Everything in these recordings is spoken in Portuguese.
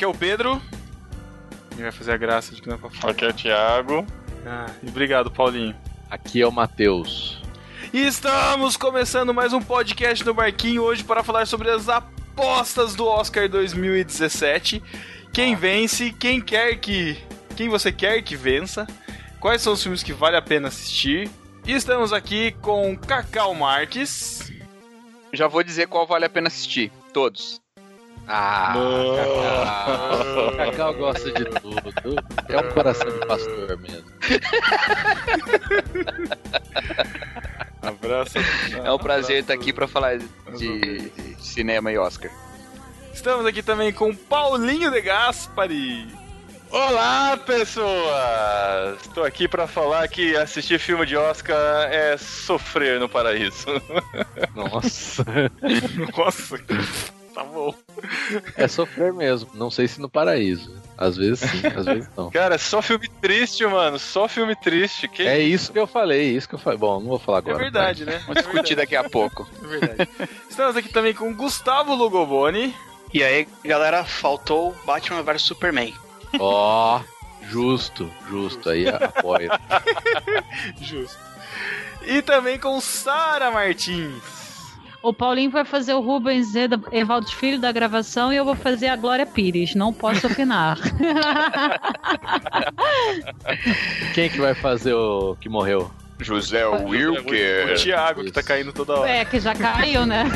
Aqui é o Pedro. Ele vai fazer a graça de que não é pra falar. Aqui é o Thiago. Ah, e obrigado, Paulinho. Aqui é o Matheus. E estamos começando mais um podcast no Barquinho hoje para falar sobre as apostas do Oscar 2017. Quem vence, quem quer que. Quem você quer que vença, quais são os filmes que vale a pena assistir. E estamos aqui com Cacau Marques. Já vou dizer qual vale a pena assistir. Todos. Ah, Cacau. Cacau gosta de tudo. É um coração de pastor mesmo. Abraço. É um prazer estar aqui para falar de cinema e Oscar. Estamos aqui também com Paulinho de Gaspari. Olá, pessoas! Estou aqui para falar que assistir filme de Oscar é sofrer no paraíso. Nossa. Nossa, tá bom. É sofrer mesmo. Não sei se no paraíso. Às vezes sim, às vezes não. Cara, só filme triste, mano. Só filme triste. Que É isso que eu falei, isso que eu falei. Bom, não vou falar É agora. verdade, né? Vamos discutir daqui a pouco. É verdade. Estamos aqui também com Gustavo Lugoboni. E aí, galera, faltou Batman vs Superman. Ó, justo, justo. Aí apoio. Justo. E também com Sara Martins. O Paulinho vai fazer o Rubens da- Evaldo Filho da gravação e eu vou fazer a Glória Pires. Não posso opinar. Quem que vai fazer o que morreu? José O Wilker. Thiago, que tá caindo toda hora. é, que já caiu, né?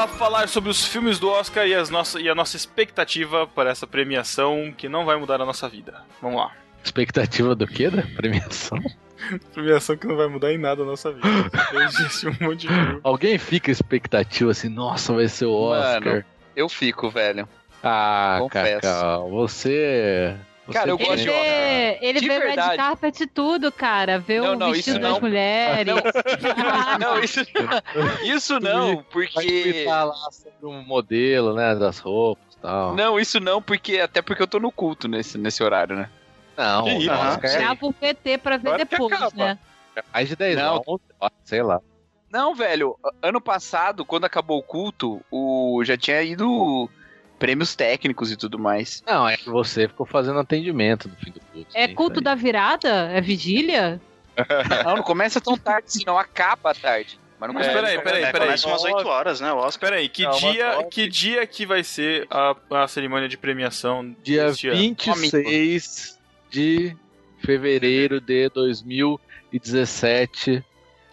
lá falar sobre os filmes do Oscar e, as nossa, e a nossa expectativa para essa premiação que não vai mudar a nossa vida. Vamos lá. Expectativa do quê? Da premiação? Premiação que não vai mudar em nada a nossa vida. Existe um monte de filme. Alguém fica expectativa assim, nossa, vai ser o Oscar. Mano, Eu fico, velho. ah, confesso. Cacau, você. Você Cara, eu gosto Ele de vê, ele De vê Red verdade. Carpet e tudo, cara. Vê Não, o não, vestido isso das não. mulheres. Não, isso, isso não, porque. comentar lá sobre um modelo, né, das roupas e tal. Não, isso não, porque até porque eu tô no culto nesse, nesse horário, né? Não, Que o isso? Oscar é Grava o PT pra ver Agora depois, né? mais de 10 Não. anos, sei lá. Não, velho, ano passado, quando acabou o culto, o já tinha ido prêmios técnicos e tudo mais. Não, é que você ficou fazendo atendimento no fim do culto. É culto isso aí. da virada? É vigília? Não, não começa tão tarde, assim, não acaba tarde. Mas não começa peraí, tão peraí, É, peraí. começa umas 8 horas, né? O Oscar. Espera aí, que, Não, dia, que dia que vai ser a, a cerimônia de premiação Dia deste ano? 26 de fevereiro de 2017.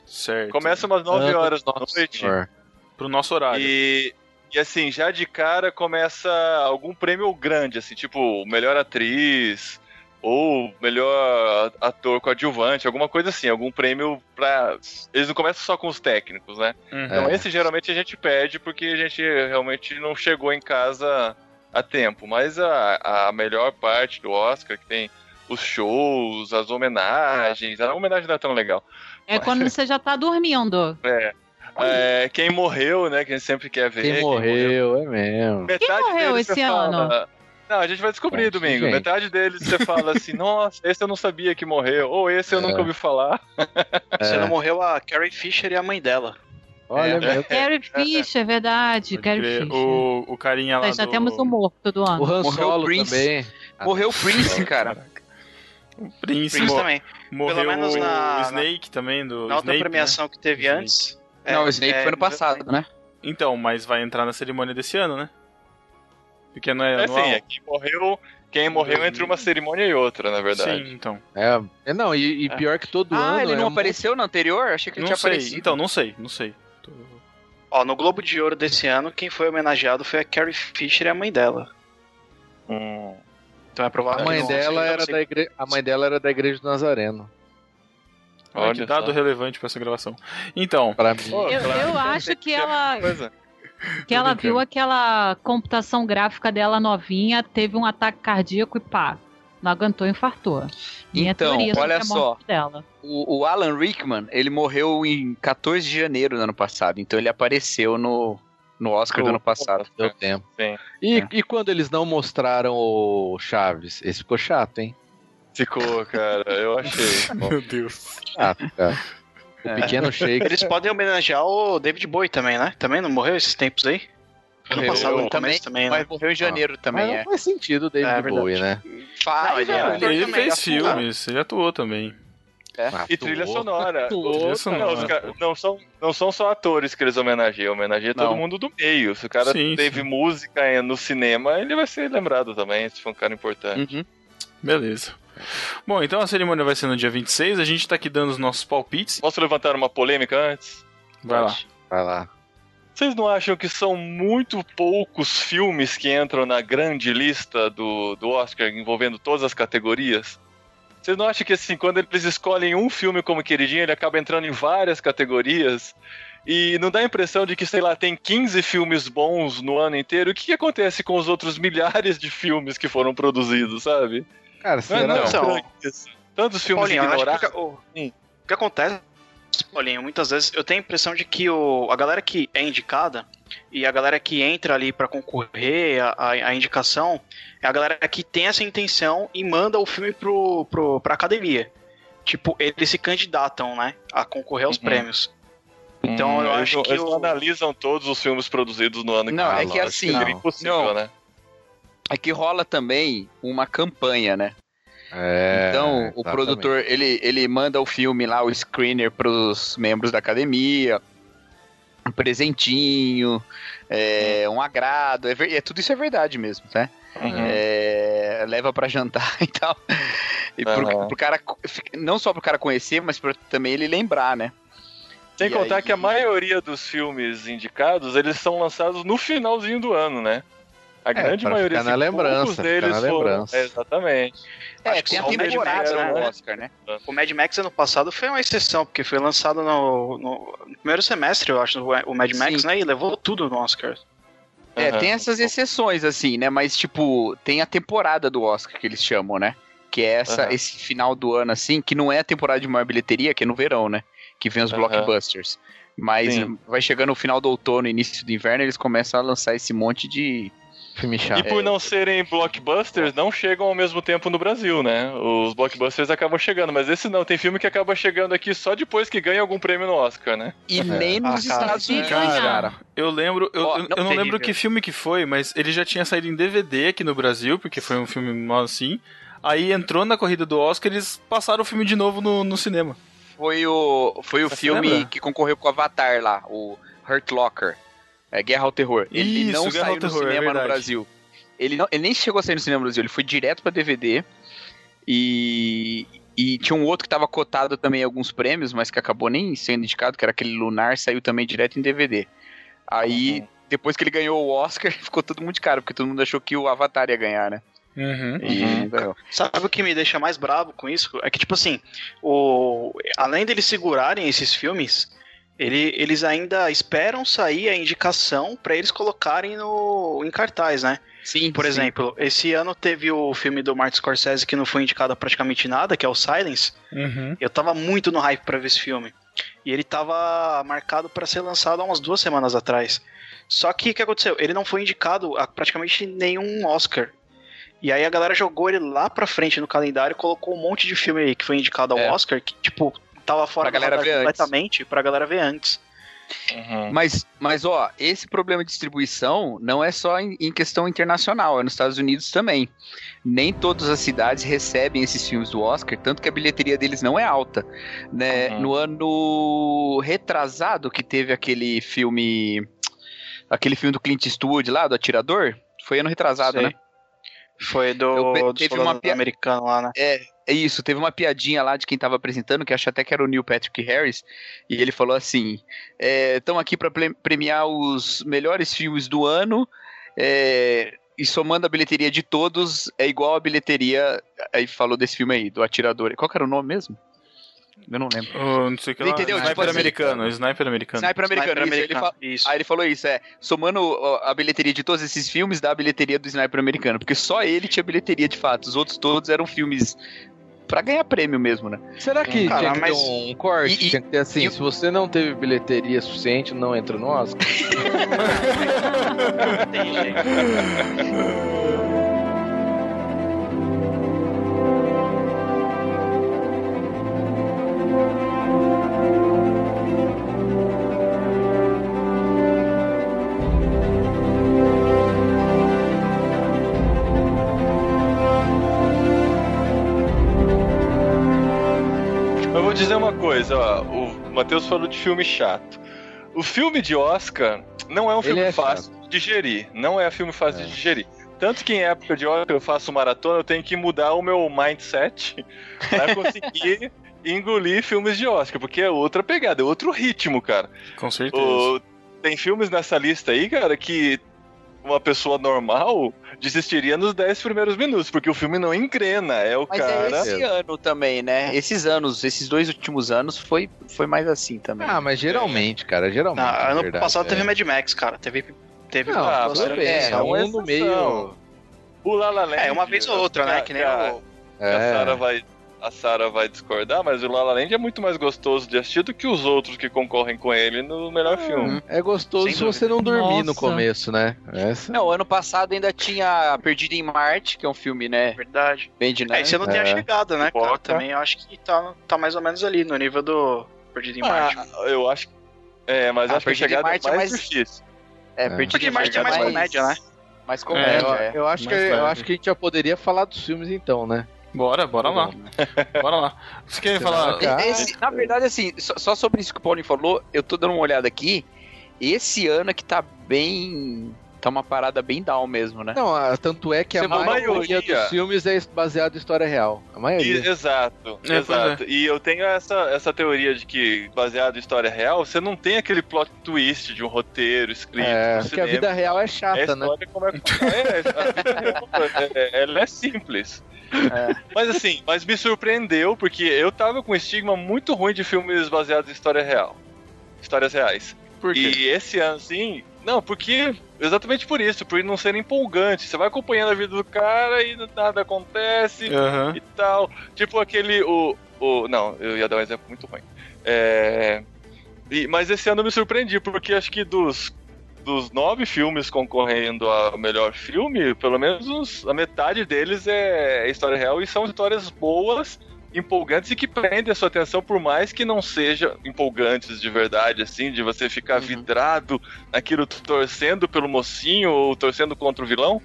Certo. Começa umas 9 ano horas da Nosso noite. Senhor. Pro nosso horário. E, e assim, já de cara começa algum prêmio grande, assim, tipo melhor atriz ou melhor ator coadjuvante, alguma coisa assim, algum prêmio pra. Eles não começam só com os técnicos, né? Uhum. Então É. esse geralmente a gente pede porque a gente realmente não chegou em casa a tempo. Mas a, a melhor parte do Oscar, que tem os shows, as homenagens, a homenagem não é tão legal. É quando você já tá dormindo. É. É, quem morreu, né? Que a gente sempre quer ver. Quem morreu, é mesmo. Metade morreu deles esse você fala- ano? Não, a gente vai descobrir Bom, domingo. gente. Metade deles você fala assim, nossa, esse eu não sabia que morreu, ou esse eu É. nunca ouvi falar. Você É. não morreu a Carrie Fisher e a mãe dela. Olha É. mesmo. Carrie Fisher, é verdade. Carrie. Fisher. O, o carinha lá Nós já do... temos um morto do O ano. Han Morreu Solo o Prince. também. Morreu o Prince, cara. O Prince, Prince também. morreu Pelo menos o na- Snake também, do Na outra Snape, premiação que teve Snake. antes. Não, é, o Snake é, foi ano passado, né? Então, mas vai entrar na cerimônia desse ano, né? Porque não é, É anual. assim, é quem morreu, quem morreu entre uma cerimônia e outra, na verdade. Sim, então. É, é, não, e, e pior que todo ano. Ah, ele é não um- apareceu no anterior? Achei que ele Não tinha sei. aparecido. Então, não sei, não sei. Tô- Ó, no Globo de Ouro desse ano, quem foi homenageado foi a Carrie Fisher e a mãe dela. Hum. Então é provável A mãe não dela era da igreja, a mãe dela era da igreja do Nazareno. Olha dado só. relevante pra essa gravação. Então, Pra mim. Eu, claro, eu acho que ela, que ela viu aquela computação gráfica dela novinha, teve um ataque cardíaco e pá, não aguentou e infartou. Minha Então, teoria sobre olha a só. morte dela. O, o Alan Rickman, ele morreu em 14 de janeiro do ano passado, então ele apareceu no, no Oscar do ano passado. Deu tempo. Sim. E, É. e quando eles não mostraram o Chaves? Esse ficou chato, hein? Ficou, cara, eu achei. Meu Deus. Chato, cara. O É. pequeno shake. Eles podem homenagear o David Bowie também, né? Também não morreu esses tempos aí? Ano Morreu passado, no também, também, né? Mas morreu em janeiro também, Mas é. não faz sentido o David É. Bowie, né? Não, ele é ator Ele também, fez filmes, ele atuou também. Ah, E trilha sonora. Atuou, Trilha Não, sonora. os ca- não são, não são só atores que eles homenageiam, homenageia todo Não. mundo do meio. Se o cara Sim, teve sim. música no cinema, ele vai ser lembrado também, se for um cara importante. Uhum. Beleza. Bom, então a cerimônia vai ser no dia 26. A gente tá aqui dando os nossos palpites. Posso levantar uma polêmica antes? Vai lá. Vai lá. Vocês não acham que são muito poucos filmes que entram na grande lista do, do Oscar envolvendo todas as categorias? Vocês não acham que assim, quando eles escolhem um filme como queridinho, ele acaba entrando em várias categorias? E não dá a impressão de que, sei lá, tem 15 filmes bons no ano inteiro? O que, que acontece com os outros milhares de filmes que foram produzidos, sabe? Cara, Não, será? não, isso. Tantos filmes Paulinho, eu ignorados. que o, o que acontece, Paulinho, muitas vezes eu tenho a impressão de que o, a galera que é indicada e a galera que entra ali pra concorrer à, à- à indicação é a galera que tem essa intenção e manda o filme pro, pro, pra academia. Tipo, eles se candidatam, né, a concorrer aos Uhum. prêmios. Então Hum, eu eles acho não- que eles não analisam todos os filmes produzidos no ano Não, é que lógico assim, que Seria não. impossível, Não. né? É que rola também uma campanha, né? É, então, o exatamente. produtor, ele, ele manda o filme lá, o screener pros membros da academia, um presentinho, é, um agrado, é, é- tudo isso é verdade mesmo, né? Uhum. É, leva pra jantar e tal. E pro, Aham. pro cara, não só pro cara conhecer, mas pra também ele lembrar, né? Sem E contar aí- que a maioria dos filmes indicados, eles são lançados no finalzinho do ano, né? A grande É, pra maioria, ficar na assim, lembrança, deles na foram- lembrança. É, exatamente. É, Acho que tem a o Mad temporada Max, no né? Oscar, né? O Mad Max ano passado foi uma exceção, porque foi lançado no, no- primeiro semestre, eu acho, o Mad Max, Sim. né? E levou tudo no Oscar. É, Aham. tem essas exceções, assim, né? Mas, tipo, tem a temporada do Oscar que eles chamam, né? Que é essa, Aham. esse final do ano, assim, que não é a temporada de maior bilheteria, que é no verão, né? Que vem os Aham. blockbusters. Mas Sim. vai chegando o final do outono, início do inverno, eles começam a lançar esse monte de. Filme E chato. por não serem blockbusters, não chegam ao mesmo tempo no Brasil, né? Os blockbusters acabam chegando, mas esse não. Tem filme que acaba chegando aqui só depois que ganha algum prêmio no Oscar, né? E É. nem nos Ah, cara, Estados Unidos, ganhar. cara. Eu lembro, eu, eu- não, eu não lembro que filme que foi, mas ele já tinha saído em DVD aqui no Brasil, porque foi um filme mal assim. Aí entrou na corrida do Oscar, eles passaram o filme de novo no, no cinema. Foi o, foi o Você filme lembra? que concorreu com o Avatar lá, o Hurt Locker. É Guerra ao Terror. Ele Isso, não Guerra saiu no Terror, é cinema no verdade. Brasil. Ele, não, ele nem chegou a sair no cinema no Brasil, ele foi direto pra DVD. E, e tinha um outro que tava cotado também em alguns prêmios, mas que acabou nem sendo indicado, que era aquele Lunar, saiu também direto em DVD. Aí, depois que ele ganhou o Oscar, ficou todo mundo de cara, porque todo mundo achou que o Avatar ia ganhar, né? Uhum. E Uhum. ganhou. Sabe o que me deixa mais bravo com isso? É que, tipo assim, o... além deles segurarem esses filmes, ele- eles ainda esperam sair a indicação pra eles colocarem no... em cartaz, né? Sim, Por sim. exemplo, esse ano teve o filme do Martin Scorsese que não foi indicado a praticamente nada, que é o Silence. Uhum. Eu tava muito no hype pra ver esse filme. E ele tava marcado pra ser lançado há umas duas semanas atrás. Só que o que aconteceu? Ele não foi indicado a praticamente nenhum Oscar. E aí a galera jogou ele lá pra frente no calendário e colocou um monte de filme aí que foi indicado ao É. Oscar, que, tipo, tava fora Pra da galera ver antes. completamente pra galera ver antes. Uhum. Mas, mas, ó, esse problema de distribuição não é só em, em questão internacional, é nos Estados Unidos também. Nem todas as cidades recebem esses filmes do Oscar, tanto que a bilheteria deles não é alta. Né? Uhum. No ano retrasado, que teve aquele filme. Aquele filme do Clint Eastwood lá, do Atirador, foi ano retrasado, Sei. né? Foi Eu do, pe- do teve uma americano lá, né? É isso, teve uma piadinha lá de quem tava apresentando, que acho até que era o Neil Patrick Harris, e ele falou assim: estão aqui para premiar os melhores filmes do ano, é, e somando a bilheteria de todos, é igual a bilheteria. Aí falou desse filme aí, do Atirador. Qual que era o nome mesmo? Eu não lembro. Oh, não sei o que lá. Entendeu? Sniper Tipo assim- americano, sniper americano. Sniper americano, Sniper isso, ele fa- Isso. Aí ele falou isso, é, somando a bilheteria de todos esses filmes, dá a bilheteria do Sniper americano, porque só ele tinha bilheteria de fato, os outros todos eram filmes pra ganhar prêmio mesmo, né? Será que Cara, tinha que mas- ter um corte? E- e- tinha que ter assim, e- se você não teve bilheteria suficiente, não entra no Oscar? Tem jeito. Dizer uma coisa, ó. O Matheus falou de filme chato. O filme de Oscar não é um filme é fácil de digerir. Não é um filme fácil É. de digerir. Tanto que em época de Oscar eu faço maratona, eu tenho que mudar o meu mindset pra conseguir engolir filmes de Oscar, porque é outra pegada, é outro ritmo, cara. Com certeza. O- Tem filmes nessa lista aí, cara, que uma pessoa normal desistiria nos 10 primeiros minutos, porque o filme não engrena. É o Mas cara. é esse ano também, né? Esses anos, esses dois últimos anos foi, foi mais assim também. Ah, mas geralmente, cara, geralmente. Não, na ano verdade, passado é. teve Mad Max, cara. Teve. Teve Não, Ah, tudo bem, é, é um no meio. O La La Land. É, uma vez ou outra, né? Que nem a, o. a É. Sarah vai a Sarah vai discordar, mas o La La Land é muito mais gostoso de assistir do que os outros que concorrem com ele no melhor filme. É gostoso Sem se você não dormir no Nossa. começo, né? Essa. Não, ano passado ainda tinha Perdido em Marte, que é um filme, né? Verdade. Bem de Aí você não tem a É. chegada, né, cara? Pipoca. Também eu acho que tá, tá mais ou menos ali, no nível do Perdido em Marte. Ah, eu acho é, mas Ah, acho que a Perdido em chegada Marte é é mais, difícil. É, É. Perdido Perdido em em Marte é mais comédia, né? Mais É, comédia, eu, é. eu acho que, Mais eu leve. acho que a gente já poderia falar dos filmes então, né? Bora, bora lá. Bora lá. Você quer falar? Esse- na verdade, assim, só, só sobre isso que o Paulinho falou, eu tô dando uma olhada aqui. Esse ano que tá bem. Tá uma parada bem down mesmo, né? Não, tanto é que a a maioria, maioria- dos filmes é baseado em história real. A E- maioria. exato, É, exato. E eu tenho essa, essa teoria de que, baseado em história real, você não tem aquele plot twist de um roteiro escrito É, porque a cinema. vida real é É a chata, né? história como é que é, a vida real, é, ela é simples. Mas assim, mas me surpreendeu porque eu tava com um estigma muito ruim de filmes baseados em história real. Histórias reais. Por quê? E esse ano, sim. Não, porque. Exatamente por isso, por não ser empolgante. Você vai acompanhando a vida do cara e nada acontece Aham. e tal. Tipo aquele. O, o, não, eu ia dar um exemplo muito ruim. É, e- mas esse ano eu me surpreendi, porque acho que dos, dos nove filmes concorrendo a melhor filme, pelo menos uns- a metade deles é história real e são histórias boas, empolgantes e que prendem a sua atenção, por mais que não sejam empolgantes de verdade, assim, de você ficar Uhum. vidrado naquilo torcendo pelo mocinho ou torcendo contra o vilão.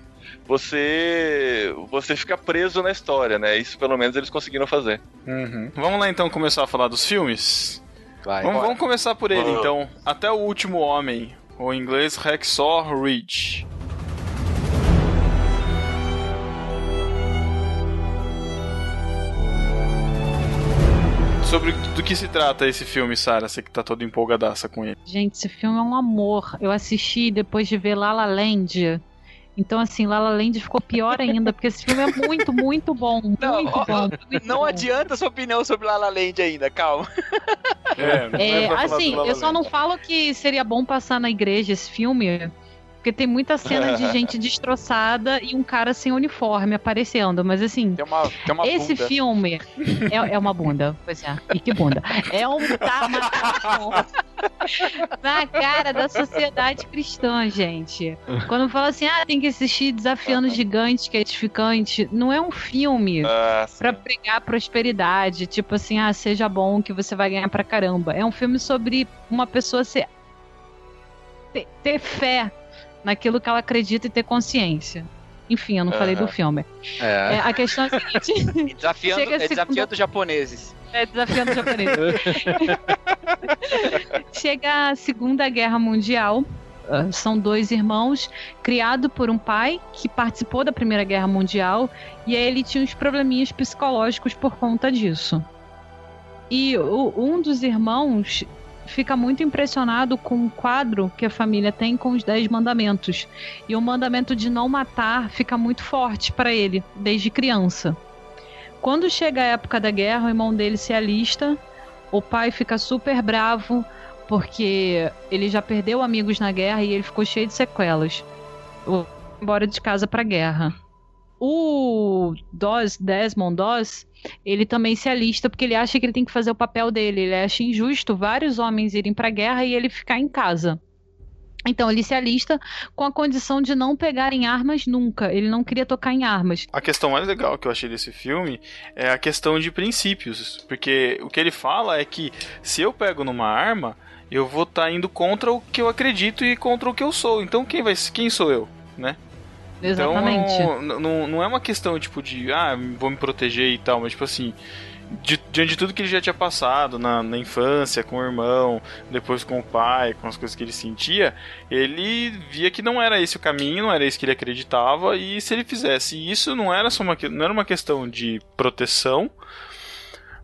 Você você fica preso na história, né? Isso pelo menos eles conseguiram fazer. Uhum. Vamos lá então começar a falar dos filmes? Vai. Vamos, vamos começar por ele então. Até o último homem, ou em inglês Hacksaw Ridge. Sobre do que se trata esse filme, Sara? Você que tá todo empolgadaça com ele. Gente, esse filme é um amor. Eu assisti depois de ver La La Land. Então, assim, La La Land ficou pior ainda, porque esse filme é muito, muito bom. Muito Não, ó, bom. muito Não bom. adianta sua opinião sobre La La Land ainda, calma. É, não É, falar assim, do La La eu só não falo que seria bom passar na igreja esse filme, porque tem muita cena de gente destroçada e um cara sem uniforme aparecendo, mas assim, Tem uma, tem uma esse bunda. filme é, é uma bunda, pois é, e que bunda. É um tapa na cara da sociedade cristã, gente. Quando fala assim, ah, tem que assistir Desafiando os Gigantes, que é edificante, não é um filme Ah, pra pregar prosperidade, tipo assim, ah, seja bom que você vai ganhar pra caramba. É um filme sobre uma pessoa ser ter, ter fé naquilo que ela acredita e ter consciência. Enfim, eu não falei do filme. É. É, a questão é a seguinte: Desafiando, Chega a é segunda- desafiando japoneses. é desafiando o japonês. Chega a Segunda Guerra Mundial. ah, São dois irmãos, criado por um pai que participou da Primeira Guerra Mundial e aí ele tinha uns probleminhas psicológicos por conta disso. E o- um dos irmãos fica muito impressionado com um quadro que a família tem com os Dez Mandamentos. E o mandamento de não matar fica muito forte para ele, desde criança. Quando chega a época da guerra, o irmão dele se alista, o pai fica super bravo porque ele já perdeu amigos na guerra e ele ficou cheio de sequelas. O- Embora de casa pra guerra. O Doss, Desmond Doss, ele também se alista porque ele acha que ele tem que fazer o papel dele. Ele acha injusto vários homens irem para a guerra e ele ficar em casa. Então ele se alista com a condição de não pegarem armas nunca. Ele não queria tocar em armas. A questão mais legal que eu achei desse filme é a questão de princípios. Porque o que ele fala é que se eu pego numa arma, eu vou estar tá indo contra o que eu acredito e contra o que eu sou. Então quem vai quem sou eu, né? Exatamente. Então, não, não é uma questão tipo de ah, vou me proteger e tal, mas tipo assim, diante de tudo que ele já tinha passado na, na, infância, com o irmão, depois com o pai, com as coisas que ele sentia, ele via que não era esse o caminho, não era isso que ele acreditava, e se ele fizesse isso, não era só uma, não era uma questão de proteção,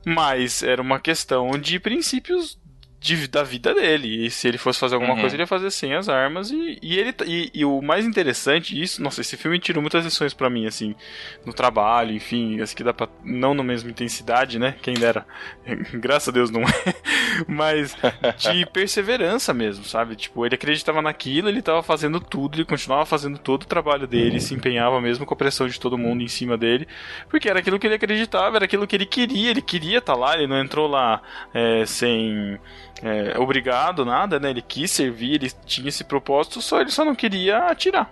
mas era uma questão de princípios de, da vida dele. E se ele fosse fazer alguma uhum. coisa, ele ia fazer sem as armas. E, e ele e, e, o mais interessante, isso, nossa, esse filme tirou muitas lições para mim, assim, no trabalho, enfim, acho que dá pra. Não na mesma intensidade, né? Quem dera. Graças a Deus não é. Mas de perseverança mesmo, sabe? Tipo, ele acreditava naquilo, ele tava fazendo tudo, ele continuava fazendo todo o trabalho dele, se empenhava mesmo com a pressão de todo mundo em cima dele, porque era aquilo que ele acreditava, era aquilo que ele queria, ele queria estar tá lá, ele não entrou lá é, sem é, obrigado, nada, né? Ele quis servir, ele tinha esse propósito, só ele só não queria atirar.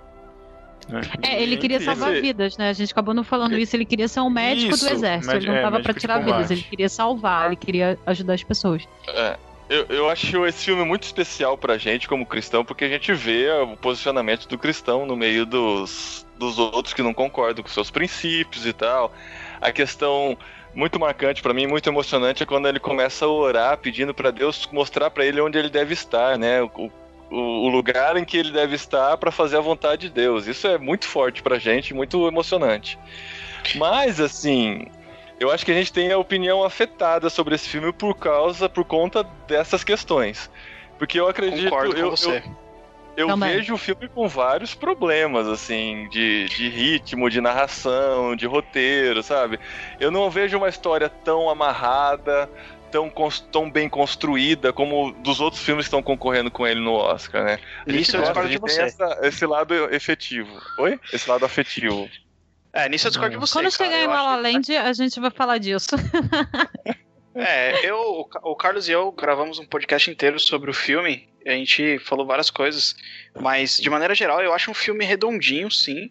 Né? É, ele queria salvar vidas, né? A gente acabou não falando isso. Ele queria ser um médico isso, do exército. ele não estava é, para tirar vidas, ele queria salvar, ele queria ajudar as pessoas. É, eu, eu acho esse filme muito especial pra gente como cristão, porque a gente vê o posicionamento do cristão no meio dos, dos outros que não concordam com seus princípios e tal. A questão muito marcante para mim, muito emocionante é quando ele começa a orar pedindo para Deus mostrar para ele onde ele deve estar, né? O, o, o lugar em que ele deve estar para fazer a vontade de Deus. Isso é muito forte pra gente, muito emocionante. Mas assim, eu acho que a gente tem a opinião afetada sobre esse filme por causa, por conta dessas questões. Porque eu acredito. Concordo eu, com você. Eu, eu Também. vejo o filme com vários problemas, assim, de, de ritmo, de narração, de roteiro, sabe? Eu não vejo uma história tão amarrada, tão, tão bem construída como dos outros filmes que estão concorrendo com ele no Oscar, né? Isso eu discordo de você. Essa, esse lado efetivo. Oi? Esse lado afetivo. É, nisso eu discordo de você. Quando chegar em La La Land, que... a gente vai falar disso. É, eu, o Carlos e eu gravamos um podcast inteiro sobre o filme. A gente falou várias coisas, mas de maneira geral eu acho um filme redondinho, sim.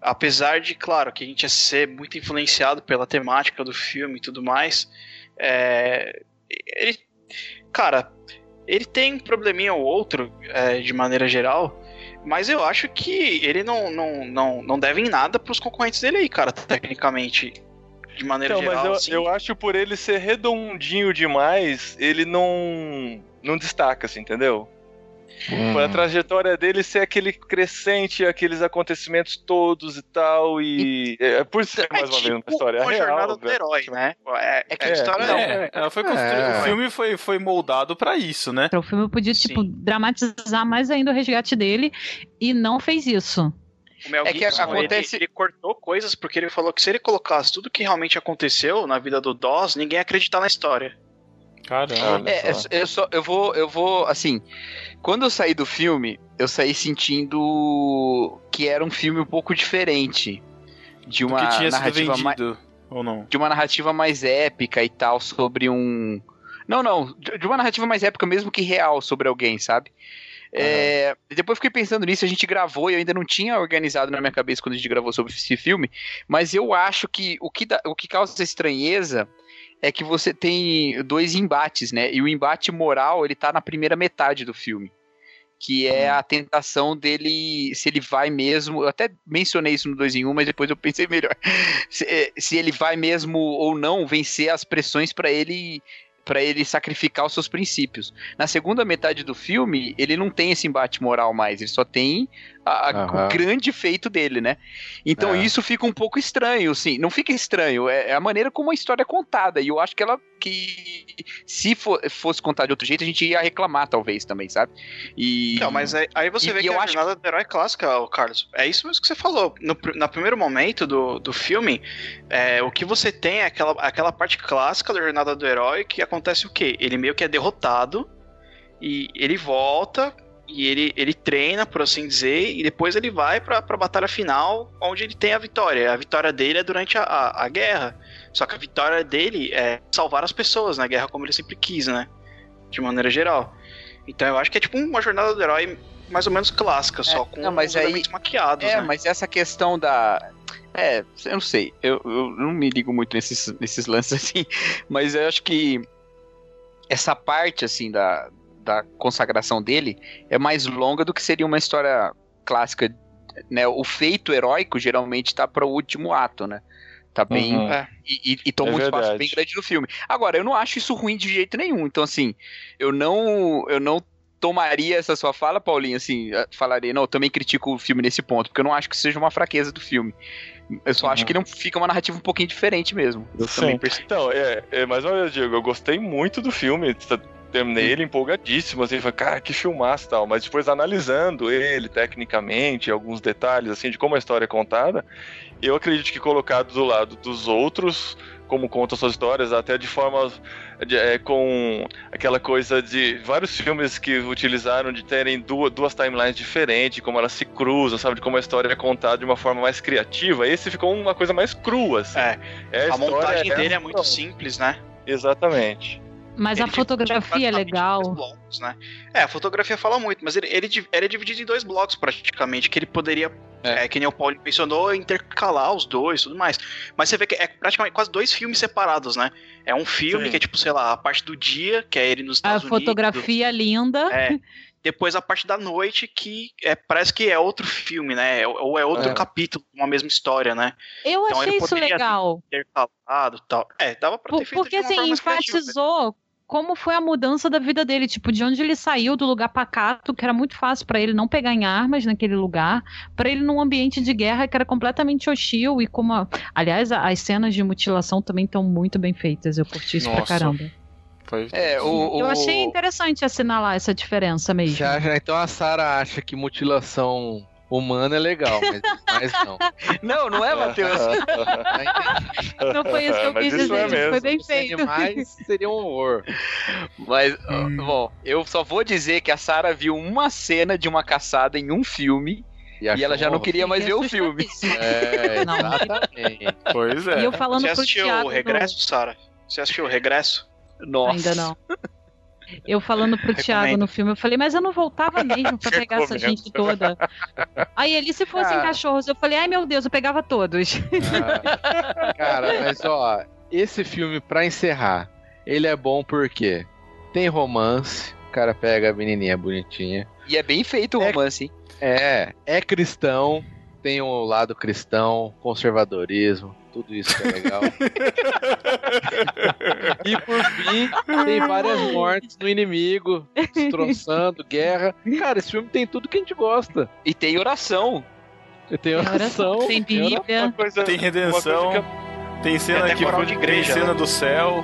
Apesar de, claro, que a gente ia ser muito influenciado pela temática do filme e tudo mais. É, ele, cara, ele tem um probleminha ou outro, é, de maneira geral, mas eu acho que ele não, não, não, não deve em nada pros concorrentes dele aí, cara, tecnicamente de maneira então, geral. Mas eu, assim. eu acho por ele ser redondinho demais, ele não não destaca, assim, entendeu? Hum. A trajetória dele ser aquele crescente, aqueles acontecimentos todos e tal, e. É, por ser é mais uma tipo vez uma história uma real. jornada do herói, né? É, é que a é, história é, não. É, foi O filme foi, foi moldado para isso, né? O filme podia, tipo, Sim. dramatizar mais ainda o resgate dele e não fez isso. O Mel é Gibson, que acontece... Ele, ele, cortou coisas porque ele falou que se ele colocasse tudo que realmente aconteceu na vida do Doss, ninguém ia acreditar na história. Caramba. É, eu, só, eu vou, eu vou, assim, quando eu saí do filme, eu saí sentindo que era um filme um pouco diferente de uma que tinha narrativa sido vendido, mais, ou não? De uma narrativa mais épica e tal sobre um não, não, de uma narrativa mais épica mesmo que real sobre alguém, sabe? É, depois fiquei pensando nisso, a gente gravou e eu ainda não tinha organizado na minha cabeça quando a gente gravou sobre esse filme, mas eu acho que o que, dá, o que causa estranheza é que você tem dois embates, né? E o embate moral, ele tá na primeira metade do filme. Que é a tentação dele, se ele vai mesmo. Eu até mencionei isso no 2 em 1, um, mas depois eu pensei melhor. Se, se ele vai mesmo ou não vencer as pressões para ele para ele sacrificar os seus princípios. Na segunda metade do filme, ele não tem esse embate moral mais, ele só tem a, uhum. o grande feito dele, né? Então é. isso fica um pouco estranho, sim. Não fica estranho, é, é, a maneira como a história é contada. E eu acho que ela que se for, fosse contar de outro jeito, a gente ia reclamar, talvez, também, sabe? E. Não, mas aí, aí você e, vê que a acho... jornada do herói é clássica, Carlos. É isso mesmo que você falou. No, no primeiro momento do, do filme, é, o que você tem é aquela, aquela parte clássica da jornada do herói que acontece o quê? Ele meio que é derrotado e ele volta e ele, ele treina, por assim dizer, e depois ele vai pra, pra batalha final, onde ele tem a vitória. A vitória dele é durante a, a, a guerra. Só que a vitória dele é salvar as pessoas na guerra, como ele sempre quis, né? De maneira geral. Então eu acho que é tipo uma jornada do herói mais ou menos clássica, só com não, mas aí- elementos maquiados, É, né? mas essa questão da. É, eu não sei. Eu, eu não me ligo muito nesses, nesses lances assim. Mas eu acho que essa parte, assim, da, da consagração dele é mais longa do que seria uma história clássica. Né? O feito heróico geralmente tá para o último ato, né? Tá bem. Uhum. É. E, e- e toma É um espaço verdade. bem grande no filme. Agora, eu não acho isso ruim de jeito nenhum. Então, assim, eu não. Eu não tomaria essa sua fala, Paulinho, assim, eh, falaria, não, eu também critico o filme nesse ponto, porque eu não acho que seja uma fraqueza do filme. Eu só acho Uhum. que não fica uma narrativa um pouquinho diferente mesmo. Eu Sim. também percebi. Então, é, é, mais uma vez, Diego, eu gostei muito do filme. Terminei ele empolgadíssimo, assim, falei, cara, que filmaço tal. Mas depois, analisando ele tecnicamente, alguns detalhes, assim, de como a história é contada, eu acredito que colocado do lado dos outros, como contam suas histórias, até de forma de- é, com aquela coisa de vários filmes que utilizaram de terem duas, duas timelines diferentes, como elas se cruzam, sabe? De como a história é contada de uma forma mais criativa. Esse ficou uma coisa mais crua, assim. É, É, a história montagem é- dele é muito simples, né? Exatamente. Mas Ele a fotografia é legal. blocos, né? É, a fotografia fala muito, mas ele, ele, ele é dividido em dois blocos praticamente, que ele poderia, É. é. que nem o Paulo mencionou, intercalar os dois e tudo mais. Mas você vê que é praticamente quase dois filmes separados, né? É um filme Sim. que é tipo, sei lá, a parte do dia, que é ele nos A Estados Unidos. fotografia linda. É. Depois a parte da noite, que é, parece que é outro filme, né? Ou é outro É. capítulo, uma mesma história, né? Eu Então, ele achei isso poderia legal. Intercalado e tal. É, dava pra ter Por- feito porque de uma assim, forma mais criativa, né? enfatizou como foi a mudança da vida dele, tipo, de onde ele saiu do lugar pacato, que era muito fácil pra ele não pegar em armas naquele lugar, pra ele num ambiente de guerra que era completamente hostil e como, a- aliás, as cenas de mutilação também estão muito bem feitas. Eu curti isso pra Nossa. caramba. Foi... É, o, Eu o- achei interessante assinalar essa diferença mesmo. Você acha- então a Sarah acha que mutilação humana é legal, mas, mas não. Não, não é, Matheus? Não foi isso que eu Mas quis dizer, é foi bem feito. animais seria um horror. Mas, ó, bom, eu só vou dizer que a Sarah viu uma cena de uma caçada em um filme e achou ela já não queria mais ver o filme. É, Não. exatamente. Pois é. E eu falando Você assistiu Thiago. o Regresso, Sara? Você assistiu o Regresso? Nossa. Ainda não. Eu falando pro Thiago no filme, eu falei, mas eu não voltava mesmo pra pegar essa gente toda. Aí ele, se fossem Ah. cachorros, eu falei, ai meu Deus, eu pegava todos. Ah, cara, mas ó, esse filme, pra encerrar, ele é bom porque tem romance, o cara pega a menininha bonitinha. E é bem feito o É- romance, hein? É, é cristão, tem um lado cristão, conservadorismo, tudo isso que é legal. e por fim, tem várias mortes no inimigo, destroçando, guerra. Cara, esse filme tem tudo que a gente gosta. E tem oração. Tem oração, Tem tem oração. Bíblia. Tem uma redenção, tem cena Tem até que coral de igreja, tem cena né? do céu.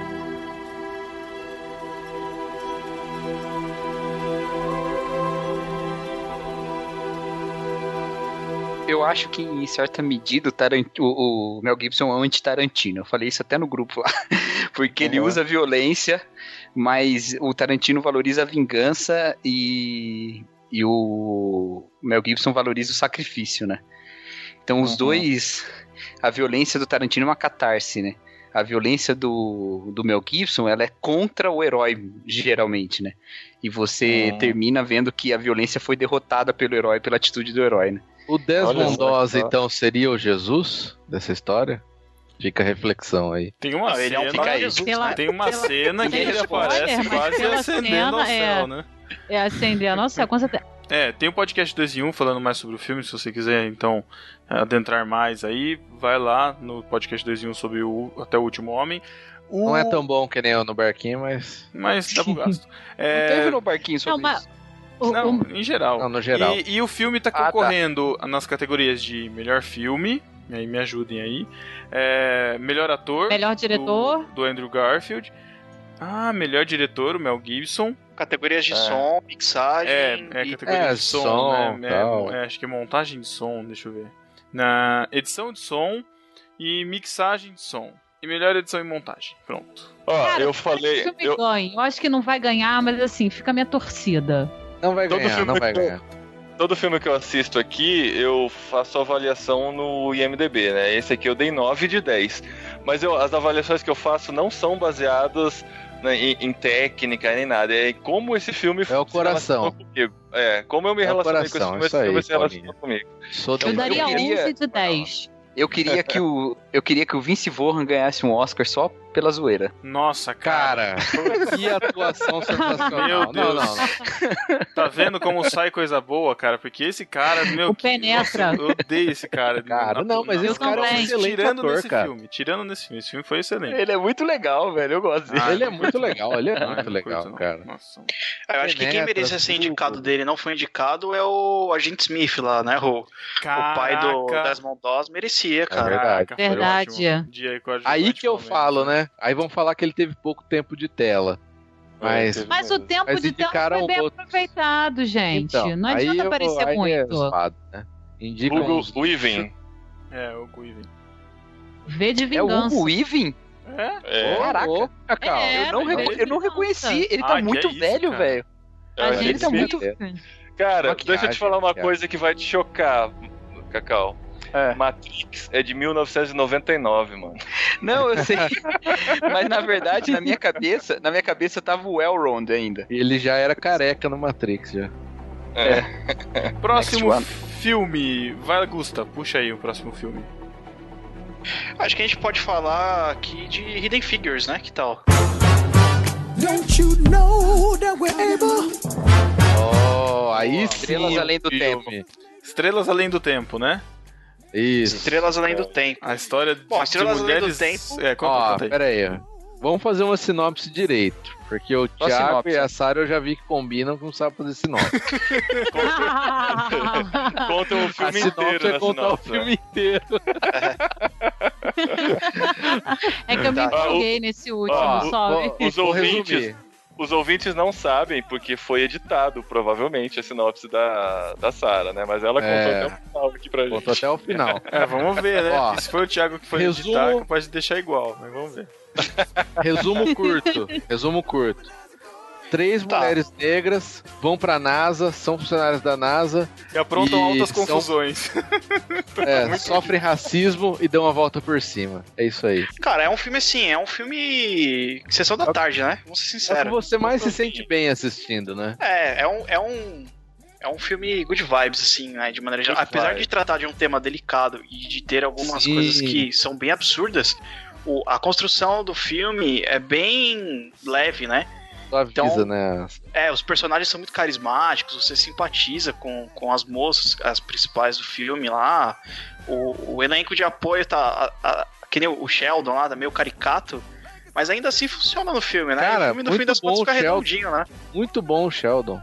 Eu acho que, em certa medida, o, Tarant- o- o Mel Gibson é um anti-Tarantino. Eu falei isso até no grupo lá. Porque ele Uhum. usa violência, mas o Tarantino valoriza a vingança e, e o Mel Gibson valoriza o sacrifício, né? Então os Uhum. dois. A violência do Tarantino é uma catarse, né? A violência do, do Mel Gibson, ela é contra o herói, geralmente, né? E você Uhum. termina vendo que a violência foi derrotada pelo herói, pela atitude do herói, né? O Desmond Doss, então, seria o Jesus dessa história? Fica a reflexão aí. Tem uma Não, é um aí. Pela- né? Tem uma Pela- cena que ele aparece mas quase acendendo ao é- céu, né? É acender, nossa, com certeza. É, tem o podcast 2 em 1 falando mais sobre o filme, se você quiser então adentrar mais aí, vai lá no podcast 2 em 1 sobre o Até o Último Homem. O... Não é tão bom que nem eu no barquinho, mas. Mas dá pro gasto. Não É... teve no barquinho sobre Não, mas- isso. O- Não, o- em geral. Não, no geral. E, e o filme tá Ah, tá. concorrendo nas categorias de melhor filme, e aí me ajudem aí. É, melhor ator. melhor diretor. Do, do Andrew Garfield. Ah, melhor diretor, o Mel Gibson. Categorias de É. som, mixagem. É, é categoria É, de som, som, né? tal. É, é, acho que é montagem de som, deixa eu ver. Na edição de som e mixagem de som. E melhor edição e montagem. Pronto. Ó, Cara, eu falei. Eu. Eu acho que não vai ganhar, mas assim, fica a minha torcida. Não vai Todo ganhar, filme não vai que eu- ganhar. Todo filme que eu assisto aqui, eu faço avaliação no IMDB, né? Esse aqui eu dei 9 de 10. Mas eu- as avaliações que eu faço não são baseadas né, em, em técnica nem nada. É como esse filme É o coração. comigo. É, como eu me É relacionei com esse coração, filme, isso esse filme aí, se relacionou comigo. Sou Então, Eu daria queria- 11 de 10. Eu queria que o eu queria que o Vince Vaughn ganhasse um Oscar só pela zoeira. Nossa, cara. Cara, que atuação sensacional. Meu Não, Deus. não, não. Tá vendo como sai coisa boa, cara? Porque esse cara, meu. O penetra. Nossa, eu odeio esse cara. Cara, não, mas esse cara é um excelente tirando ator, nesse cara. filme. Tirando nesse filme. Esse filme foi excelente. Ele é muito legal, velho. Eu gosto dele. Ah, ele é não muito não. legal, ele é Ah, muito não legal, curto, não. cara. Nossa. Eu acho que quem merecia ser indicado dele e não foi indicado é o Agente Smith lá, né? O, o pai do. Desmond Doss merecia, É cara. verdade. Caraca, Verdade. Dia aí, com a Aí adjuvante que eu falo, né? Aí vão falar que ele teve pouco tempo de tela. Mas. teve Mas o tempo Mas de tela foi bem outro. aproveitado, gente. Então, não adianta aparecer aí É muito. zoado, né? Indica Hugo uns... Weaving. É, o Guiven. V de É o vingança. Weaving? É? É, Caraca. Cacau. É, eu, não mas eu não vingança. reconheci. Ele Ah, tá que muito é isso, velho, cara. velho. é, A ele gente tá muito- Cara, Maquiagem, deixa eu te falar uma coisa que vai te chocar, Cacau. É. Matrix é de 1999, mano. Não, eu sei. Mas na verdade, na minha cabeça, na minha cabeça tava o Elrond ainda. Ele já era careca no Matrix, já. Próximo Next filme. Vai, Gusta, puxa aí o próximo filme. Acho que a gente pode falar aqui de Hidden Figures, né? Que tal? Don't you know that we're able? Oh, aí sim. Estrelas Além do filme. Estrelas Além do Tempo, né? Isso. Estrelas Além do Tempo. A história de, Bom, de Estrelas Além do mulheres... Tempo- É, conta, Ó, conta aí. pera aí. Vamos fazer uma sinopse direito. Porque o Só Thiago sinopse. e a Sara eu já vi que combinam com não sabe fazer sinopse. Conta o a filme sinopse inteiro é contar sinopse. o filme inteiro. é que eu me Tá. empolguei nesse último, ó, sobe. Os ouvintes- resumir. Os ouvintes não sabem porque foi editado, provavelmente, a sinopse da, da Sara, né? Mas ela contou É. até o final aqui pra gente. Contou até o final. É, vamos ver, né? Ó, se foi o Thiago que foi resumo- editar, pode deixar igual, mas vamos ver. Resumo curto. Resumo curto. Três Tá. mulheres negras vão pra NASA, são funcionárias da NASA, E aprontam E altas são- confusões. é, sofrem racismo e dão a volta por cima. É isso aí. Cara, é um filme assim, é um filme. Sessão da tarde, né? Vamos ser É o que sinceros. você mais se sente bem assistindo, né? É, é um. É um... É um filme good vibes, assim, né? De maneira geral. Apesar vibes. de tratar de um tema delicado e de ter algumas Sim. coisas que são bem absurdas, o- a construção do filme é bem leve, né? Suaviza, Então- né? É, os personagens são muito carismáticos, você simpatiza com, com as moças, as principais do filme lá. O, o elenco de apoio tá. A, a, que nem o Sheldon lá, tá meio caricato. Mas ainda assim funciona no filme, né? Cara, o filme, no muito fim das bom contas, o fica Sheldon. redondinho, né? Muito bom o Sheldon.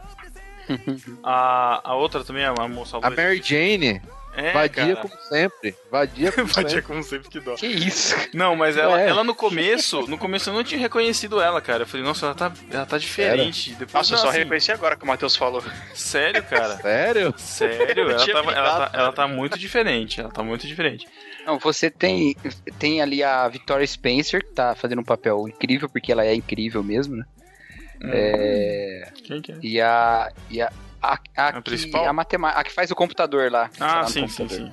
A, a outra também, a moça A Mary Jane, é, vadia cara. como sempre. Vadia como Vadia sempre. como sempre que dó. Que isso? Não, mas ela, É. ela no começo, no começo eu não tinha reconhecido ela, cara. Eu falei, nossa, ela tá, ela tá diferente. Depois, Nossa, eu não, só assim, reconheci agora que o Matheus falou. Sério, cara. Sério? Sério, Eu ela, tava- ela, tá, ela tá muito diferente. Ela tá muito diferente. Não, você tem, tem ali a Victoria Spencer, que tá fazendo um papel incrível, porque ela é incrível mesmo, né? É, Quem que é? e a. E a a, a, A que, principal? a, matema- a que faz o computador lá. Ah, no sim, sim, computador. sim.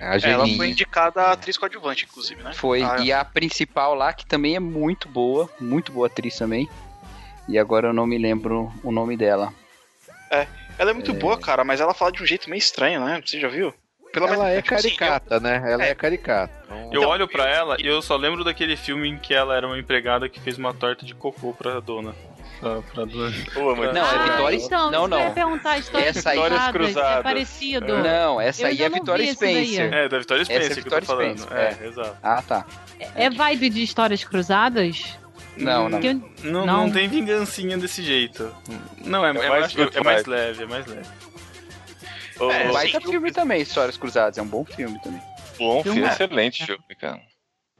A É, ela foi indicada a atriz coadjuvante, inclusive, né? Foi. Ah, E a principal lá, que também é muito boa, muito boa atriz também. E agora eu não me lembro o nome dela. Ela é muito boa, cara, mas ela fala de um jeito meio estranho, né? Você já viu? Pelo Ela é tipo assim, caricata, né? Ela é, caricata. Então, Eu Então, olho pra ela e eu só lembro daquele filme em que ela era uma empregada que fez uma torta de cocô pra dona. Pra, pra dona. Pô, mas- Não, é Ah, Vitória- Então, não, ia não. perguntar, histórias Essa aí- cruzadas, Histórias cruzadas. É parecido. Não, essa Eu aí é não Victoria vi esse daí. Spencer. É, da Vitória Essa é Spencer que eu tô falando. Spencer, É, exato. Ah, tá. É vibe de histórias cruzadas? Não, não. Eu- Não, Não. não tem vingancinha desse jeito. Não, é, é, mais mais, good é mais leve, é mais leve. É, É, eu baita filme também, Histórias Cruzadas. É um bom filme também. bom filme, É. excelente filme, cara.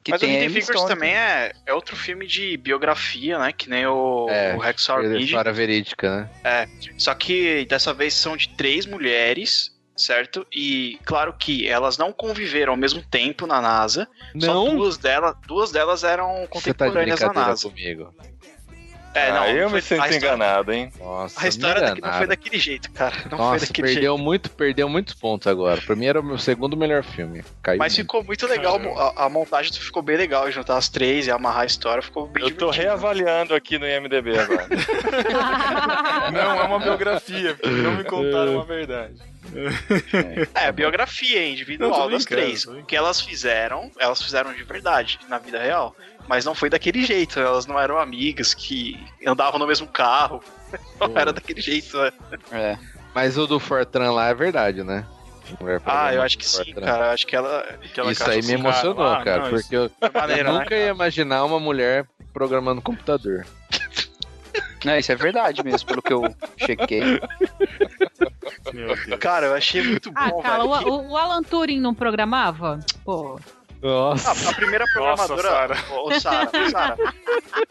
Que Mas o Hidden Figures Stone também é, é outro filme de biografia, né? Que nem o, É, o Hacksaw Ridge. história verídica, né? Só que dessa vez são de três mulheres, certo? E claro que elas não conviveram ao mesmo tempo na NASA. Só Não? duas delas, duas delas eram Você tá de contemporâneas na brincadeira NASA. comigo. É, não. Aí eu me foi- sinto história- enganado, hein? Nossa, A história daqui não foi enganaram. daquele jeito, cara. Não foi Nossa, daquele jeito. perdeu muito, perdeu muitos pontos agora. Pra mim era o meu segundo melhor filme. Caiu Mas muito. ficou muito legal, a, a montagem ficou bem legal, juntar as três e amarrar a história, ficou bem Eu tô reavaliando aqui no IMDB agora. Não, é uma biografia, porque não me contaram a verdade. É, a biografia individual das três. O que elas fizeram, elas fizeram de verdade, na vida real. Mas não foi daquele jeito, elas não eram amigas que andavam no mesmo carro. Não era daquele jeito, né? É. Mas o do Fortran lá é verdade, né? Ah, eu acho que sim, cara. Acho que ela. Aquela Isso caixa aí me emocionou, ah, cara, não, porque eu, É eu maneiro, né? nunca ia imaginar uma mulher programando computador. Não, isso é verdade mesmo, pelo que eu chequei. Meu Deus. Cara, eu achei muito Ah, bom, cara, velho. o, o Alan Turing não programava? Pô. Nossa. A, a primeira programadora. Sara. Ô, ô, Sara, ô, Sara.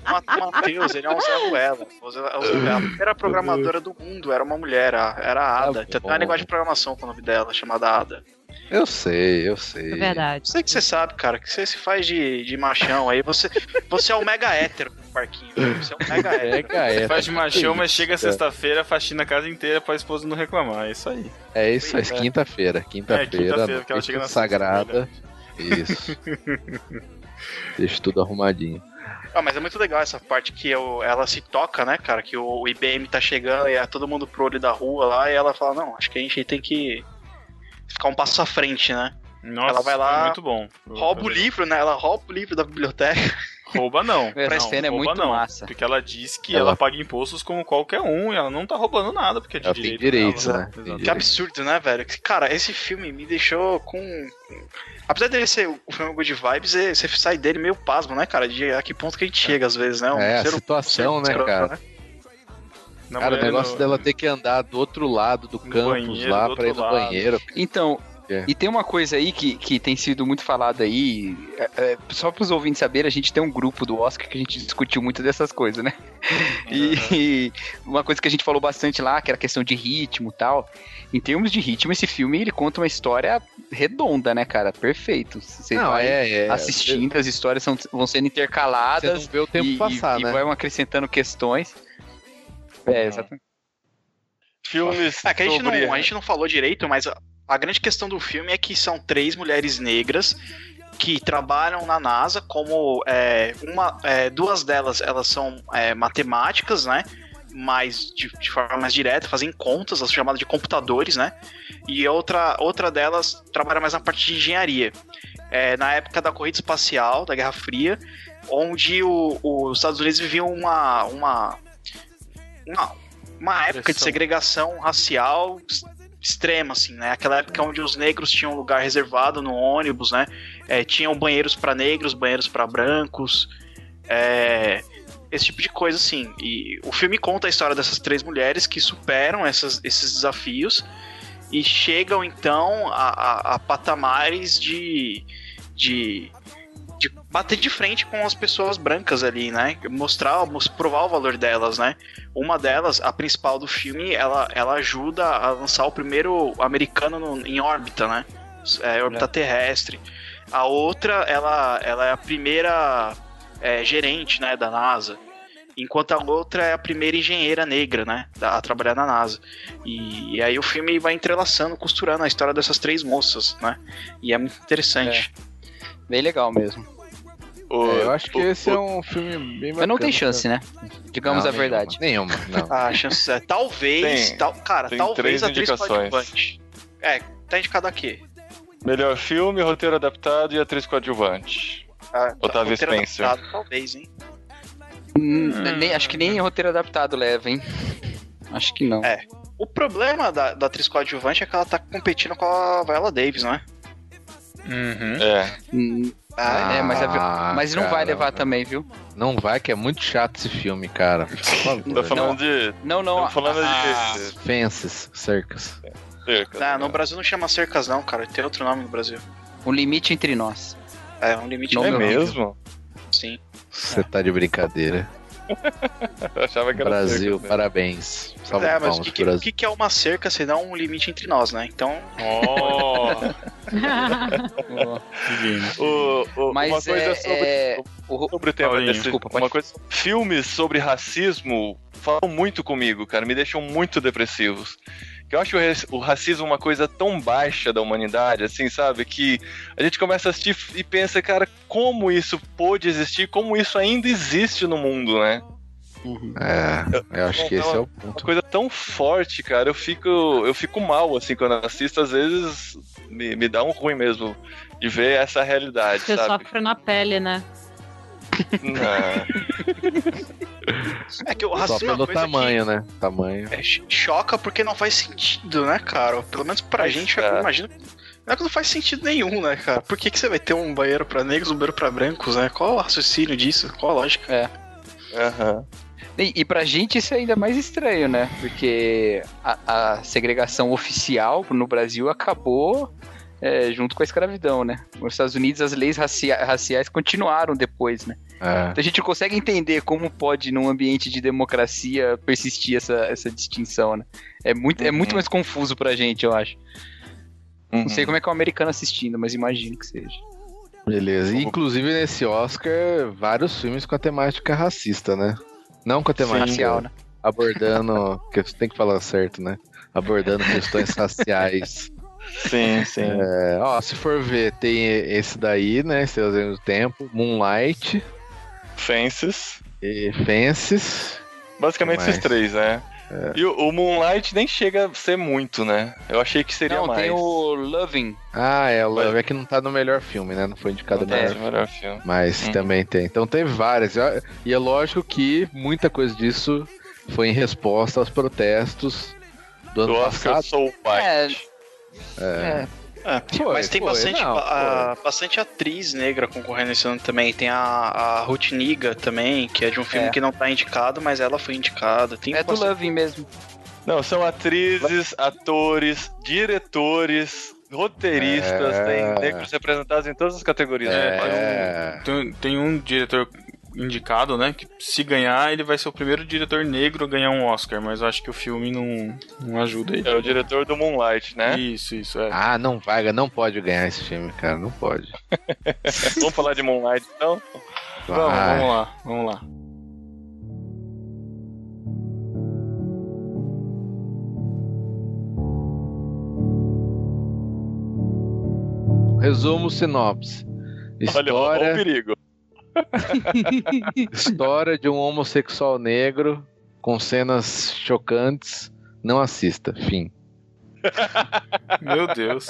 O Matheus, ele é um Zé Ruela. O o. A primeira programadora do mundo era uma mulher, era a Ada. Tá Tem até bom. um negócio de programação com o nome dela, chamada Ada. Eu sei, eu sei. É verdade. Sei que você sabe, cara, que você se faz de, de machão aí. Você, você é um mega hétero no parquinho. velho. Você é um mega hétero. Pega essa. Faz de machão, mas chega É. sexta-feira, faxina a casa inteira pra esposa não reclamar. É isso aí. É isso aí, É. quinta-feira. Quinta-feira, quinta-feira, que ela noite chega na sagrada. Isso. Deixa tudo arrumadinho. Ah, mas é muito legal essa parte que eu- ela se toca, né, cara? Que o, o IBM tá chegando e é todo mundo pro olho da rua lá e ela fala: Não, acho que a gente tem que ficar um passo à frente, né? Nossa, Ela vai lá, foi muito bom. Rouba o livro, né? Ela rouba o livro da biblioteca. Rouba não. Essa não, cena é muito não. massa. Porque ela diz que Ela- ela... paga impostos como qualquer um e ela não tá roubando nada, porque é de Ela tem direito direitos, dela. né? Tem Que absurdo, né, velho? Cara, esse filme me deixou com. Apesar dele ser o filme Good Vibes, é- você sai dele meio pasmo, né, cara? De a que ponto que a gente chega às vezes, né? Um É, a ser- situação, ser- né, ser- cara? Na Cara, o negócio no- dela ter que andar do outro lado do No campus banheiro, lá do pra ir no lado. banheiro. Então, É. e tem uma coisa aí que, que tem sido muito falada aí, é, é, só para os ouvintes saberem, a gente tem um grupo do Oscar que a gente discutiu muito dessas coisas, né? E uma coisa que a gente falou bastante lá, que era a questão de ritmo e tal. Em termos de ritmo, esse filme ele conta uma história redonda, né, cara? Perfeito. Você Não, vai é, é. assistindo, as histórias são, vão sendo Você intercaladas não vê o tempo e, passar, e, né? e vai acrescentando questões. É, exatamente. Filmes É que a gente, sobre... não, a gente não falou direito, mas a, grande questão do filme é que são três mulheres negras que trabalham na NASA como é, uma, é, duas delas elas são é, matemáticas, né? Mais de, de forma mais direta, fazem contas, são chamadas de computadores, né? E outra, outra delas trabalha mais na parte de engenharia. É, na época da corrida espacial, da Guerra Fria, onde o- os Estados Unidos viviam uma, uma, uma, uma época de segregação racial extrema, assim, né? Aquela época onde os negros tinham lugar reservado no ônibus, né? É, tinham banheiros para negros, banheiros para brancos, é, esse tipo de coisa, assim. E o filme conta a história dessas três mulheres que superam essas- esses desafios e chegam então a, a- a patamares de, de de bater de frente com as pessoas brancas ali, né? Mostrar, mos- provar o valor delas, né? Uma delas, a principal do filme, ela, ela ajuda a lançar o primeiro americano no- em órbita, né? É, órbita terrestre. A outra, ela, ela é a primeira é, gerente, né, da NASA. Enquanto a outra é a primeira engenheira negra, né, a trabalhar na NASA. E, e aí o filme vai entrelaçando, costurando a história dessas três moças, né? E é muito interessante. Bem legal mesmo. O- É, eu acho que o- esse o- é um filme bem Mas não tem chance, né? Digamos Não, a verdade. Nenhuma, nenhuma, não. Ah, a chance é. Talvez. Tem- tal, cara, tem talvez três indicações. É, tá indicado aqui. Melhor filme, roteiro adaptado e atriz coadjuvante. Ah, Otávio roteiro Spencer. adaptado, Talvez, hein? Hum, nem- acho que nem roteiro adaptado leva, hein? Acho que não. É. O problema da, da atriz coadjuvante é que ela tá competindo com a Viola Davis, não é? Uhum. É. Hum, Ah, é, mas, a- Ah, mas não vai levar também, viu? Não vai, que é muito chato esse filme, cara. Tá falando de. Não, não. Tô falando a- de. Fences, cercas. cerca, Não, no? Brasil não chama cercas, não, cara. Tem outro nome no Brasil. O limite entre nós. É, um limite Não, É meu mesmo? Sim. Você tá de brincadeira. Eu achava que era Brasil, cerca, parabéns. Salve é, mas o que, que, que que é uma cerca senão um limite entre nós, né? Então, Oh, O, o- Mas uma coisa é- sobre. é- o- sobre o tema Paulinho, desse, desculpa, pode- uma coisa, filmes sobre racismo falam muito comigo, cara, me deixam muito depressivos. Que eu acho o raci- o racismo uma coisa tão baixa da humanidade, assim, sabe? Que a gente começa a assistir e pensa, cara, como isso pôde existir, como isso ainda existe no mundo, né? É, eu acho que esse é o Uma ponto. coisa tão forte, cara, eu fico, eu fico mal, assim, quando eu assisto, às vezes me, me dá um ruim mesmo de ver essa realidade, Você sabe? sofre na pele, né? Não. É que o Só racismo é uma pelo coisa tamanho, né? Tamanho. é, ch- choca porque não faz sentido, né, cara? Pelo menos pra Mas, gente, cara. eu imagino. Não é que não faz sentido nenhum, né, cara? Por que, que você vai ter um banheiro pra negros e um banheiro pra brancos, né? Qual o raciocínio disso? Qual a lógica? Aham. E, e pra gente isso é ainda mais estranho, né? Porque a, a segregação oficial no Brasil acabou é, junto com a escravidão, né? Nos Estados Unidos as leis racia- raciais continuaram depois, né? É. Então a gente consegue entender como pode, num ambiente de democracia, persistir essa, essa distinção, né? É muito, é muito Uhum. mais confuso pra gente, eu acho. Uhum. Não sei como é que é o americano assistindo, mas imagino que seja. Beleza. E, inclusive nesse Oscar, vários filmes com a temática racista, né? Não com a temática Racial, né? abordando. que tem que falar certo, né? Abordando questões raciais. Sim, sim. É, ó, se for ver, tem esse daí, né? Anos do tempo, Moonlight, Fences. e Fences. Basicamente esses três, né? E o, o Moonlight nem chega a ser muito, né? Eu achei que seria Não, mais. tem o Loving. Ah, é, o Love é que não tá no melhor filme, né? Não foi indicado Não no tem melhor melhor filme. Mas Uhum. também tem. Então teve várias. E- é lógico que muita coisa disso foi em resposta aos protestos do ano Do Oscar passado. Soul White. É, É, Foi, mas tem foi, bastante, não, a- bastante atriz negra concorrendo esse ano também. Tem a, a Ruth Niga também, que é de um filme É. que não tá indicado, mas ela foi indicada. Tem é do bastante- Loving mesmo. Não, são atrizes, atores, diretores, roteiristas, É. tem negros representados em todas as categorias. né? É, Tem, tem um diretor indicado, né? Que se ganhar, ele vai ser o primeiro diretor negro a ganhar um Oscar, mas eu acho que o filme não, não ajuda ele. É o diretor do Moonlight, né? Isso, isso, é. Ah, não vai, não pode ganhar esse filme, cara, não pode. Vamos falar de Moonlight então? Vamos, Vai. vamos lá, vamos lá. Resumo sinopse. Olha, olha o História, perigo. História de um homossexual negro com cenas chocantes. Não assista. Fim. Meu Deus.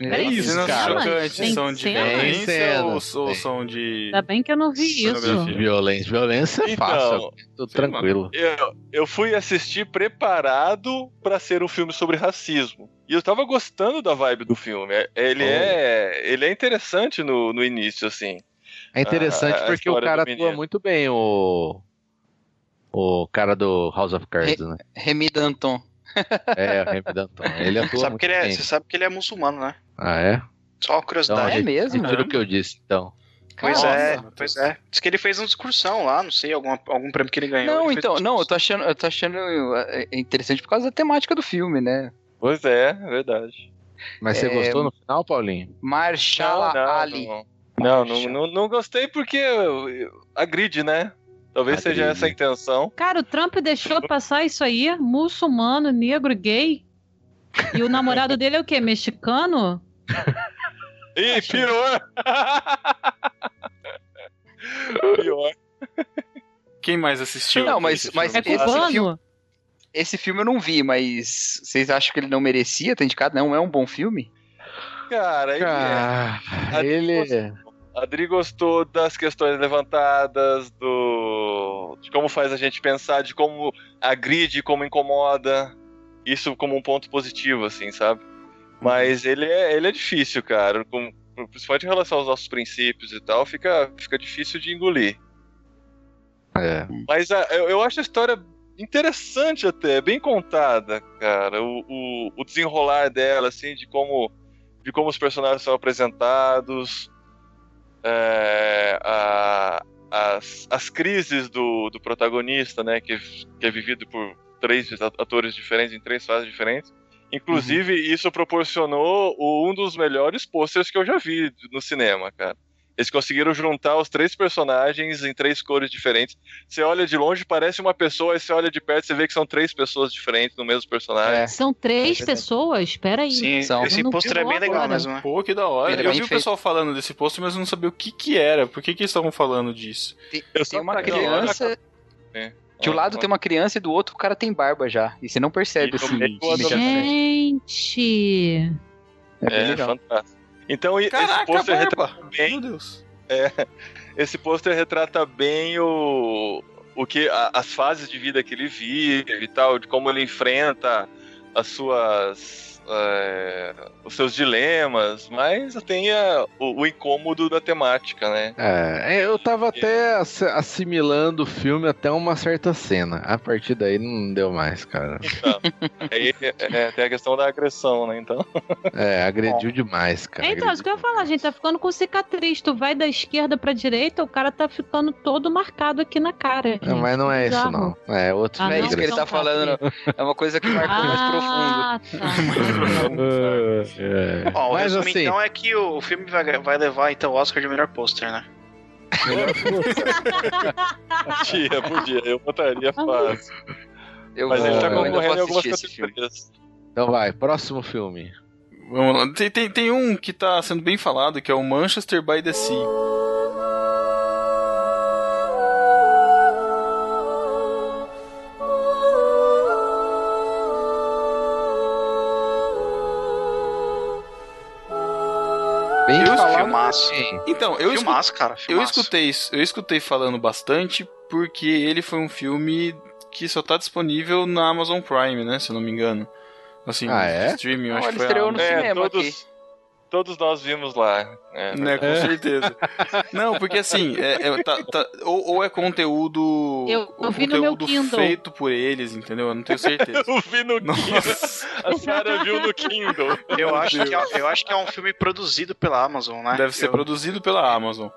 É isso, Cenas cara. chocantes Tem são de violência Tem ou, ou são de. Ainda bem que eu não vi isso. Violência. Violência é Então, fácil. Tô Sim, tranquilo. Eu, eu fui assistir preparado pra ser um filme sobre racismo. E eu tava gostando da vibe do filme. Ele, Oh. é, ele é interessante no, no início, assim. É interessante a- a porque o cara atua muito bem, o. O cara do House of Cards, né? Remy Danton. É, o Remy Danton. Ele atua Sabe muito que ele é, bem. você sabe que ele é muçulmano, né? Ah, é? Só uma Então, curiosidade. É gente- mesmo? Retiro o que eu disse, então. pois Nossa, é, pois é. Diz que ele fez uma excursão lá, não sei, algum, algum prêmio que ele ganhou. Não, ele então, não, eu tô achando, eu tô achando é, é interessante por causa da temática do filme, né? Pois é, é verdade. Mas você É, gostou no final, Paulinho? Marshala não, Ali. Não, não, não, não, não gostei porque agride, né? Talvez seja Agride. essa a intenção. Cara, o Trump deixou passar isso aí, muçulmano, negro, gay. E o namorado dele é o quê? Mexicano? Ih, pior! pior. Quem mais assistiu? Não, mas- esse mas É filme? Esse cubano? filme- Esse filme eu não vi, mas vocês acham que ele não merecia ter indicado? Não é um bom filme? Cara, ele é. Ah, A ele. Adri gostou das questões levantadas, do de como faz a gente pensar, de como agride, como incomoda. Isso como um ponto positivo, assim, sabe? Mas ele é, ele é difícil, cara. Com, principalmente em relação aos nossos princípios e tal, fica, fica difícil de engolir. É. Mas a- eu, eu acho a história interessante até, bem contada, cara. O, o, o desenrolar dela, assim, de como, de como os personagens são apresentados, é, a- as, as crises do, do protagonista, né, que, que é vivido por três atores diferentes em três fases diferentes. Inclusive, isso proporcionou um dos melhores posters que eu já vi no cinema, cara. Eles conseguiram juntar os três personagens em três cores diferentes. Você olha de longe, parece uma pessoa, aí você olha de perto, você vê que são três pessoas diferentes no mesmo personagem. É. São três É pessoas? Espera aí. Sim, São. esse pôster é bem legal agora. mesmo, né? Pô, que da hora. Ele é eu vi o pessoal falando desse pôster, mas eu não sabia o que que era. Por que que eles estavam falando disso? Tem, Eu tem uma criança. É. De um lado tem uma criança e do outro o cara tem barba já. E você não percebe E assim. imediatamente. Gente. É É, fantástico. Então, e- esse Caraca, pôster retrata bem Deus. esse pôster retrata bem o, o que a- as fases de vida que ele vive e tal, de como ele enfrenta as suas é, os seus dilemas, mas tem a- o, o incômodo da temática, né? É, eu tava até ass- assimilando o filme até uma certa cena. A partir daí não deu mais, cara. Aí é, tem a questão da agressão, né? Então, É, agrediu demais, cara. Então, isso que eu ia falar, a gente tá ficando com cicatriz. Tu vai da esquerda pra direita, o cara tá ficando todo marcado aqui na cara. Não, mas não é isso, não. É outro Ah, Não é não, isso que ele então tá falando. É uma coisa que marcou mais profundo. Ah, tá. É. Bom, o Mas resumo assim, então é que o filme vai, vai levar então o Oscar de melhor pôster, né? podia, podia, eu botaria fácil. Eu, Mas ele tá vou concorrendo em algumas categorias. então vai, próximo filme. Vamos lá. Tem, tem, tem um que tá sendo bem falado, que é o Manchester by the Sea. Bem Eu falado filmaço. Então, eu, escu- Filmaço, cara. eu Filmaço. escutei isso- eu escutei falando bastante porque ele foi um filme que só tá disponível na Amazon Prime, né? Se eu não me engano. Assim, Ah, é? streaming, eu Não, acho que foi a estreou no Amazon. É, cinema todos, todos nós vimos lá. É, Né, com É. certeza. Não, porque assim, é, é- tá- tá- ou, ou é conteúdo. Eu- eu vi no meu conteúdo Kindle. feito por eles, entendeu? Eu não tenho certeza. Eu vi no Kindle. Nossa, A senhora viu no Kindle. Eu acho, que é, eu acho que é um filme produzido pela Amazon, né? deve ser eu, produzido pela Amazon.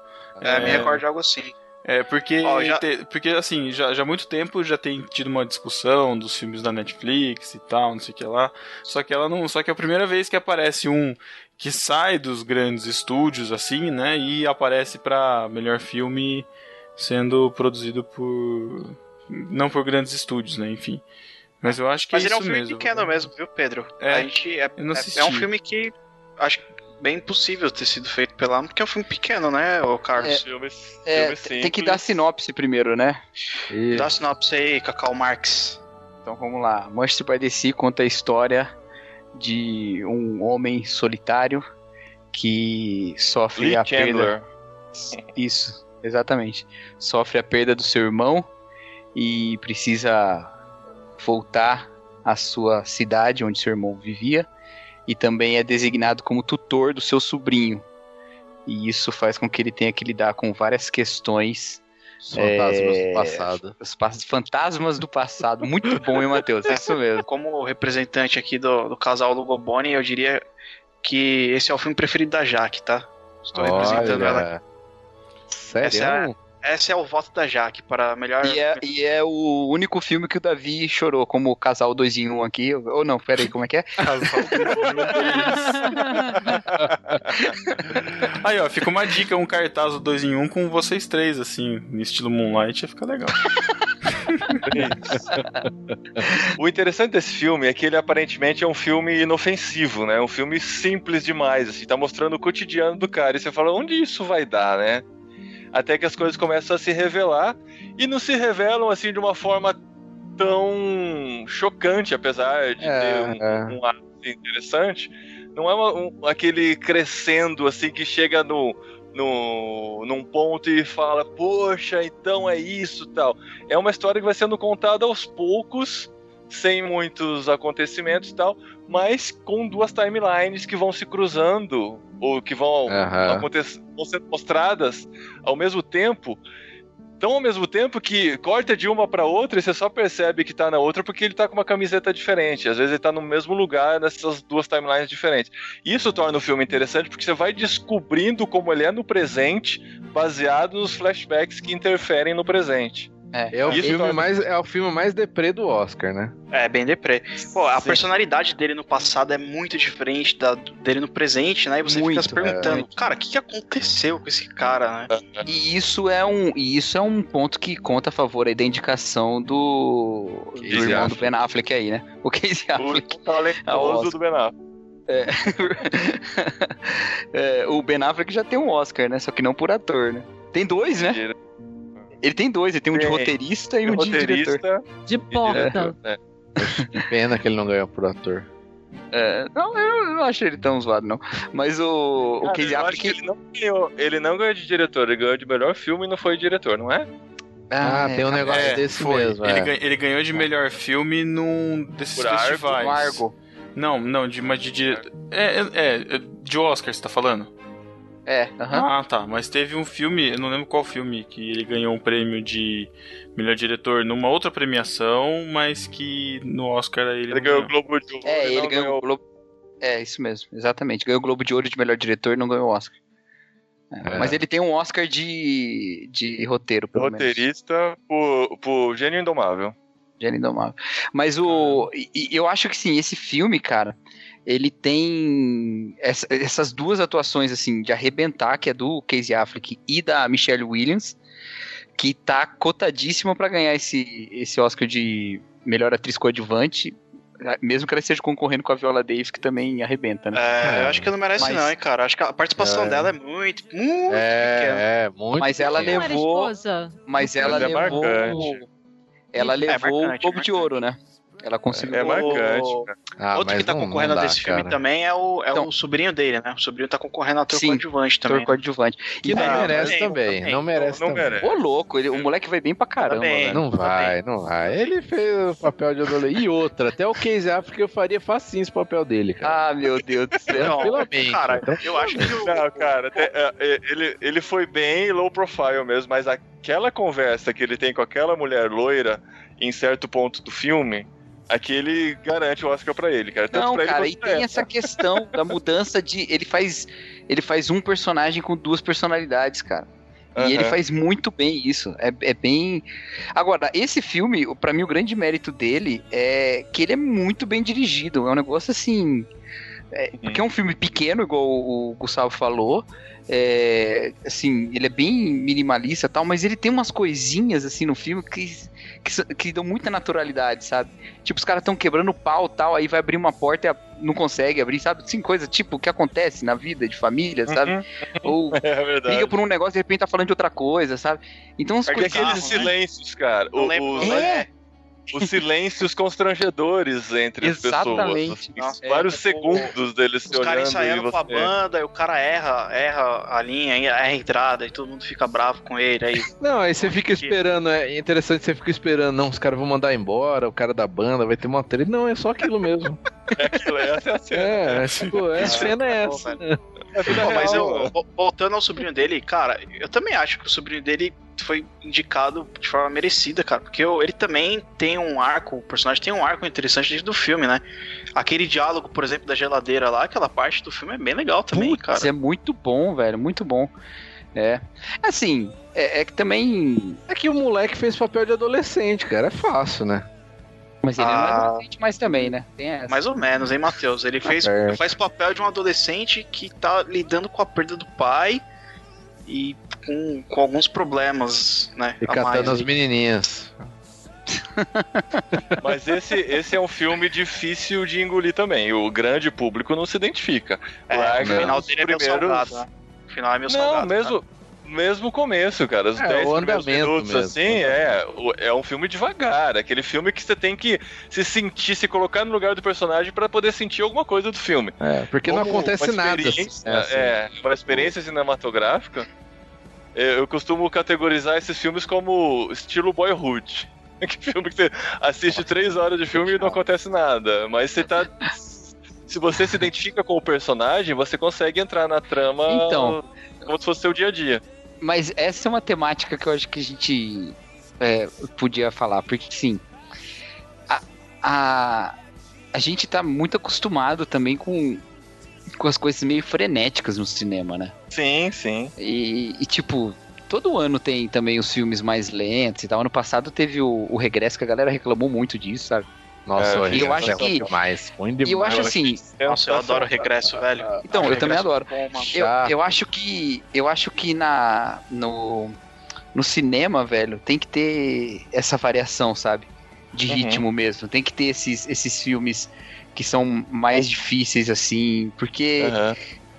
É, me É. recordo de algo assim. É, porque, Ó, já- te- porque assim, já, já há muito tempo já tem tido uma discussão dos filmes da Netflix e tal, não sei o que lá. Só que ela não. Só que é a primeira vez que aparece um que sai dos grandes estúdios, assim, né? E aparece pra melhor filme sendo produzido por. Não por grandes estúdios, né? Enfim. Mas eu acho que Mas é ele é um filme mesmo. pequeno mesmo, viu, Pedro? É, a gente é, eu não é- assisti. é um filme que acho bem possível ter sido feito pela Amazon, porque é um filme pequeno, né, ô Carlos? Filme, É, filme tem que dar sinopse primeiro, né? E- Dá a sinopse aí, Cacau Marx. Então vamos lá. Manchester by the Sea conta a história de um homem solitário que sofre Lee a perda. Chandler. Isso, exatamente. Sofre a perda do seu irmão e precisa voltar à sua cidade onde seu irmão vivia e também é designado como tutor do seu sobrinho. E isso faz com que ele tenha que lidar com várias questões Os fantasmas É, do passado. os pa- fantasmas do passado. Muito bom, hein, Matheus? É isso mesmo. Como representante aqui do, do casal Lugoboni, eu diria que esse é o filme preferido da Jaque, tá? Estou representando ela. Olha. Sério? Essa Esse é o voto da Jaque para melhor. E é, e é o único filme que o Davi chorou, como casal 2 em 1 um aqui. Ou não, peraí, como é que é? Aí, ó, fica uma dica, um cartaz 2 em 1 um com vocês três, assim, no estilo Moonlight, ia ficar legal. O interessante desse filme é que ele aparentemente é um filme inofensivo, né? Um filme simples demais, assim, tá mostrando o cotidiano do cara. E você fala, onde isso vai dar, né? Até que as coisas começam a se revelar e não se revelam assim de uma forma tão chocante, apesar de É, ter um, é. um ápice interessante. Não é uma- um- aquele crescendo assim que chega no, no, num ponto e fala, poxa, então é isso tal. É uma história que vai sendo contada aos poucos, sem muitos acontecimentos e tal, mas com duas timelines que vão se cruzando, ou que vão, acontecer, vão sendo mostradas ao mesmo tempo. Tão ao mesmo tempo que corta de uma para outra e você só percebe que tá na outra porque ele tá com uma camiseta diferente. Às vezes ele tá no mesmo lugar nessas duas timelines diferentes. Isso torna o filme interessante porque você vai descobrindo como ele é no presente, baseado nos flashbacks que interferem no presente. É o, Isso filme mais, é o filme mais deprê do Oscar, né? É, bem deprê. Pô, a Sim. personalidade dele no passado é muito diferente da dele no presente, né? E você Muito, fica se perguntando, muito. cara, o que, que aconteceu com esse cara, né? E isso é um, e isso é um ponto que conta a favor aí da indicação do, do irmão do. Ben Affleck aí, né? O Casey Affleck. O talentoso do Ben Affleck. É, o Ben Affleck já tem um Oscar, né? Só que não por ator, né? Tem dois, né? Ele tem dois, ele tem um de roteirista e um de diretor. De porta. É. Que pena que ele não ganhou por ator. É, não, eu não achei ele tão zoado, não. Mas o, o Casey Affleck. que ele não ganhou. Ele não ganhou de diretor, ele ganhou de melhor filme e não foi diretor, não é? Ah, é, tem um negócio É, desse foi. mesmo. Ele, é. ganha- ele ganhou de melhor filme num desses Por Argo, festivais. um Argo. Não, não, de, mas de dire... é, é, é, de Oscar, você tá falando? É, aham. Ah, tá. Mas teve um filme, eu não lembro qual filme, que ele ganhou um prêmio de melhor diretor numa outra premiação, mas que no Oscar ele, Ele não ganhou o ganhou. Globo de Ouro. É, e ele não ganhou o Globo. É, isso mesmo, exatamente. Ganhou o Globo de Ouro de melhor diretor e não ganhou o Oscar. É, É. Mas ele tem um Oscar de, de roteiro, pelo menos. roteirista por, por Gênio Indomável. Gênio Indomável. Mas o. E, e eu acho que sim, esse filme, cara, ele tem essa- essas duas atuações, assim, de arrebentar, que é do Casey Affleck e da Michelle Williams, que tá cotadíssima pra ganhar esse, esse Oscar de melhor atriz coadjuvante, mesmo que ela esteja concorrendo com a Viola Davis, que também arrebenta, né? É, eu acho que não merece Mas- não, hein, cara. Acho que a participação É. dela é muito, muito pequena. É, é, muito. Mas ela levou. Mas ela é levou. marcante. ela É levou marcante, o Globo de. Ouro, né? Ela conseguiu. É marcante, cara. Ah, Outro que tá não- concorrendo não dá, desse filme cara. também é o, é Então- o sobrinho dele, né? O sobrinho tá concorrendo a ator Sim, coadjuvante também. Ator coadjuvante. Que não Ah, merece também, também. também. Não merece Não também. merece. Ô, louco, ele- o moleque vai bem pra caramba, bem. velho. Não vai, não vai. Ele fez o papel de adolescente. E outra, até o Casey Affleck eu faria facinho esse papel dele, cara. Ah, meu Deus do céu. Não, Tranquilamente. cara, então, eu acho que o, Não, cara, até, é, é, ele, ele foi bem low profile mesmo, mas aquela conversa que ele tem com aquela mulher loira em certo ponto do filme, aquele garante o Oscar pra ele, cara. Tanto Não, pra ele cara, e quanto pra tem ela. essa questão da mudança de. Ele faz. Ele faz um personagem com duas personalidades, cara. E ele Aham. faz muito bem isso. É, é bem. Agora, esse filme, pra mim, o grande mérito dele é que ele é muito bem dirigido. É um negócio assim. é- porque é um filme pequeno, igual o Gustavo falou. É, assim, ele é bem minimalista e tal, mas ele tem umas coisinhas assim no filme que, que, que dão muita naturalidade, sabe? Tipo, os caras estão quebrando pau tal, aí vai abrir uma porta e a- não consegue abrir, sabe? Assim, coisa tipo o que acontece na vida de família, sabe? Uhum, Ou É briga por um negócio e de repente tá falando de outra coisa, sabe? Então as É coisas. aqueles né? silêncios, cara. Não o- lembro, os, não É, os silêncios constrangedores entre Exatamente. as pessoas. Nossa, vários é, segundos deles se Os caras olhando ensaiando com a você... banda, e o cara erra, erra a linha, erra a entrada, e todo mundo fica bravo com ele. Aí, Não, aí você fica esperando, é interessante, você fica esperando, não, os caras vão mandar embora, o cara da banda vai ter uma treta. Não, é só aquilo mesmo. É aquilo, essa é a cena. É, tipo, é, a cena é Pô, essa. É Pô, mas eu, vo- voltando ao sobrinho dele, cara, eu também acho que o sobrinho dele foi indicado de forma merecida, cara, porque eu- ele também tem um arco, o personagem tem um arco interessante dentro do filme, né? Aquele diálogo, por exemplo, da geladeira lá, aquela parte do filme é bem legal também, Putz, cara. é muito bom, velho, muito bom. É. Assim, é, é que também. É que o moleque fez papel de adolescente, cara, é fácil, né? Mas ele não é Ah. adolescente mais também, né? Tem essa. Mais ou menos, hein, Matheus? Ele fez, faz papel de um adolescente que tá lidando com a perda do pai e com, com alguns problemas, né? E a mais catando as aí. menininhas. Mas esse, esse é um filme difícil de engolir também. O grande público não se identifica. É, o final dele é meio primeiros- salgado, né? O final é meio Não, salgado. né? Mesmo, começo, cara. Os É, 10 o primeiros minutos, mesmo. assim, é, é um filme devagar. Aquele filme que você tem que se sentir, se colocar no lugar do personagem pra poder sentir alguma coisa do filme. É, porque não Como acontece uma nada. É, assim. É, uma experiência cinematográfica. Eu eu costumo categorizar esses filmes como estilo boyhood. Que filme que você assiste três horas de filme e não acontece nada. Mas você tá. Se você se identifica com o personagem, você consegue entrar na trama Então. como se fosse seu dia a dia. Mas essa é uma temática que eu acho que a gente é, podia falar, porque sim. A, a, a gente tá muito acostumado também com, com as coisas meio frenéticas no cinema, né? Sim, sim. E, e, tipo, todo ano tem também os filmes mais lentos e tal. Ano passado teve o, o Regresso, que a galera reclamou muito disso, sabe? Nossa, É, eu acho que- demais. Ruim E demais. eu acho assim, Nossa, eu adoro o regresso, velho. Então, eu também Regresso adoro. Eu, eu acho que. Eu acho que na. No, no cinema, velho, tem que ter essa variação, sabe? De Uhum. ritmo mesmo. Tem que ter esses, esses filmes que são mais difíceis, assim. Porque Aham.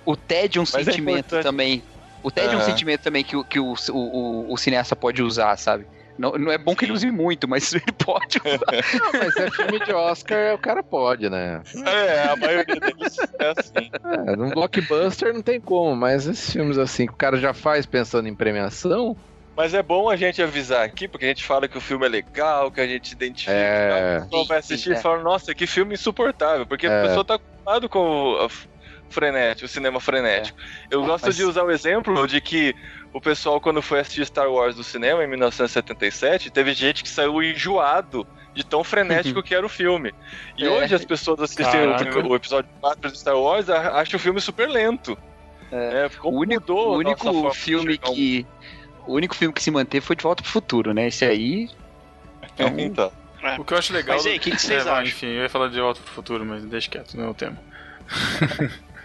o TED é um Mas é sentimento importante. também. O TED é um Aham. sentimento também que, o- que o, o, o, o cineasta pode usar, sabe? Não, não é bom que ele use muito, mas ele pode usar. Não, mas é filme de Oscar, o cara pode, né? É, a maioria deles é assim. É, num blockbuster não tem como, mas esses filmes assim que o cara já faz pensando em premiação, Mas é bom a gente avisar aqui, porque a gente fala que o filme é legal, que a gente identifica. É. O pessoal vai assistir sim, é. e fala, nossa, que filme insuportável, porque É. a pessoa tá acostumado com o a frenético, o cinema frenético. Eu gosto Mas- de usar o exemplo de que o pessoal, quando foi assistir Star Wars no cinema em 1977, teve gente que saiu enjoado de tão frenético que era o filme. E É. hoje as pessoas assistem o, o episódio 4 de Star Wars acham o filme super lento. É. É, como O único, mudou o único de filme que. O único filme que se manteve foi De Volta pro Futuro, né? Esse aí. é um- Então, O que eu acho legal. Mas aí, do- o que que vocês É, acham? Enfim, eu ia falar de Volta pro Futuro, mas deixa quieto, não é o tema.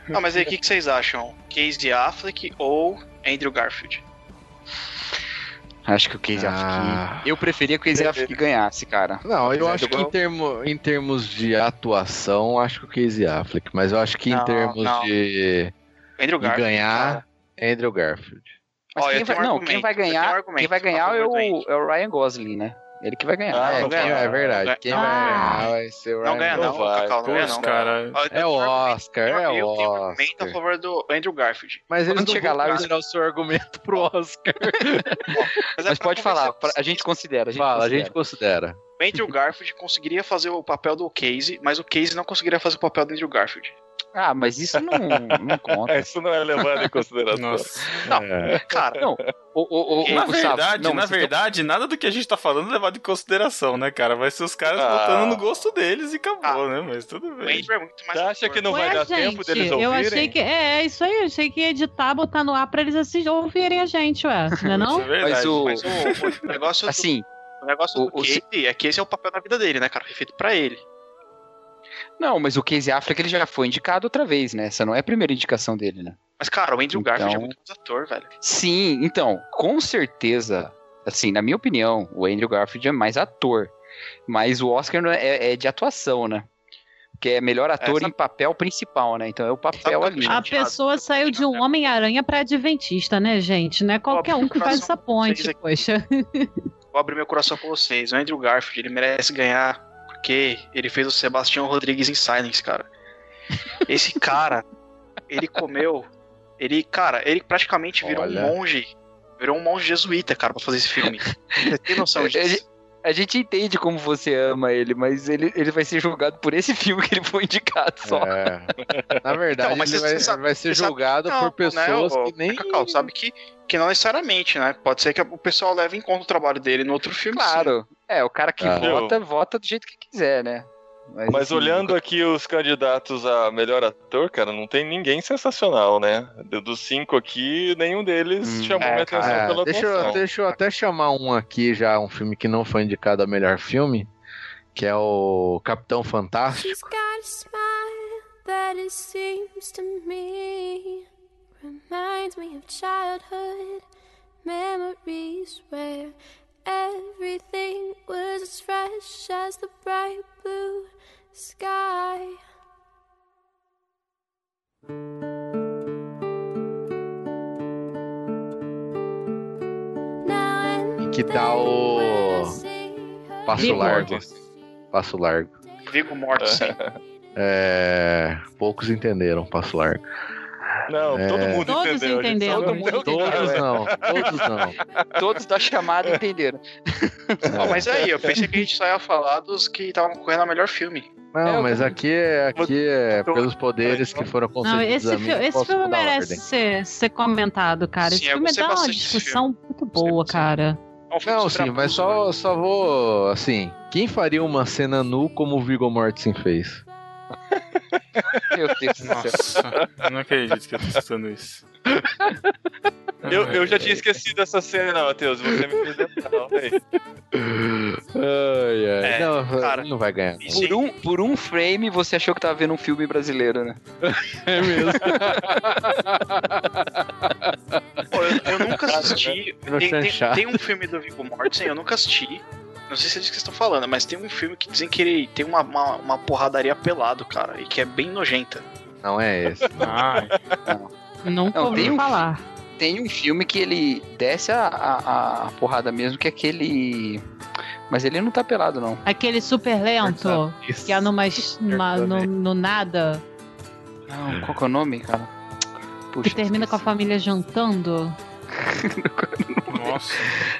Não, mas aí, o que, que vocês acham? Casey Affleck ou Andrew Garfield? Acho que o Casey Ah. Affleck. Eu preferia que o Casey Affleck ganhasse, cara. Não, eu acho que em, termo, em termos de atuação, acho que o Casey Affleck, mas eu acho que em Não, termos não. de, Andrew de Garfield. ganhar, Andrew Garfield. Mas eu quem vai, um não, quem vai um ganhar, quem vai ganhar é o, é o Ryan Gosling, né? Ele que vai ganhar. Ah, é, não quem- ganha, é verdade. não Quem ganha. vai Ah. ganhar vai ser o Não Ryan ganha não, Gosling. vai, Cacau, não ganha não. cara. Eu É tenho o Oscar, é eu o tenho um argumento a Oscar. favor do Andrew Garfield. Mas eles Quando não chegar vão lá, eu- considerar o seu argumento pro Oscar. Mas, é Mas pra pode falar, pra- a gente considera. A gente Fala, a considera. gente considera. O Andrew Garfield conseguiria fazer o papel do Casey, mas o Casey não conseguiria fazer o papel do Andrew Garfield. Ah, mas isso não, não conta. isso não é levado em consideração. Nossa. É. Cara, Não, o, o, o, Na verdade, não, na vocês verdade, nada do que a gente tá falando é levado em consideração, né, cara? Vai ser os caras Ah. votando no gosto deles e acabou, né? Mas tudo bem. É Você acha que não vai Ué, dar gente, tempo deles eu ouvirem? achei que. É, é isso aí, eu achei que ia editar, botar no ar pra eles assistirem, ouvirem a gente, ué. Não é não? É verdade. Mas o- Mas o, o negócio, do, Assim, o negócio o- do Casey é que esse é o papel da vida dele, né, cara? Foi feito pra ele. Não, mas o Casey Affleck ele já foi indicado outra vez, né? Essa não é a primeira indicação dele, né? Mas, cara, o Andrew Então- Garfield é muito mais ator, velho. Sim, então, com certeza, assim, na minha opinião, o Andrew Garfield é mais ator. Mas o Oscar é, é- é de atuação, né? Que é melhor ator Essa- em papel principal, né? Então é o papel ali. A pessoa saiu de um Homem-Aranha pra Adventista, né, gente? Não é qualquer um que faz essa ponte, poxa. Vou abrir meu coração pra vocês. O Andrew Garfield, ele merece ganhar porque ele fez o Sebastião Rodrigues em Silence, cara. Esse cara, ele comeu. Ele, cara, ele praticamente virou Olha. um monge. Virou um monge jesuíta, cara, pra fazer esse filme. Você tem noção disso? A gente entende como você ama ele, mas ele, ele vai ser julgado por esse filme que ele foi indicado só. É. Na verdade, Então, mas ele você vai, sabe- vai ser você sabe- julgado Não, por pessoas né, ô, que nem. Cacau, sabe que, que não necessariamente, né? Pode ser que o pessoal leve em conta o trabalho dele no outro filme. sim. É, o cara que Ah. vota, vota do jeito que quiser, né? Mas assim, olhando aqui os candidatos a melhor ator, cara, não tem ninguém sensacional, né? Do- Dos cinco aqui, nenhum deles Hum, chamou é, minha cara, atenção É, pela deixa, eu, deixa eu até chamar um aqui já, um filme que não foi indicado a melhor filme, que é o Capitão She's Fantástico. got a smile that it seems to me reminds me of childhood memories where everything was as fresh as the bright blue sky. Now and Em que tá o then when I see her Passo. Largo. Passo Largo. Vigo morto, sim. É, poucos entenderam Passo Largo. Não, É. todo mundo Todos entendeu. entenderam. não deu Todos não, todos não. Todos da chamada entenderam. Ó, mas aí, eu pensei que a gente só ia falar dos que estavam concorrendo ao melhor filme. Não, É, mas aqui é, aqui é pelos poderes que foram Não, concedidos esse, a mim. esse filme merece ser, ser comentado, cara. Esse Sim, eu filme dá uma discussão muito boa, cara. É filme Não, de sim, mas só, só vou. Assim, quem faria uma cena nu como o Viggo Mortensen fez? Meu Deus do céu. Nossa, eu não acredito que eu tô escutando isso. Eu, eu já tinha esquecido essa cena, Matheus. Você me fez lembrar, não, velho. Ai, ai. É, não, cara, não vai ganhar. Por um, por um frame você achou que tava vendo um filme brasileiro, né? É mesmo. Pô, eu, eu nunca assisti. Tem, tem, tem um filme do Viggo Mortensen, eu nunca assisti. Não sei se é disso que vocês estão falando, mas tem um filme que dizem que ele tem uma, uma, uma porradaria pelado, cara, e que é bem nojenta. Não é esse. Ah, Nunca Não, ouvi tem um- falar. Tem um filme que ele desce a, a, a porrada mesmo, que é aquele. Mas ele não tá pelado, não. Aquele super lento, que é numa, numa- no, no nada, Não, qual que é o nome, cara? Puxa, que termina com a família jantando. nossa.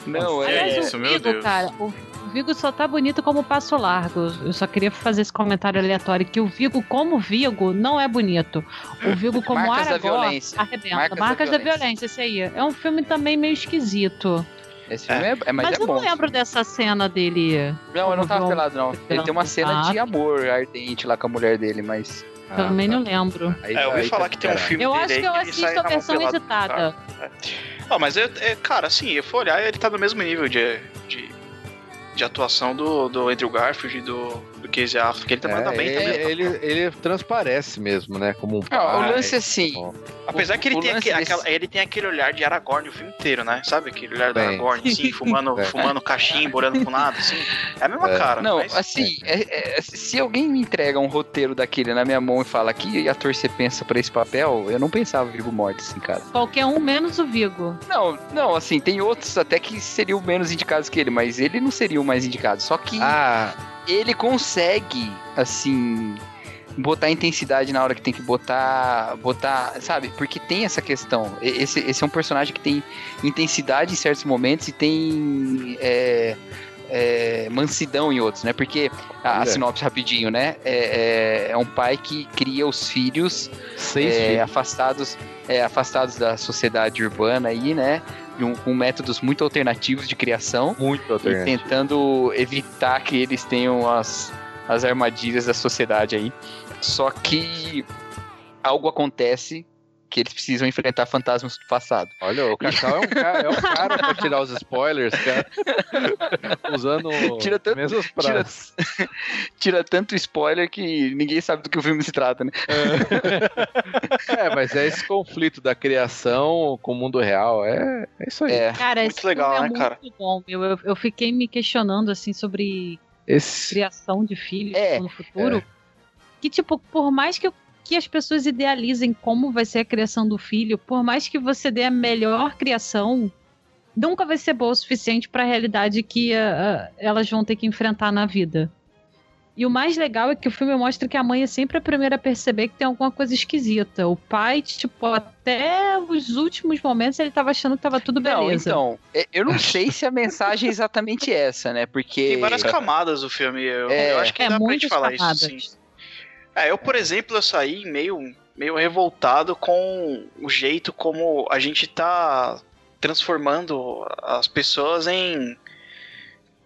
Não, É é. Isso, meu Deus. cara, o Vigo só tá bonito como passo largo. Eu só queria fazer esse comentário aleatório que o Vigo como Vigo não é bonito. O Vigo como Marcas da Violência. arrebenta. Marcas Marcas, da da, violência. esse aí. É um filme também meio esquisito. Esse filme é, é- mas, Mas, é eu bom. não lembro dessa cena dele. Não, eu não tava pelado, não. Ele tem uma cena de Ah. amor ardente lá com a mulher dele, mas. também não lembro. Aí- É, eu ouvi aí falar tá que tem um filme Eu acho que eu assisto a versão pelado, editada. Ah, mas é, é- cara, assim, eu for olhar, ele tá no mesmo nível de, de, de atuação do, do Andrew Garfield e do, do Casey Affleck. Ele também É, tá bem ele, também. ele, ele transparece mesmo, né? Como um pai. Ah, o lance é assim. Bom, Apesar que ele o tem, aquele, desse- aquela- ele tem aquele olhar de Aragorn o filme inteiro, né? Sabe aquele olhar do. Aragorn, assim, fumando, É. fumando cachimbo, olhando pro nada, assim. É a mesma É. cara. Não, mas- assim, é- é- se alguém me entrega um roteiro daquele na minha mão e fala que ator você pensa pra esse papel, eu não pensava Vigo Mortensen, cara. Qualquer um menos o Vigo. Não, não, assim, tem outros até que seriam menos indicados que ele, mas ele não seria o mais indicado. Só que Ah, ele consegue, assim, botar intensidade na hora que tem que botar, botar, sabe? Porque tem essa questão. Esse, esse é um personagem que tem intensidade em certos momentos e tem é, é, mansidão em outros, né? Porque a, a Olha. sinopse rapidinho, né? É, é- é um pai que cria os filhos seis é, filhos. afastados, é, afastados da sociedade urbana aí, né? Um- com métodos muito alternativos de criação Muito e alternativo. tentando evitar que eles tenham as, as armadilhas da sociedade aí. Só que algo acontece que eles precisam enfrentar fantasmas do passado. Olha, o Cacau é um cara, é um cara pra tirar os spoilers, cara. Usando Tira tanto- mesmos Tira, tira tanto spoiler que ninguém sabe do que o filme se trata, né? É, mas é esse conflito da criação com o mundo real. É, é isso aí. É. Cara, Muito esse legal, filme é né, cara? muito bom, meu. Eu, eu fiquei me questionando, assim, sobre Esse, criação de filhos É, no futuro. Que, tipo, por mais que, eu- que as pessoas idealizem como vai ser a criação do filho, por mais que você dê a melhor criação, nunca vai ser boa o suficiente para a realidade que ah, elas vão ter que enfrentar na vida. E o mais legal é que o filme mostra que a mãe é sempre a primeira a perceber que tem alguma coisa esquisita. O pai, tipo, até os últimos momentos ele tava achando que tava tudo Não, beleza. então, é- eu não sei se a mensagem é exatamente essa, né? Porque. Tem várias camadas o filme. Eu, É. eu acho que é dá pra gente falar camadas. isso, sim. É, eu, por exemplo, eu saí meio, meio revoltado com o jeito como a gente tá transformando as pessoas em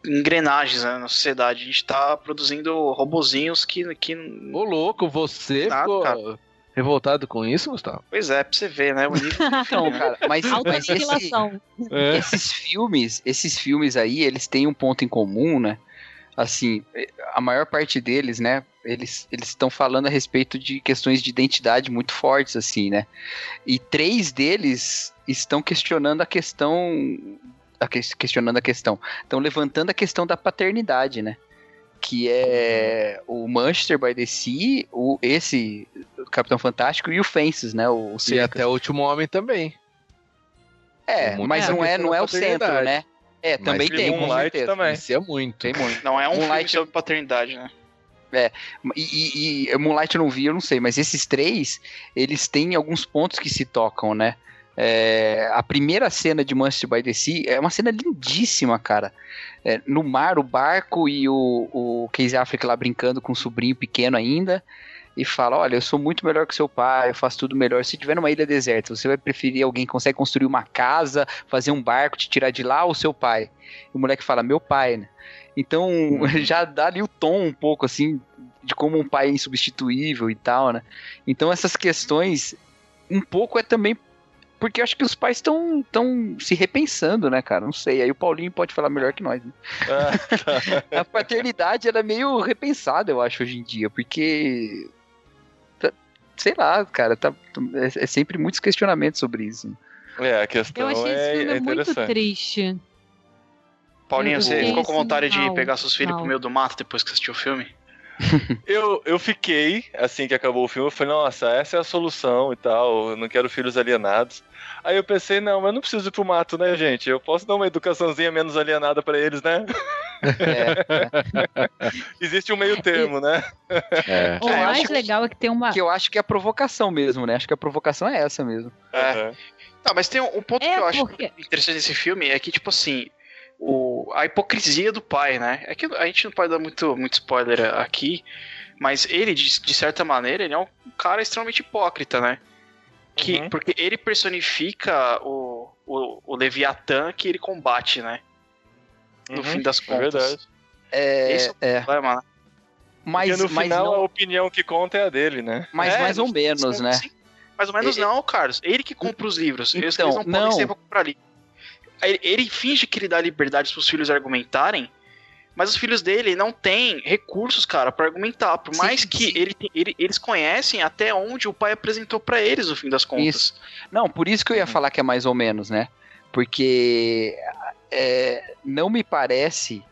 engrenagens né, na sociedade. A gente tá produzindo robozinhos que, que. Ô, louco, você Nada, ficou cara. revoltado com isso, Gustavo? Pois é, pra você ver, né? O nível Não, cara, mas, mas esse. É. esses filmes, esses filmes aí, eles têm um ponto em comum, né? Assim, a maior parte deles, né? Eles eles estão falando a respeito de questões de identidade muito fortes, assim, né? E três deles estão questionando a questão, a que- questionando a questão, estão levantando a questão da paternidade, né? Que é o Manchester by the Sea, o esse o Capitão Fantástico e o Fences, né? O, o E até o último homem também. É, Muito mas não é, não é o centro, né? É, Mas também tem tem, com certeza. também. Isso é muito. Tem muito. Não é um Moonlight- filme sobre paternidade, né? E, e, e Moonlight eu não vi, eu não sei, mas esses três, eles têm alguns pontos que se tocam, né? É, a primeira cena de Manchester by the Sea é uma cena lindíssima, cara. É, no mar, o barco e o, o Casey Affleck lá brincando com o sobrinho pequeno ainda. E fala: Olha, eu sou muito melhor que seu pai, eu faço tudo melhor. Se tiver numa ilha deserta, você vai preferir alguém que consegue construir uma casa, fazer um barco, te tirar de lá ou seu pai? E o moleque fala: Meu pai, né? Então já dá ali o tom um pouco assim de como um pai é insubstituível e tal, né? Então essas questões um pouco é também porque eu acho que os pais estão tão se repensando, né, cara? Não sei. Aí o Paulinho pode falar melhor que nós. Né? Ah, A paternidade ela é meio repensada, eu acho, hoje em dia, porque. tá- Sei lá, cara, tá, é, é sempre muitos questionamentos sobre isso. é, a questão Eu achei esse é, filme é muito triste. Paulinho, você ficou com vontade de mal, pegar seus filhos mal. pro meio do mato depois que assistiu o filme? Eu, eu fiquei, assim que acabou o filme, eu falei, nossa, essa é a solução e tal, eu não quero filhos alienados. Aí eu pensei, não, mas eu não preciso ir pro mato, né, gente? Eu posso dar uma educaçãozinha menos alienada pra eles, né? É, Existe um meio termo, né? É. O É, eu mais acho que- legal é que tem uma. que eu acho que é a provocação mesmo, né? Acho que a provocação é essa mesmo. Aham. Tá, mas tem um, um ponto É, que eu acho porque- interessante desse filme é que, tipo assim, o, a hipocrisia do pai, né? É que a gente não pode dar muito, muito spoiler aqui, mas ele, de, de certa maneira, ele é um cara extremamente hipócrita, né? Que, Uhum. Porque ele personifica o, o, o Leviatã que ele combate, né? No Uhum, fim das É contas. verdade. É, Esse é o é. problema, né? Mas, Porque no mas final não- a opinião que conta é a dele, né? mas É, mais ou menos, né? sim. Mais ou menos E- não, Carlos. Ele que compra os livros. eles, Então, eles não podem não. ser pra comprar ali. Ele, ele finge que ele dá liberdade pros filhos argumentarem, mas os filhos dele não têm recursos, cara, pra argumentar. Por Sim, mais que sim. ele, ele- eles conhecem até onde o pai apresentou pra eles, no fim das contas. Isso. Não, por isso que eu ia falar que é mais ou menos, né? Porque é, não me parece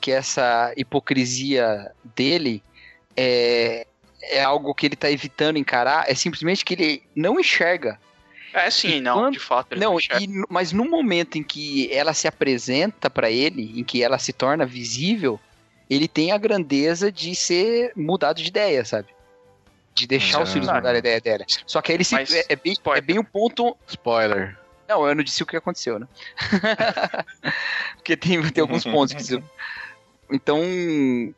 que essa hipocrisia dele é, é algo que ele tá evitando encarar, é simplesmente que ele não enxerga. É, sim, não, quando- de fato. ele Não, e mas no momento em que ela se apresenta pra ele, em que ela se torna visível, ele tem a grandeza de ser mudado de ideia, sabe? De deixar os Ah. filhos mudarem a ideia dela. Só que aí ele se, Mas, é, é bem, spoiler. é bem um ponto Spoiler. não, eu não disse o que aconteceu, né? Porque tem, tem alguns pontos que Então,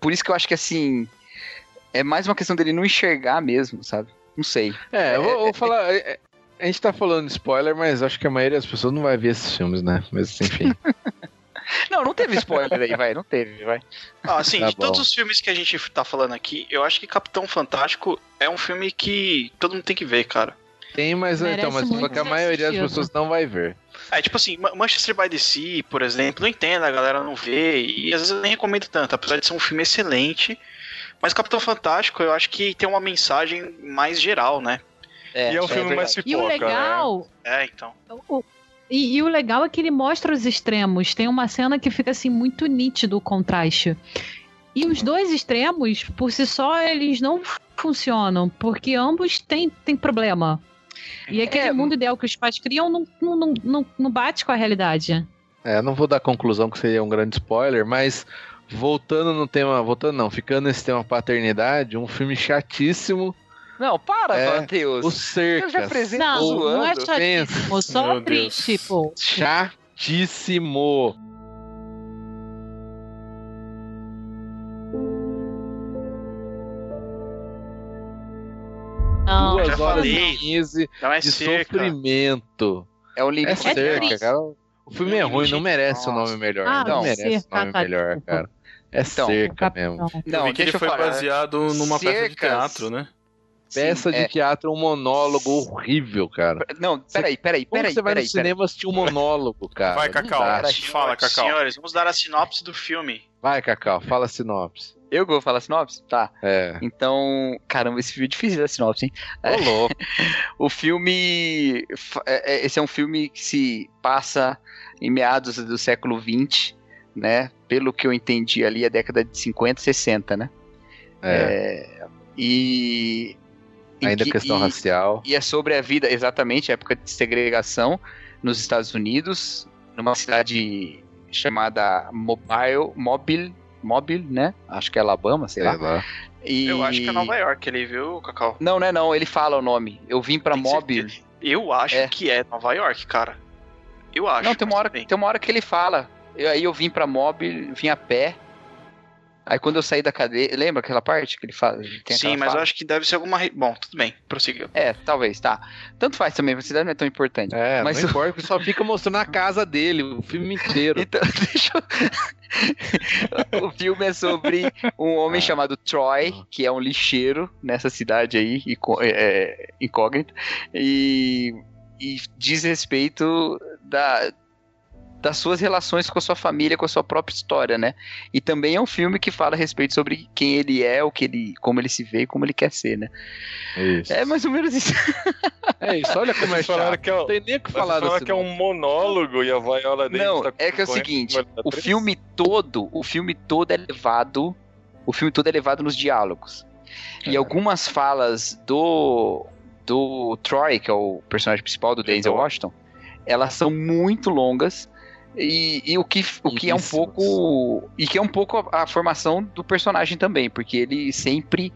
por isso que eu acho que assim. É mais uma questão dele não enxergar mesmo, sabe? Não sei. É, eu vou, vou falar. é, é, A gente tá falando de spoiler, mas acho que a maioria das pessoas não vai ver esses filmes, né? Mas enfim. Não, não teve spoiler aí, vai. Não teve, vai. Ah, assim, Tá de todos bom. os filmes que a gente tá falando aqui, eu acho que Capitão Fantástico é um filme que todo mundo tem que ver, cara. Tem, mas Merece então, mas só que a maioria das pessoas não vai ver. É, tipo assim, Ma- Manchester by the Sea, por exemplo, não entendo, a galera não vê, e às vezes eu nem recomendo tanto, apesar de ser um filme excelente. Mas Capitão Fantástico, eu acho que tem uma mensagem mais geral, né? E é um filme mais E o pipoca, né? legal. É, então. o- e, e o legal é que ele mostra os extremos. Tem uma cena que fica assim muito nítido o contraste. E os dois extremos, por si só, eles não funcionam, porque ambos têm, têm problema. E aquele É, mundo ideal que os pais criam não, não, não, não, não bate com a realidade. É, não vou dar conclusão que seria um grande spoiler, mas voltando no tema, voltando não, ficando nesse tema paternidade, um filme chatíssimo, Não, para, É, Matheus. O Eu já Cercas. apresento Não, não é zoando. chatíssimo, só triste, pô. Chatíssimo. Não, Duas já horas falei. e 15 Não é de cerca. sofrimento. É um É limite. cerca, triste. cara. O filme é ruim, não merece o Nossa. nome melhor. Ah, não não, merece cerca, o nome tá, melhor, cara. É Então, cerca mesmo. Capitão. eu Não, vi que ele eu foi falar. baseado numa peça de Cercas. teatro, né? Peça Sim, de é. teatro, um monólogo horrível, cara. Não, peraí, peraí, Como peraí, você vai peraí. no peraí. cinema assistir um monólogo, cara? Vai, Cacau. dá. Peraí. Fala, Cacau. Senhores, vamos dar a sinopse do filme. Vai, Cacau, fala a sinopse. Eu vou falar sinopse? Tá. É. Então, caramba, esse filme é difícil da sinopse, hein? Ô, louco. O filme. é- é- Esse é um filme que se passa em meados do século XX, né? Pelo que eu entendi ali, a década de 50, 60, né? É. E. Ainda que- questão e- racial. E é sobre a vida, exatamente, época de segregação nos Estados Unidos, numa cidade chamada Mobile, Mobile, Mobile, né? Acho que é Alabama, sei lá. Sei lá. E... Eu acho que é Nova York ele viu, Cacau? Não, não é não, ele fala o nome. Eu vim pra Tem Mobile. certeza? Eu acho É. que é Nova York, cara. Eu acho. Não, tem uma hora, bem. tem uma hora que ele fala. Eu- aí eu vim pra Mobile, vim a pé. Aí quando eu saí da cadeia, lembra aquela parte que ele fala? tem Sim, mas fala? eu acho que deve ser alguma. re- Bom, tudo bem, prossiga. É, talvez, tá. Tanto faz também, a cidade não é tão importante. É, Mas não o- importa, que só fica mostrando a casa dele, o filme inteiro. Então, deixa eu... O filme é sobre um homem Ah. chamado Troy, que é um lixeiro nessa cidade aí, incó- é, incógnita. E, e diz respeito da, das suas relações com a sua família, com a sua própria história, né? E também é um filme que fala a respeito sobre quem ele é, o que ele, como ele se vê, e como ele quer ser, né? Isso. É mais ou menos isso. É isso, olha como é Vocês falaram chato. que é, Não o- tem nem o que falar falaram desse que é um monólogo e a Viola Davis Não, tá é que é o seguinte, o filme todo, o filme todo é levado, o filme todo é levado nos diálogos. E algumas falas do do Troy, que é o personagem principal do Denzel Washington, elas são muito longas e, e o que o que é um pouco e que é um pouco a, a formação do personagem também, porque ele sempre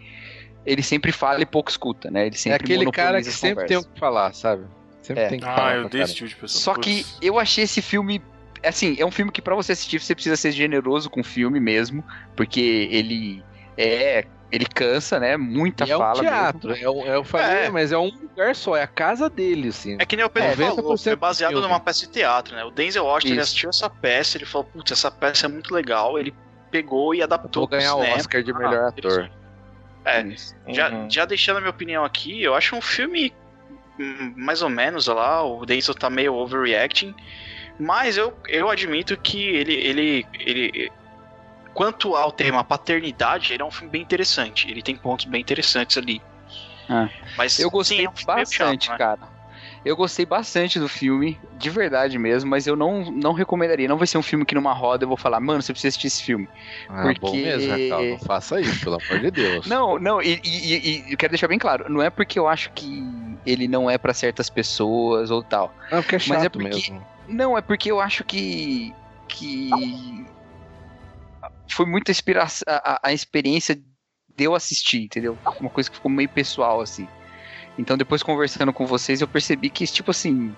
ele sempre fala e pouco escuta, né? Ele É sempre aquele cara que sempre tem o que falar, sabe? Sempre É. tem que falar. Ah, eu dei esse tipo de pessoa. Só que eu achei esse filme. Assim, é um filme que pra você assistir você precisa ser generoso com o filme mesmo, porque ele é. Ele cansa, né? Muita E é um fala. teatro, mesmo. é um- eu falei, É. mas é um lugar só, é a casa dele, assim. É que nem o Pedro 90% falou, foi do baseado filme. numa peça de teatro, né? O Denzel Washington assistiu essa peça, ele falou, putz, essa peça é muito legal, ele pegou e adaptou Vou ganhar o cinema. Oscar de melhor Ah, ator. É, Isso. já, Uhum. já deixando a minha opinião aqui, eu acho um filme hum, mais ou menos, olha lá, o Denzel tá meio overreacting, mas eu, eu admito que ele, ele, ele, quanto ao tema paternidade, ele é um filme bem interessante, ele tem pontos bem interessantes ali. Ah. Mas Eu gostei sim, é um bastante, chato, né? cara. Eu gostei bastante do filme, de verdade mesmo, mas eu não, não recomendaria. Não vai ser um filme que numa roda eu vou falar, mano, você precisa assistir esse filme. Ah, Porque- bom mesmo, Racal, não faça isso, pelo amor de Deus. Não, não, e, e- e- eu quero deixar bem claro, não é porque eu acho que ele não é pra certas pessoas ou tal. Não, porque é chato Mas é porque- mesmo. Não, é porque eu acho que. que. Foi muita inspiração. A, a- experiência de eu assistir, entendeu? Uma coisa que ficou meio pessoal, assim. Então, depois conversando com vocês, eu percebi que, tipo assim.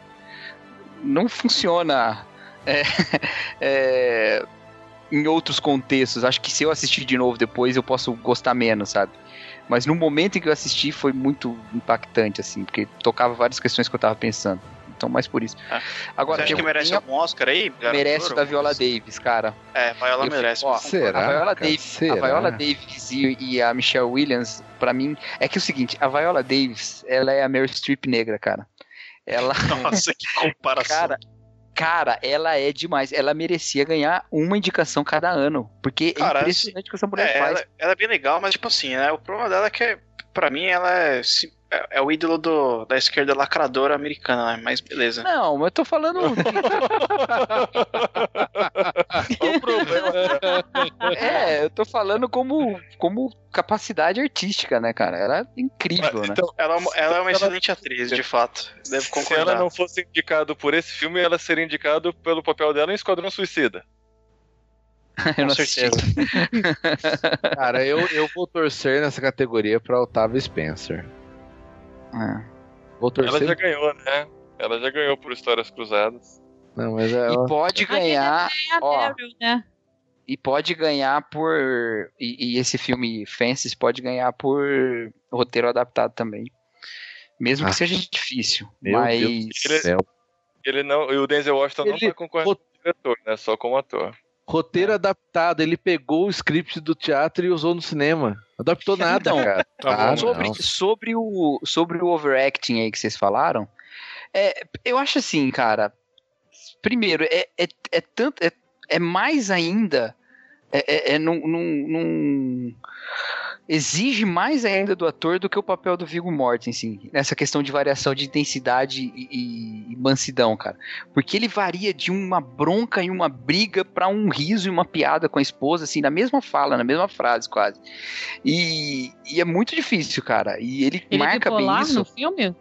Não funciona. é, é, em outros contextos. Acho que se eu assistir de novo depois, eu posso gostar menos, sabe? Mas no momento em que eu assisti, foi muito impactante, assim, porque tocava várias questões que eu tava pensando. Então, mais por isso. Ah. Agora, Você acha que merece algum Oscar aí? Merece da Viola? Davis, cara. É, Viola Eu- merece. ó, Será? a Viola cara? Davis, Será? a Viola Davis e, e a Michelle Williams, pra mim, é que é o seguinte, a Viola Davis, ela é a Meryl Streep negra, cara. Ela, Nossa, que comparação. cara, cara, ela é demais. Ela merecia ganhar uma indicação cada ano, porque Cara, é impressionante o que essa mulher É, faz. ela, ela é bem legal, mas tipo assim, né? O problema dela é que, pra mim, ela é, sim- é, é o ídolo do- da esquerda lacradora americana, né? Mas beleza. Não, mas eu tô falando. Qual o problema? é, eu tô falando como, como capacidade artística, né, cara? Ela é incrível, né? Então, Ela, é uma- ela é uma Ela- excelente atriz, de fato. Devo se concordar. ela não fosse indicada por esse filme, ela seria indicada pelo papel dela em Esquadrão Suicida. eu não Com certeza. Cara, eu, eu vou torcer nessa categoria pra Otávio Spencer. É. Vou Ela torcer. já ganhou, né? Ela já ganhou por Histórias Cruzadas. Não, mas é. E pode ganhar. É ó, né? E pode ganhar por. E, e esse filme Fences pode ganhar por roteiro adaptado também. Mesmo Ah. que seja difícil. Meu mas. Céu. Ele não, e o Denzel Washington não Ele- vai concorrer como diretor, né? Só como ator. Roteiro adaptado, ele pegou o script do teatro e usou no cinema. Adaptou nada, Então, cara. Tá Ah, sobre, sobre, o, sobre o overacting aí que vocês falaram, é, eu acho assim, cara. Primeiro, é, é, é tanto. É, é mais ainda. É, é, é num, num- num- exige mais ainda do ator do que o papel do Viggo Mortensen, nessa questão de variação de intensidade e, e- e mansidão, cara. Porque ele varia de uma bronca e uma briga pra um riso e uma piada com a esposa, assim, na mesma fala, na mesma frase, quase. E, e é muito difícil, cara. E ele, Ele é marca bem isso. no filme?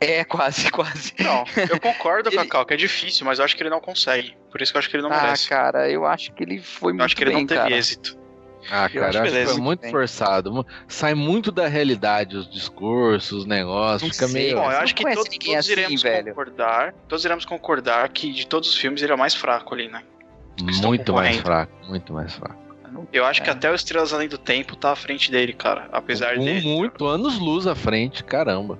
É, quase, quase. Não, eu concordo, Ele- Cacau, que é difícil, mas eu acho que ele não consegue. Por isso que eu acho que ele não ah, merece. cara, eu acho que ele foi eu muito acho que ele bem, não teve cara. êxito. Ah, Eu cara, acho eu acho que beleza, foi muito bem. forçado. Sai muito da realidade os discursos, os negócios. Fica sei, meio. Bom, eu acho que todos, todos assim, iremos velho. concordar. Todos iremos concordar que de todos os filmes ele é o mais fraco ali, né? Muito mais fraco. Muito mais fraco. Eu acho que É. até o Estrelas Além do Tempo tá à frente dele, cara. Apesar Um, dele. muito anos luz à frente, caramba.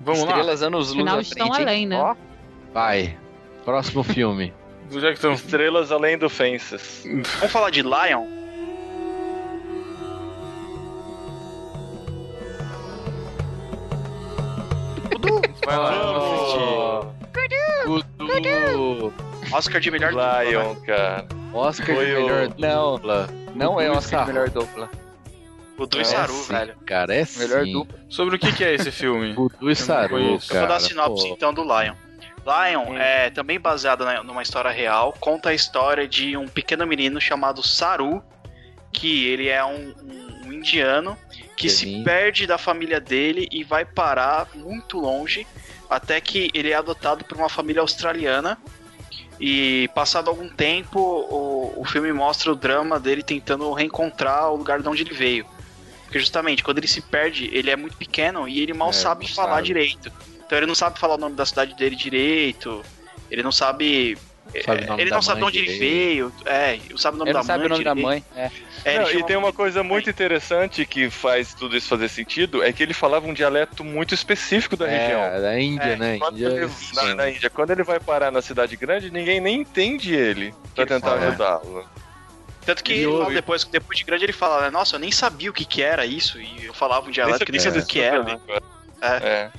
Vamos lá. Estrelas anos luz Afinal, à estão frente, além, né? Ó, Vai. Próximo filme. Já que estão. Estrelas Além do Fences. Vamos falar de Lion? Vai lá, vamos assistir. Oscar de melhor dupla, né? Lion, cara. Oscar Foi de o- melhor Não, dupla. não é Dudu e Oscar de melhor dupla. O Du É e Saru, sim, velho. Cara, é Melhor sim. dupla. Sobre o que, que é esse filme? Dudu e Saru, conheço. Eu vou cara. dar a sinopse pô. então do Lion. Lion é também baseado na- numa história real, conta a história de um pequeno menino chamado Saru, que ele é um, um- um indiano que se perde da família dele e vai parar muito longe, até que ele é adotado por uma família australiana. E passado algum tempo, o, o filme mostra o drama dele tentando reencontrar o lugar de onde ele veio. Porque justamente, quando ele se perde, ele é muito pequeno e ele mal É, sabe falar sabe. direito. Então ele não sabe falar o nome da cidade dele direito. Ele não sabe. Sabe o é, nome ele da não sabe de onde ele veio. É, sabe o nome Ele da não sabe mãe. o nome da mãe. É. É, Não, e tem uma coisa muito interessante que faz tudo isso fazer sentido, é que ele falava um dialeto muito específico da região. É, da Índia, É, né? Quando Índia, ele, na, na Índia, quando ele vai parar na cidade grande, ninguém nem entende ele pra Ele tentar ajudá-lo. Tanto que E fala depois, depois de grande ele fala, né, nossa, eu nem sabia o que, que era isso. E eu falava um dialeto que nem sabia o que era. né? É.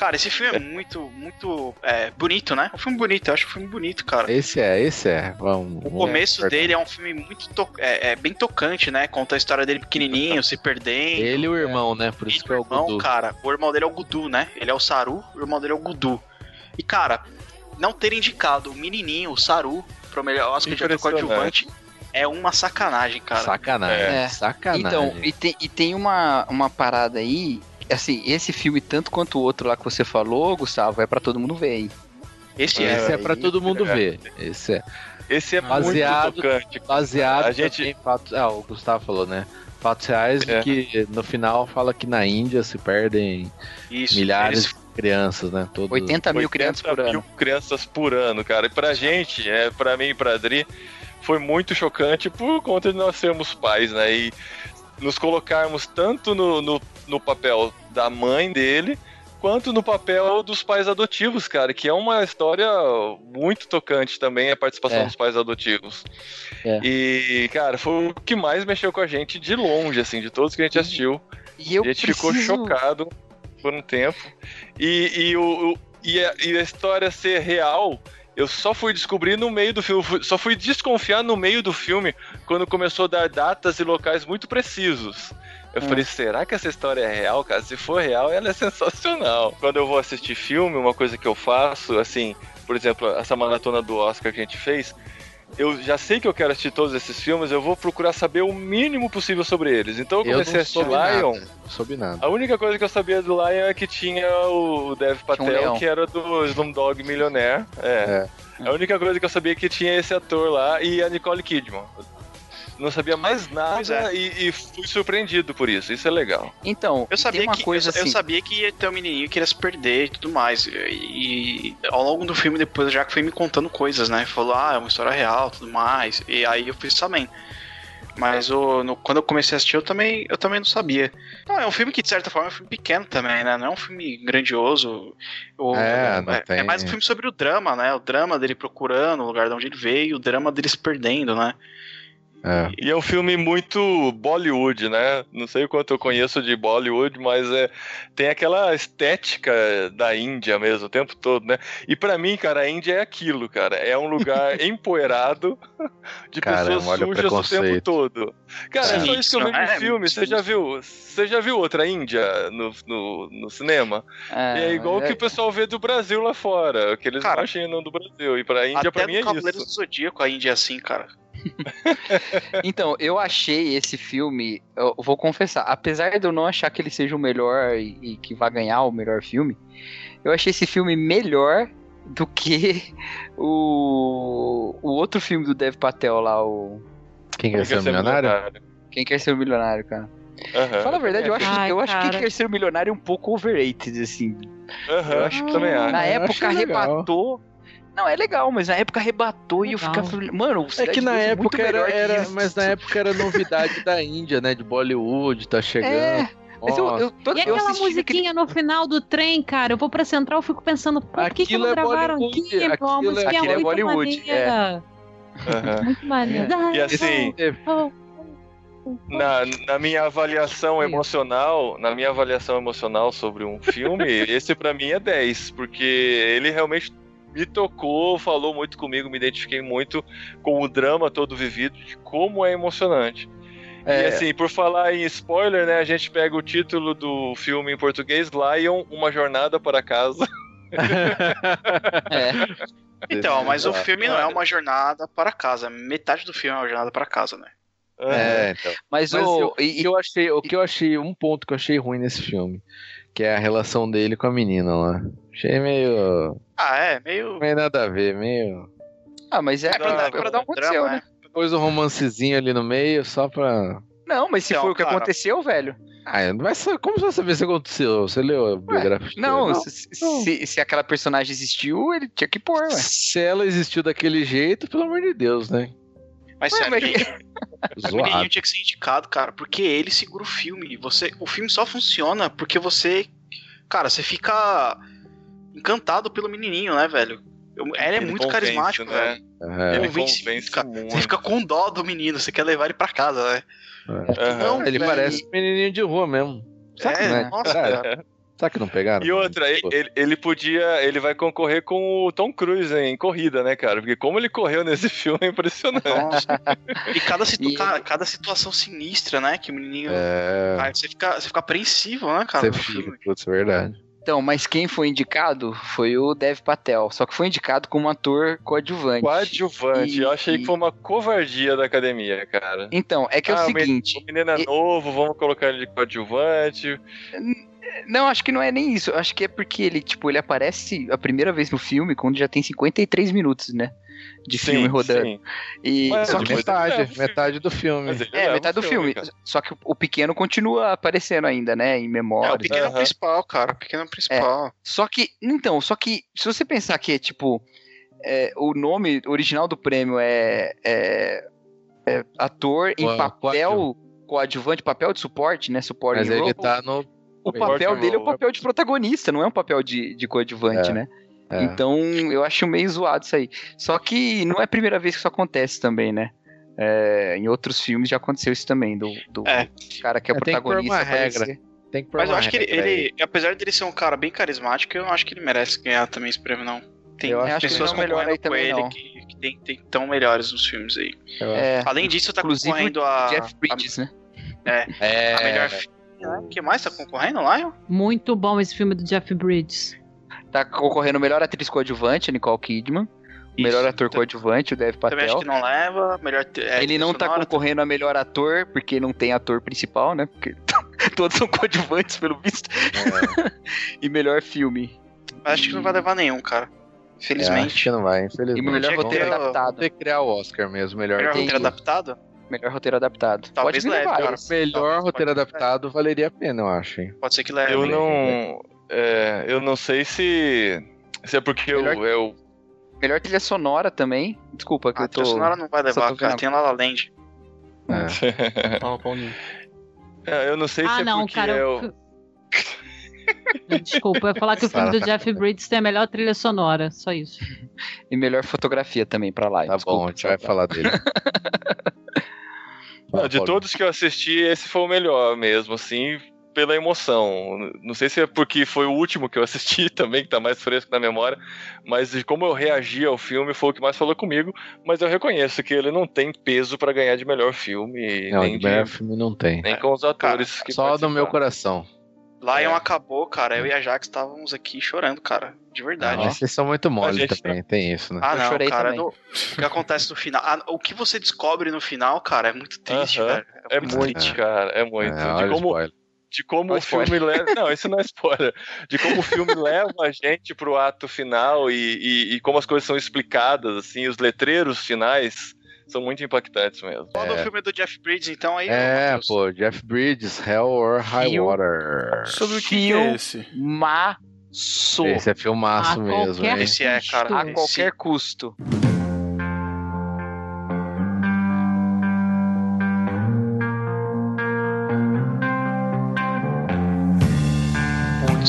Cara, esse filme é muito, muito é, bonito, né? É um filme bonito, eu acho um filme bonito, cara. Esse é, esse é. Vamos. O começo dele é um filme muito to- é, é bem tocante, né? Conta a história dele pequenininho, se perdendo. Ele e o irmão, né? Por isso Ele que é o irmão, Gudu. cara, o irmão dele é o Gudu, né? Ele é o Saru, o irmão dele é o Gudu. E, cara, não ter indicado o menininho, o Saru, pro melhor Oscar de ator coadjuvante é uma sacanagem, cara. Sacanagem. É. Sacanagem. Então, e tem, e tem uma, uma parada aí. Assim, esse filme, tanto quanto o outro lá que você falou, Gustavo, é pra todo mundo ver aí. Esse é. Esse é pra aí- todo mundo é. ver. Esse é. Esse é Baseado- muito tocante. Baseado A gente- em fatos. Ah, o Gustavo falou, né? Fatos reais É. que no final fala que na Índia se perdem Isso. milhares Eles- de crianças, né? Todos... 80 mil 80 crianças por mil ano. crianças por ano, cara. E pra gente, é, pra mim e pra Adri, foi muito chocante por conta de nós sermos pais, né? E nos colocarmos tanto no, no, no papel da mãe dele, quanto no papel dos pais adotivos, cara, que é uma história muito tocante também, a participação É. dos pais adotivos. É. E, cara, foi o que mais mexeu com a gente de longe, assim, de todos que a gente assistiu. E eu a gente preciso... ficou chocado por um tempo. E, e, o, e, a, e a história ser real, eu só fui descobrir no meio do filme. Só fui desconfiar no meio do filme quando começou a dar datas e locais muito precisos. Eu Hum. falei, será que essa história é real, cara? Se for real, ela é sensacional. Quando eu vou assistir filme, uma coisa que eu faço, assim, por exemplo, essa maratona do Oscar que a gente fez, eu já sei que eu quero assistir todos esses filmes, eu vou procurar saber o mínimo possível sobre eles. Então eu Eu comecei a não assistir soube Lion. nada. Soube nada. A única coisa que eu sabia do Lion é que tinha o Dev um Patel, leão. que era do Slumdog Millionaire. É. A única coisa que eu sabia é que tinha esse ator lá e a Nicole Kidman. Não sabia mais Pois nada é. e, e fui surpreendido por isso. Isso é legal. Então, Eu sabia, uma que, coisa eu, eu assim. sabia que ia ter um menininho que iria se perder e tudo mais. E, e ao longo do filme, depois, o Jack foi me contando coisas, né? Falou, ah, é uma história real e tudo mais. E aí eu fiz também. Mas o, no- quando eu comecei a assistir, eu também, eu também não sabia. Não, é um filme que, de certa forma, é um filme pequeno também, né? Não é um filme grandioso. O- É, não é, tem- é mais um filme sobre o drama, né? O drama dele procurando o lugar de onde ele veio, o drama dele se perdendo, né? É. E é um filme muito Bollywood, né? Não sei o quanto eu conheço de Bollywood, mas é, tem aquela estética da Índia mesmo o tempo todo, né? E pra mim, cara, a Índia é aquilo, cara. É um lugar empoeirado de Caramba, pessoas o sujas o tempo preconceito. todo. Cara, é só isso que eu vejo né? em filme. Você já viu? Você já viu outra Índia no, no, no cinema? É, E é igual o que o pessoal vê do Brasil lá fora, que eles Cara, imaginam do Brasil. E pra Índia, Até pra mim, no é isso. do Zodíaco a Índia é assim, cara. Então, eu achei esse filme, eu vou confessar, apesar de eu não achar que ele seja o melhor e, e que vai ganhar o melhor filme, eu achei esse filme melhor do que o, o outro filme do Dev Patel lá, o Quem quer ser Quer milionário? Quem Quer Ser o Milionário, cara. Aham. Fala a verdade, eu acho, Ai, eu acho que. Quer Ser o Milionário é um pouco overrated, assim. Aham, Eu acho que também acho. na eu época arrebatou. Não, é legal, mas na época arrebatou e eu Legal. ficava. falando, Mano, o É que na é época era, era- mas na época era novidade da Índia, né? De Bollywood, tá chegando. É, Mas eu, eu, todo, E eu aquela musiquinha no final do trem, cara? Eu vou pra Central e fico pensando, por que, que não é gravaram Bollywood, aqui? Aquilo é- musiquinha aquilo é muito Bollywood, maneira. Aham. Muito maneira. E assim, Oh, na, na minha avaliação emocional, na minha avaliação emocional sobre um filme, esse pra mim é 10, porque ele realmente me tocou, falou muito comigo, me identifiquei muito com o drama todo vivido, de como é emocionante. E É, assim, por falar em spoiler, né, a gente pega o título do filme em português, Lion, Uma Jornada para Casa. É. Então, mas o filme não é uma jornada para casa. Metade do filme é uma jornada para casa, né? é, então. Mas, Mas o. eu- e- eu achei, o que eu achei, um ponto que eu achei ruim nesse filme, que é a relação dele com a menina lá. Achei meio, Ah, é, meio. meio nada a ver, meio. Ah, mas é, É pra, pra, dar um aconteceu, drama, né? Depois o romancezinho ali no meio, só pra. Não, mas se Então, foi o que cara. aconteceu, velho. Ah, não vai saber, como você vai saber se aconteceu? Você leu a biografia? Não, dele? se, se- se aquela personagem existiu, ele tinha que pôr, ué. Se ela existiu daquele jeito, pelo amor de Deus, né? Mas sério, mas- o menininho tinha que ser indicado, cara, porque ele segura o filme. Você, o filme só funciona porque você. Cara, você fica encantado pelo menininho, né, velho? Eu- Ele é Ele muito convence, carismático, né? velho. É. Ele Convence, convence cara. muito. Você fica com dó do menino, você quer levar ele pra casa, né? Aham. Não, ele velho. parece um menininho de rua mesmo. Sabe, É, né? nossa, Cara. Sabe que não pegaram? E outra, ele, ele podia. Ele vai concorrer com o Tom Cruise em corrida, né, cara? Porque como ele correu nesse filme é impressionante. Nossa. E cada, situ- E- cara, cada situação sinistra, né? Que o menininho. É. Cara, você, fica, você fica apreensivo, né, cara? Você fica, putz, é verdade. Então, mas quem foi indicado foi o Dev Patel. Só que foi indicado como ator coadjuvante. Coadjuvante. E- Eu achei que foi uma covardia da academia, cara. Então, é que é Ah, o mas- seguinte. O menino é E- novo, vamos colocar ele de coadjuvante. Não, acho que não é nem isso. Acho que é porque ele, tipo, ele aparece a primeira vez no filme quando já tem 53 minutos, né? De filme rodando. sim. E, Mas só que, o metade, filme. metade do filme. É, leva metade do filme. cara. Só que o, pequeno continua aparecendo ainda, né? Em É, memória. o pequeno Aham. principal, cara. O pequeno principal. Só que, então, só que se você pensar que, tipo, é, o nome original do prêmio é, é- é ator em papel coadjuvante, papel de suporte, né? Suporte Mas ele tá no. O papel dele é o papel de protagonista, não é um papel de, de coadjuvante, É. né? É. Então, eu acho meio zoado isso aí. Só que não é a primeira vez que isso acontece também, né? É, em outros filmes já aconteceu isso também, do, do É. cara que é o É, tem que pôr protagonista uma regra. Tem que pôr Mas eu acho que ele, ele- apesar dele ser um cara bem carismático, eu acho que ele merece ganhar também esse prêmio, não. Tem Eu acho que ele pessoas não é melhor concorrendo aí com também, ele não. que, que tem, tem tão melhores nos filmes aí. É, Além disso, tá inclusive concorrendo a, Jeff Bridges, né? É. a melhor filme. né? O que mais tá concorrendo, Lion? Muito bom esse filme do Jeff Bridges. Tá concorrendo melhor atriz coadjuvante, a Nicole Kidman. O melhor Isso. ator Tam- coadjuvante, o Dev Também acho Patel. que não leva. Melhor é, Ele não tá sonora, concorrendo a melhor ator, porque não tem ator principal, né? Porque todos são coadjuvantes, pelo visto. É. E melhor filme. Acho que não vai levar nenhum, cara. É, acho Infelizmente. que não vai, E infelizmente. melhor Tinha que roteiro ter o- adaptado. Tem que criar o Oscar mesmo, melhor. melhor roteiro adaptado? Melhor roteiro adaptado. Talvez Pode leve, cara. Melhor Talvez roteiro adaptado valeria a pena, eu acho, hein? Pode ser que leve. Eu não. É, eu não sei se. Se é porque eu, Melhor- eu. Melhor trilha sonora também. Desculpa que A eu tô. trilha sonora não vai levar, cara. Tem La La Land. É. É, eu não sei se Ah, é não, porque cara. eu. eu- Desculpa, eu ia falar que o filme do. Jeff Bridges tem a melhor trilha sonora, só isso. E melhor fotografia também pra lá. Tá bom, a gente vai falar dele. Não, de todos que eu assisti, esse foi o melhor mesmo, assim, pela emoção. Não sei se é porque foi o último que eu assisti também, que tá mais fresco na memória, mas de como eu reagi ao filme foi o que mais falou comigo. Mas eu reconheço que ele não tem peso pra ganhar de melhor filme, Não, nem, de melhor filme não tem. nem com os atores que Só no meu coração. Lion É. acabou, cara. Eu e a Jax estávamos aqui chorando, cara. De verdade. Mas vocês são muito mole também, tem isso, né? Ah, Eu não, chorei cara. também. no- o que acontece no final. ah, o que você descobre no final, cara, é muito triste, Aham. velho. É muito muito, triste. cara, é muito. É, olha de como, spoiler. De como Olha o o filme leva. Não, isso não é spoiler. De como o filme leva a gente pro ato final e, e, e como as coisas são explicadas, assim, os letreiros finais são muito impactantes mesmo. Qual do filme do Jeff Bridges, então, aí? É, pô, Jeff Bridges, Hell or High Fio- Water. Sobre o que, que Fio- é esse? Maço. Esse é filmaço A mesmo? Esse é, cara. A qualquer custo.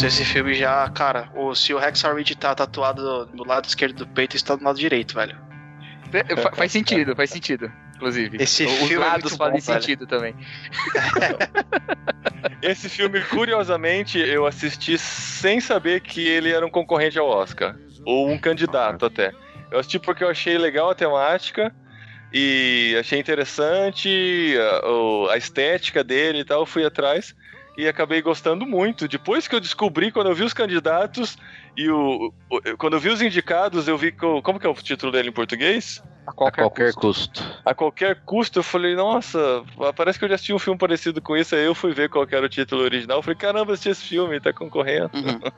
Putz, esse filme já, cara, o, se o Rex Harvey tá tatuado do lado esquerdo do peito, está do lado direito, velho. É, fa- faz sentido, faz sentido. Inclusive. Esse Os filme é lados fazem bom, velho. sentido também. Esse filme, curiosamente, eu assisti sem saber que ele era um concorrente ao Oscar. ou um candidato até. Eu assisti porque eu achei legal a temática e achei interessante a, a estética dele e tal, fui atrás e acabei gostando muito. Depois que eu descobri, quando eu vi os candidatos e o, o- quando eu vi os indicados, eu vi que o- como que é o título dele em português? A A qualquer, qualquer custo. custo. A qualquer custo, eu falei, nossa, parece que eu já assisti um filme parecido com isso. Aí eu fui ver qual que era o título original. Eu falei, caramba, assisti esse filme, tá concorrendo. Uhum.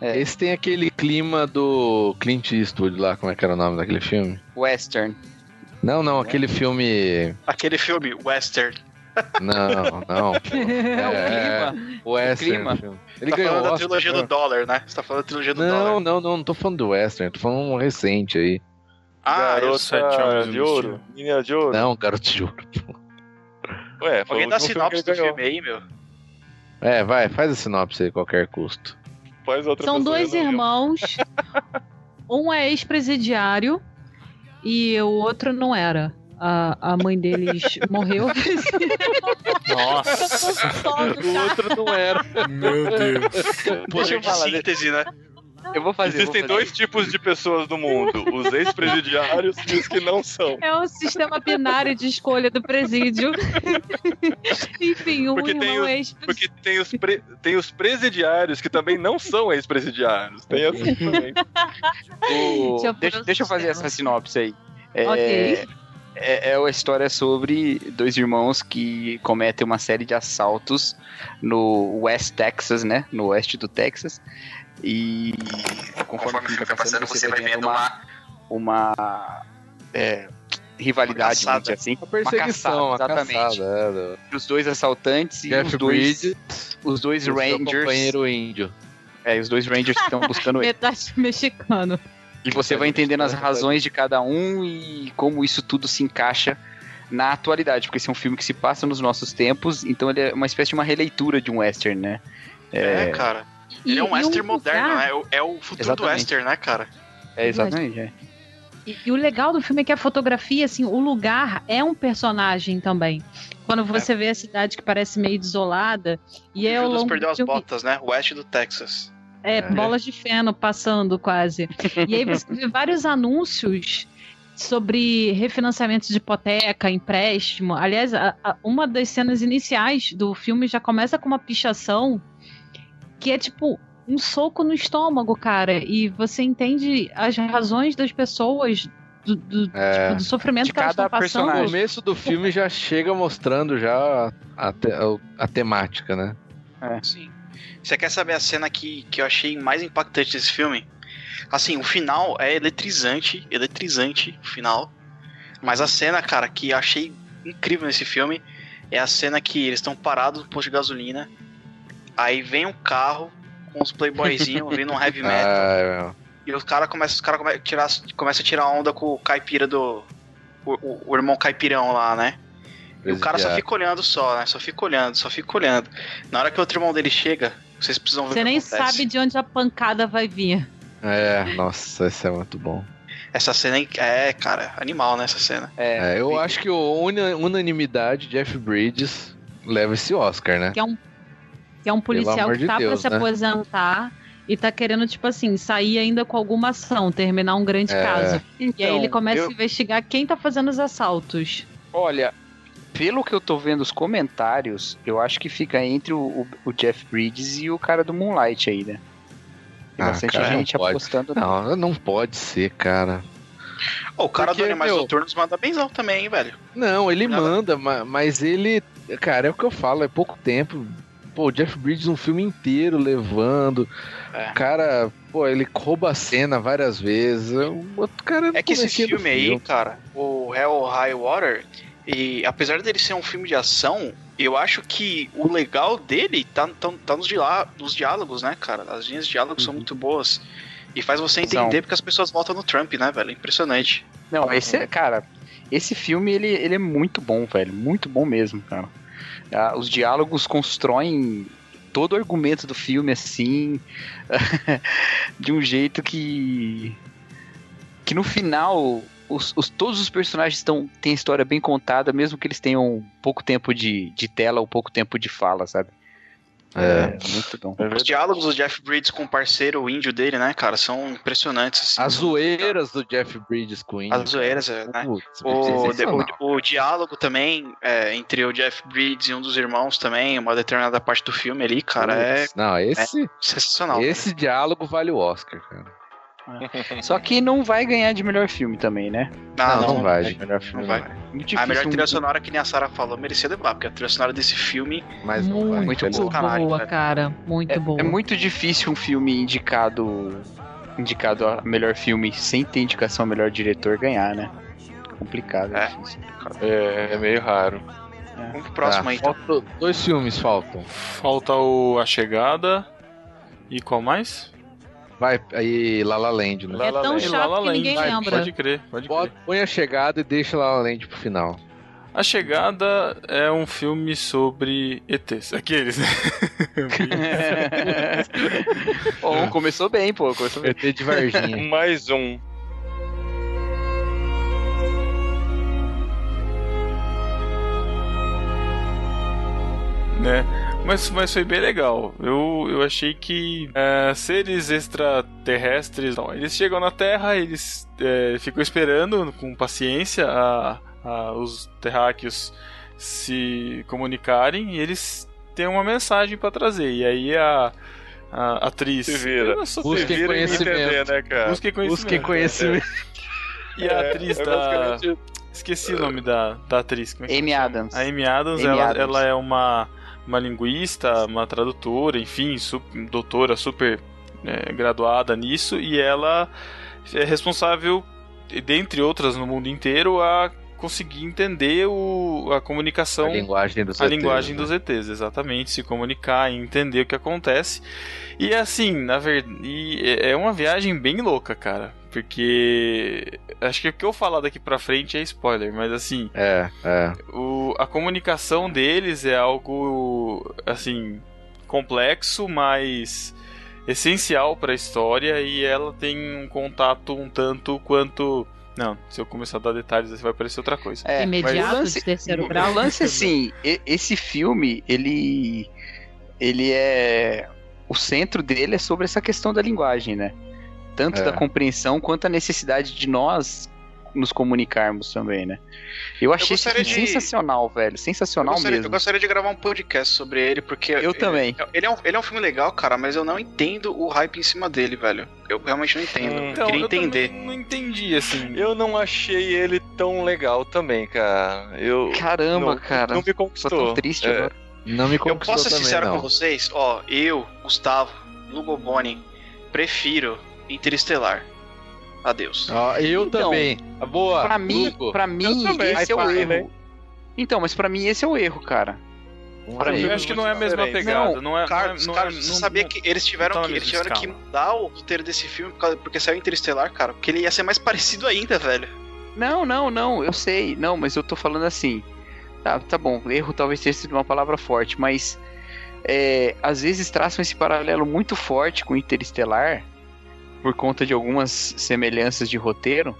É. Esse tem aquele clima do Clint Eastwood lá, como é que era o nome daquele filme? Western. Não, não, aquele filme. Aquele filme, Western. Não, não. pô. É, o É, clima. O Western. clima. filme. Ele tá ganhou falando da Oscar, trilogia né? do dólar, né? Você tá falando da trilogia do Não, dólar. não, não, não tô falando do Western, tô falando um recente aí. Ah, um de ouro, menina de ouro. Não, Garoto de Ouro. pô. Ué, Alguém o dá sinopse do filme aí, meu? É, vai, faz a sinopse aí, qualquer custo. Faz outra São dois irmãos. um é ex-presidiário e o outro não era. A, a mãe deles morreu. Nossa, O outro não era. meu Deus. Poder eu de falar, síntese, né? Eu vou fazer. eu vou Existem fazer. dois tipos de pessoas no mundo: os ex-presidiários e os que não são. É o sistema binário de escolha do presídio. Enfim, um Porque tem irmão os- ex Porque tem os, pre- tem os presidiários que também não são ex-presidiários. Tem assim também. O- Deixa eu Deixa, eu fazer essa sinopse aí. É, Ok. É, é uma história sobre dois irmãos que cometem uma série de assaltos no West Texas, né? No oeste do Texas. E conforme, o filme vai passando, você vai vendo uma, uma é, rivalidade, Uma dizer assim. Uma perseguição, uma caçada, caçada. exatamente. é, os dois assaltantes e Jeff os dois, Bridges, os dois e Rangers. companheiro índio. É, os dois Rangers que estão buscando ele. metade mexicano. E você vai entendendo as razões de cada um e como isso tudo se encaixa na atualidade, porque esse é um filme que se passa nos nossos tempos, então ele é uma espécie de uma releitura de um western, né? É, cara. Ele é um e western moderno, lugar- né? É o- É o futuro do Exatamente. western, né, cara? É exatamente. é. E, e o legal do filme é que a fotografia, assim, o lugar é um personagem também. Quando você vê a cidade que parece meio desolada, e é ao Judas longo perdeu do as botas, né? Oeste do Texas. É, bolas de feno passando quase. E aí você vê vários anúncios sobre refinanciamento de hipoteca, empréstimo. Aliás, a- a- uma das cenas iniciais do filme já começa com uma pichação que é tipo um soco no estômago, cara. E você entende as razões das pessoas do, do- É. tipo, do sofrimento De que elas cada estão passando. No personagem. começo do filme já chega mostrando já a, te- a temática, né? Sim. Você quer saber a cena que, que eu achei mais impactante desse filme? Assim, o final é eletrizante, eletrizante o final. Mas a cena, cara, que eu achei incrível nesse filme é a cena que eles estão parados no posto de gasolina. Aí vem um carro com os playboyzinhos vindo um heavy metal. Ah, E os caras começam, cara come, tirar, começam a tirar onda com o caipira do. O, o- o irmão caipirão lá, né? E o cara só presidiário. fica olhando só, né? Só fica olhando, só fica olhando. Na hora que o outro irmão dele chega, vocês precisam ver o Você que nem acontece. sabe de onde a pancada vai vir. É, nossa, esse é muito bom. Essa cena é, é, cara, animal, né? Essa cena. É, É, eu e- acho que o una- unanimidade Jeff Bridges leva esse Oscar, né? Que é um, que é um policial que de tá Deus, pra se né? aposentar e tá querendo, tipo assim, sair ainda com alguma ação, terminar um grande É. caso. e aí Então, ele começa eu- a investigar quem tá fazendo os assaltos. Olha, pelo que eu tô vendo os comentários, eu acho que fica entre o, o- o Jeff Bridges e o cara do Moonlight aí, né? Tem Ah, bastante cara, não gente pode. apostando. Não, não pode ser, cara. Ô, o cara Porque, do Animais meu- Noturnos manda benzão também, hein, velho. Não, ele Nada. manda, ma- mas ele. Cara, é o que eu falo, é pouco tempo. Pô, o Jeff Bridges um filme inteiro levando. É. O cara, pô, ele rouba a cena várias vezes. O outro cara É que esse comecinho do filme aí, cara, o Hell High Water, e apesar dele ser um filme de ação, eu acho que o legal dele tá, tá, tá nos, diá- nos diálogos, né, cara? As linhas de diálogo são muito boas. E faz você entender porque as pessoas votam no Trump, né, velho? Impressionante. Não, esse cara, esse filme ele, ele é muito bom, velho. Muito bom mesmo, cara. Ah, os diálogos constroem todo o argumento do filme assim, de um jeito que. que no final. Os, os- todos os personagens estão, têm a história bem contada, mesmo que eles tenham pouco tempo de, de tela ou pouco tempo de fala, sabe? É. muito bom. Os diálogos do Jeff Bridges com o parceiro o índio dele, né, cara, são impressionantes. Assim, As zoeiras do Jeff Bridges com o índio. As zoeiras, é, né? Putz, O, de- sensacional. o- o diálogo também é, entre o Jeff Bridges e um dos irmãos também, uma determinada parte do filme ali, cara, é Putz, Não, esse, sensacional. esse diálogo vale o Oscar, cara. Só que não vai ganhar de melhor filme também, né? Ah, não, não, vai. de melhor filme. Não vai. Muito A difícil melhor um- trilha sonora, que nem a Sarah falou, merecia levar, porque a trilha sonora desse filme Mas não vai. Muito, Muito sacanagem, boa, velho. cara. Muito É, boa. é muito difícil um filme indicado indicado a melhor filme sem ter indicação a melhor diretor ganhar, né? Complicado. É. difícil. É, é meio raro. Vamos pro próximo Tá, aí, então. falta- Dois filmes faltam. Falta o A Chegada. E qual mais? Vai, aí La La Land, né? La É tão Land. chato La La que Land. ninguém Vai, lembra. Pode crer, pode crer. Põe a chegada e deixa La La Land pro final. A Chegada é um filme sobre ETs. Aqueles, né? Bom, começou bem, pô. Começou bem. ET de Varginha. Mais um. né? Mas, mas foi bem legal. Eu, eu achei que é, seres extraterrestres, não, eles chegam na Terra, eles é, ficam esperando com paciência a, a- os terráqueos se comunicarem e eles têm uma mensagem para trazer. E aí a, a atriz Se vira. E me conhecimento. entender, né, cara? Busquem conhecimento. Busquem conhecimento. E a atriz é da. Esqueci o nome da, da atriz. Como é Amy? Adams. A Amy Adams, Amy ela, Adams. ela é uma, uma linguista, uma tradutora, enfim, doutora super é, graduada nisso, e ela é responsável, dentre outras no mundo inteiro, a conseguir entender o, a comunicação A linguagem dos a ETs, linguagem né? dos ETs, exatamente, se comunicar e entender o que acontece. E assim, na verdade, é uma viagem bem louca, cara, porque acho que o que eu falar daqui pra frente é spoiler, mas assim, É, é. o, a comunicação deles é algo assim complexo, mas essencial para a história e ela tem um contato um tanto quanto não, se eu começar a dar detalhes, vai parecer outra coisa. É, Imediato o lance- de terceiro O grau. lance assim, esse filme, ele ele é o centro dele é sobre essa questão da linguagem, né? Tanto É. da compreensão quanto a necessidade de nós nos comunicarmos também, né? Eu achei filme de- sensacional, velho, Eu sensacional eu mesmo. gostaria de gravar um podcast sobre ele, porque. Eu também. Ele é, um, ele é um filme legal, cara, mas eu não entendo o hype em cima dele, velho. Eu realmente não entendo. Hum. eu Então, queria eu entender. não entendi assim. Eu não achei ele tão legal também, cara. Eu Caramba, não, cara. não me Tô conquistou. tão triste É. agora. Não me Eu conquistou posso ser também, sincero não. com vocês? Ó, eu, Gustavo, Lugo Boni, prefiro Interestelar. Adeus. Ó, eu Então, também. Boa. Pra mim, pra mim esse é o erro. né? Então, mas pra mim esse é o erro, cara. Pra mim, eu acho que não é a mesma pegada. Não, Não, é, Carlos, não é, não Carlos, é- você sabia não- que eles tiveram tá que eles tiveram que mudar o roteiro desse filme porque saiu Interestelar, cara? Porque ele ia ser mais parecido ainda, velho. Não, não, não, eu sei. Não, mas eu tô falando assim. Tá, tá bom, erro talvez tenha sido uma palavra forte, mas é, às vezes traçam esse paralelo muito forte com Interestelar por conta de algumas semelhanças de roteiro,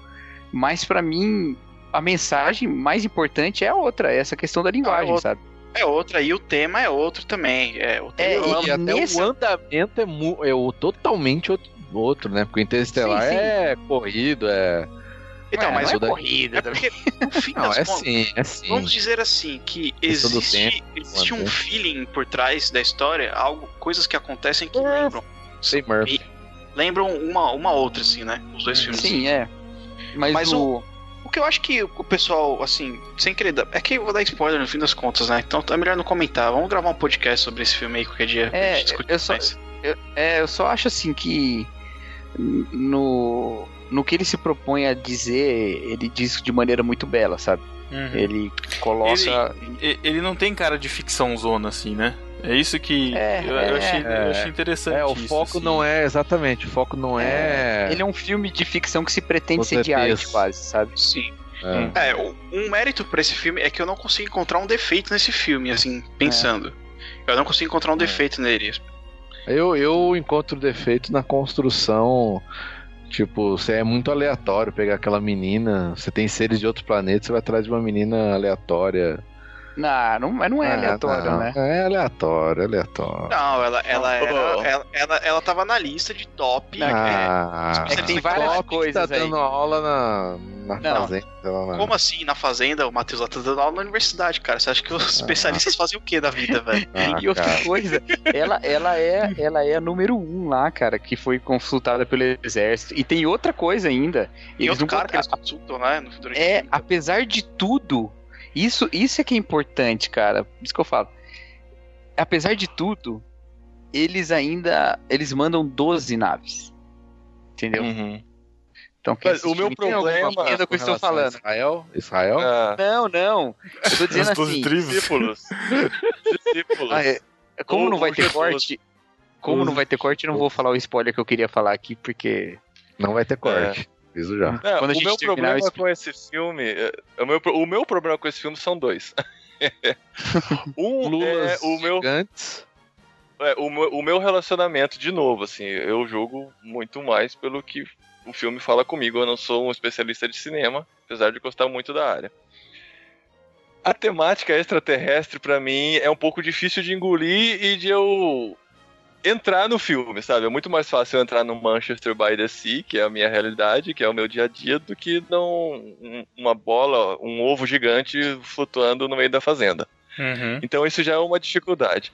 mas pra mim a mensagem mais importante é a outra, é essa questão da linguagem, outra. sabe? É outra, e o tema é outro também. É, o É, tema E até nessa- o andamento é, mu- é o totalmente outro, outro, né? Porque o Interestelar Sim, sim. é corrido, é. Então, É, mas é, é corrida é porque, no fim Não, das é contas, sim, é sim. vamos dizer assim, que existe, tempo, existe um feeling por trás da história, algo, coisas que acontecem que É. lembram. Sem Murphy. Lembram uma, uma outra, assim, né? Os dois filmes. Sim, é. Mas, Mas o... O que eu acho que o pessoal, assim, sem querer dar. É que eu vou dar spoiler no fim das contas, né? Então é melhor não comentar. Vamos gravar um podcast sobre esse filme aí qualquer dia. pra É, eu só- mais. Eu, é, eu só acho assim que no, no que ele se propõe a dizer, ele diz de maneira muito bela, sabe? Uhum. Ele coloca. E- Ele não tem cara de ficção zona, assim, né? É isso que É, eu, eu é, achei, é. eu achei interessante. É, o isso, foco assim. não é exatamente, o foco não é. Ele é um filme de ficção que se pretende Os ser de arte, quase, sabe? Sim. é. É, um mérito pra esse filme é que eu não consigo encontrar um defeito nesse filme, assim, pensando. Eu não consigo encontrar um defeito nele. Eu, eu encontro defeito na construção. Tipo, você é muito aleatório pegar aquela menina. Você tem seres de outro planeta, você vai atrás de uma menina aleatória. Não, não, mas não é Ah, aleatório, não. né? É aleatório, aleatório. Não, ela, ela, era, ela, ela, ela tava na lista de top. Não, Ah, É que tem várias top coisas tá aí. dando aula na, na Não. fazenda. lá Como assim, na fazenda, o Matheus lá tá dando aula na universidade, cara? Você acha que os especialistas fazem o que da vida, velho? Ah, e outra cara. coisa, ela, ela, é, ela é a número um lá, cara, que foi consultada pelo exército. E tem outra coisa ainda. E Eles outro não cara que eles consultam, né? É, apesar de tudo, isso, isso é que é importante, cara. Por isso que eu falo. Apesar de tudo, eles ainda. Eles mandam 12 naves. Entendeu? Uhum. Então, Mas o meu problema que eu Com estou relação a falando. Israel? Israel? Ah, Não, não. Eu tô dizendo assim. discípulos. discípulos. ah, é- como Ou- não vai ter corte. Como não vai ter corte, não vou falar o spoiler que eu queria falar aqui, porque. Não vai ter corte. Isso já. Não, Quando a o gente meu terminar, problema eu com esse filme. é- O meu, o meu problema com esse filme são dois. um é Lulas o meu, gigantes. é, o meu o meu relacionamento, de novo, assim, eu julgo muito mais pelo que o filme fala comigo. Eu não sou um especialista de cinema, apesar de gostar muito da área. A temática extraterrestre, pra mim, é um pouco difícil de engolir e de eu entrar no filme, sabe? É muito mais fácil eu entrar no Manchester by the Sea, que é a minha realidade, que é o meu dia a dia, do que não um- uma bola, um ovo gigante flutuando no meio da fazenda. Uhum. Então isso já é uma dificuldade.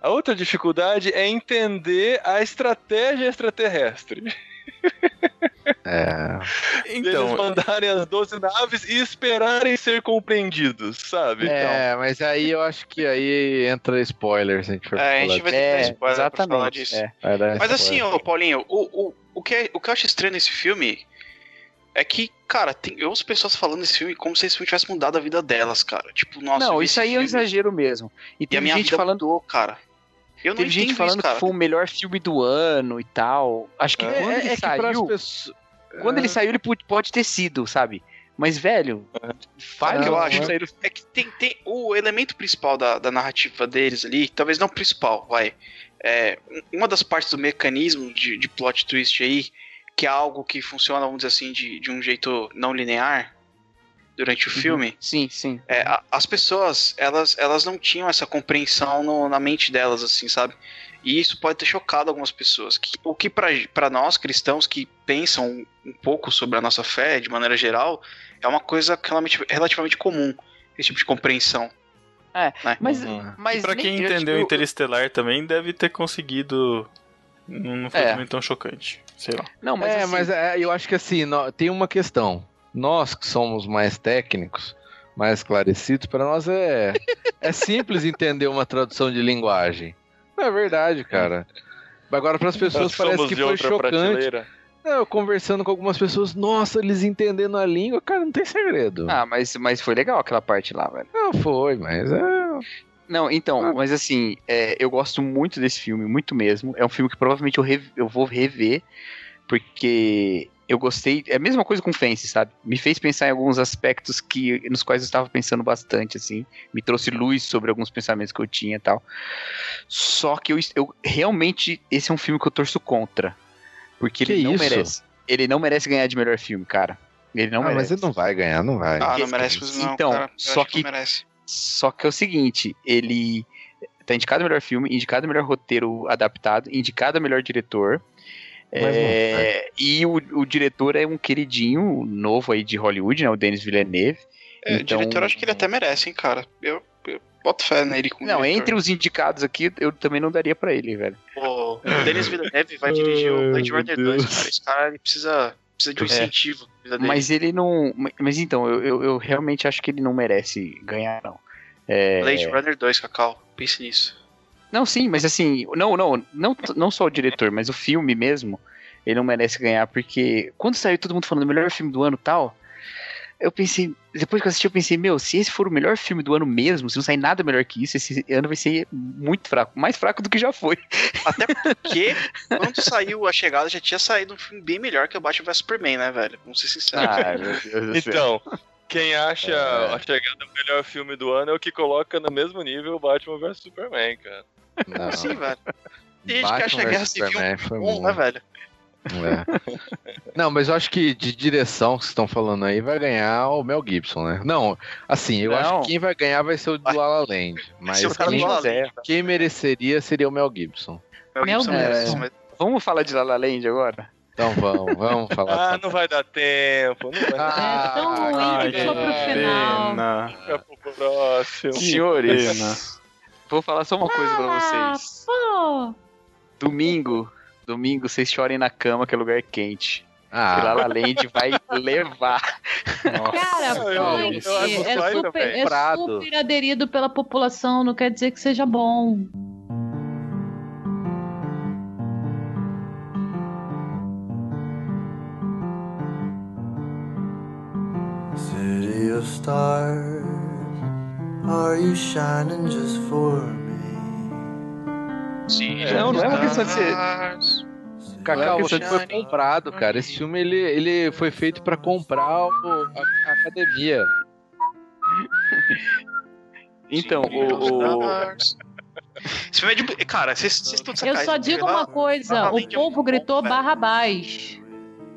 A outra dificuldade é entender a estratégia extraterrestre. É. Eles Então, mandarem as 12 naves e esperarem ser compreendidos, sabe? É, mas aí eu acho que aí entra spoiler se a gente for É, a gente vai ter É, spoiler pra falar exatamente. disso. É. Vai dar Mas spoiler. assim, ô Paulinho, o, o, o, que é- o que eu acho estranho nesse filme é que, cara, tem, eu ouço pessoas falando desse filme como se esse filme tivesse mudado a vida delas, cara. Tipo, nossa, não, isso aí é um filme exagero mesmo. E E a tem minha gente vida falando. mudou, cara. Eu Teve gente falando isso, que foi o melhor filme do ano e tal. Acho que É, quando ele é que pras saiu. pessoas. Quando É. ele saiu, ele pode ter sido, sabe? Mas, velho, Sabe o que eu acho? saíram- É que tem, tem o elemento principal da, da narrativa deles ali, talvez não o principal, vai. É, um- uma das partes do mecanismo de, de plot twist aí, que é algo que funciona, vamos dizer assim, de, de um jeito não linear durante o filme, Sim, sim. é, a- as pessoas, elas, elas não tinham essa compreensão no- na mente delas, assim, sabe? E isso pode ter chocado algumas pessoas. Que- o que pra pra nós, cristãos, que pensam um pouco sobre a nossa fé, de maneira geral, é uma coisa relativamente, relativamente comum, esse tipo de compreensão. É, né? Mas, Uhum. mas pra nem- quem eu, entendeu tipo, Interestelar também deve ter conseguido. Não, foi É. tão chocante. Sei lá. Não, mas, é, assim, mas é, eu acho que assim, tem uma questão. Nós que somos mais técnicos, mais esclarecidos, para nós é, é simples entender uma tradução de linguagem. Não é verdade, cara. Agora, para as pessoas Nós parece que foi chocante. prateleira. Eu conversando com algumas pessoas, nossa, eles entendendo a língua, cara, não tem segredo. Ah, mas, mas foi legal aquela parte lá, velho. Não foi, mas é. Não, então, Ah. mas assim, é, eu gosto muito desse filme, muito mesmo. É um filme que provavelmente eu, rev- eu vou rever, porque eu gostei. É a mesma coisa com Fence, sabe? Me fez pensar em alguns aspectos que nos quais eu estava pensando bastante, assim. Me trouxe luz sobre alguns pensamentos que eu tinha e tal. Só que eu, eu realmente, esse é um filme que eu torço contra. Porque Que ele não isso? merece. Ele não merece ganhar de melhor filme, cara. Ele não ah, mas merece. ele não vai ganhar, não vai. Ah, não que- merece não, então, cara. Eu só acho que- não merece. Só que é o seguinte, ele tá indicado melhor filme, indicado melhor roteiro adaptado, indicado melhor diretor. Não É, e o, o diretor é um queridinho novo aí de Hollywood, né? O Denis Villeneuve. É, Então- O diretor acho que ele até merece, hein, cara. Eu, eu boto fé nele como Não, diretor. entre os indicados aqui, eu também não daria pra ele, velho. O Denis Villeneuve vai dirigir o Blade Runner meu 2, Deus. cara. Esse cara ele precisa, precisa de um É. incentivo. Mas ele não. Mas então, eu, eu, eu realmente acho que ele não merece ganhar, não. É, Blade Runner 2, Cacau. Pense nisso. Não, sim, mas assim, não, não, não, não só o diretor, mas o filme mesmo, ele não merece ganhar, porque quando saiu todo mundo falando melhor filme do ano e tal, eu pensei, depois que eu assisti, eu pensei, meu, se esse for o melhor filme do ano mesmo, se não sair nada melhor que isso, esse ano vai ser muito fraco, mais fraco do que já foi. Até porque, quando saiu A Chegada, já tinha saído um filme bem melhor que o Batman vs Superman, né, velho? Vamos ser sinceros. Ah, meu Deus do céu. Então, quem acha É. a chegada o melhor filme do ano é o que coloca no mesmo nível o Batman vs Superman, cara. Não. Sim, velho. Tem gente que acha a Guerra Civil bom, né, velho? É. Não, mas eu acho que de direção que vocês estão falando aí vai ganhar o Mel Gibson, né? Não, assim, eu Não. acho que quem vai ganhar vai ser o do La La Land. Mas quem, La La José. quem mereceria seria o Mel Gibson. Mel Mel Gibson Gibson. merece, mas- Vamos falar de La La Land agora? Então vamos, vamos falar. Ah, não vai dar tempo. Não vai dar Ah, É tão ruim ai, que ficou pro final. pena. Fica pro próximo. Senhores, vou falar só uma coisa pra vocês. pô! Domingo, domingo vocês chorem na cama que é lugar quente. Ah, Que La La Land vai levar. Cara, eu acho É super, é super aderido pela população, não quer dizer que seja bom. City of stars, are you shining just for me? Sim, Não, não é uma questão de ser- Cacau, é você foi comprado, cara. Esse filme ele, ele foi feito pra comprar o- a, a academia. Então, o, o- Esse filme é de. Cara, vocês estão Eu só digo La- uma coisa: o é povo gritou velho. Barrabás.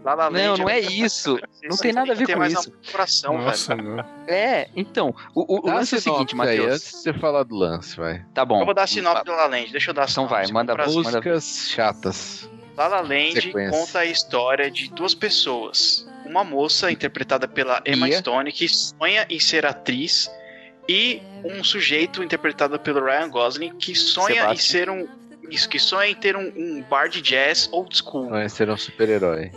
La La Land Não, não é muito- isso. Não tem nada a ver com isso. coração, Nossa, velho. não. É, então, o, o- lance é o seguinte, Matheus. antes de você falar do lance, vai. Tá bom. Eu vou dar a sinopse do La La Land. Deixa eu dar a Então sinopse. vai, manda Músicas chatas. La La Land Sequência. conta a história de duas pessoas. Uma moça, interpretada pela Emma Ia. Stone, que sonha em ser atriz, e um sujeito, interpretado pelo Ryan Gosling, que sonha em Sebastian. ser um. Isso, que sonha em ter um, um bar de jazz old school. Não é ser um super-herói.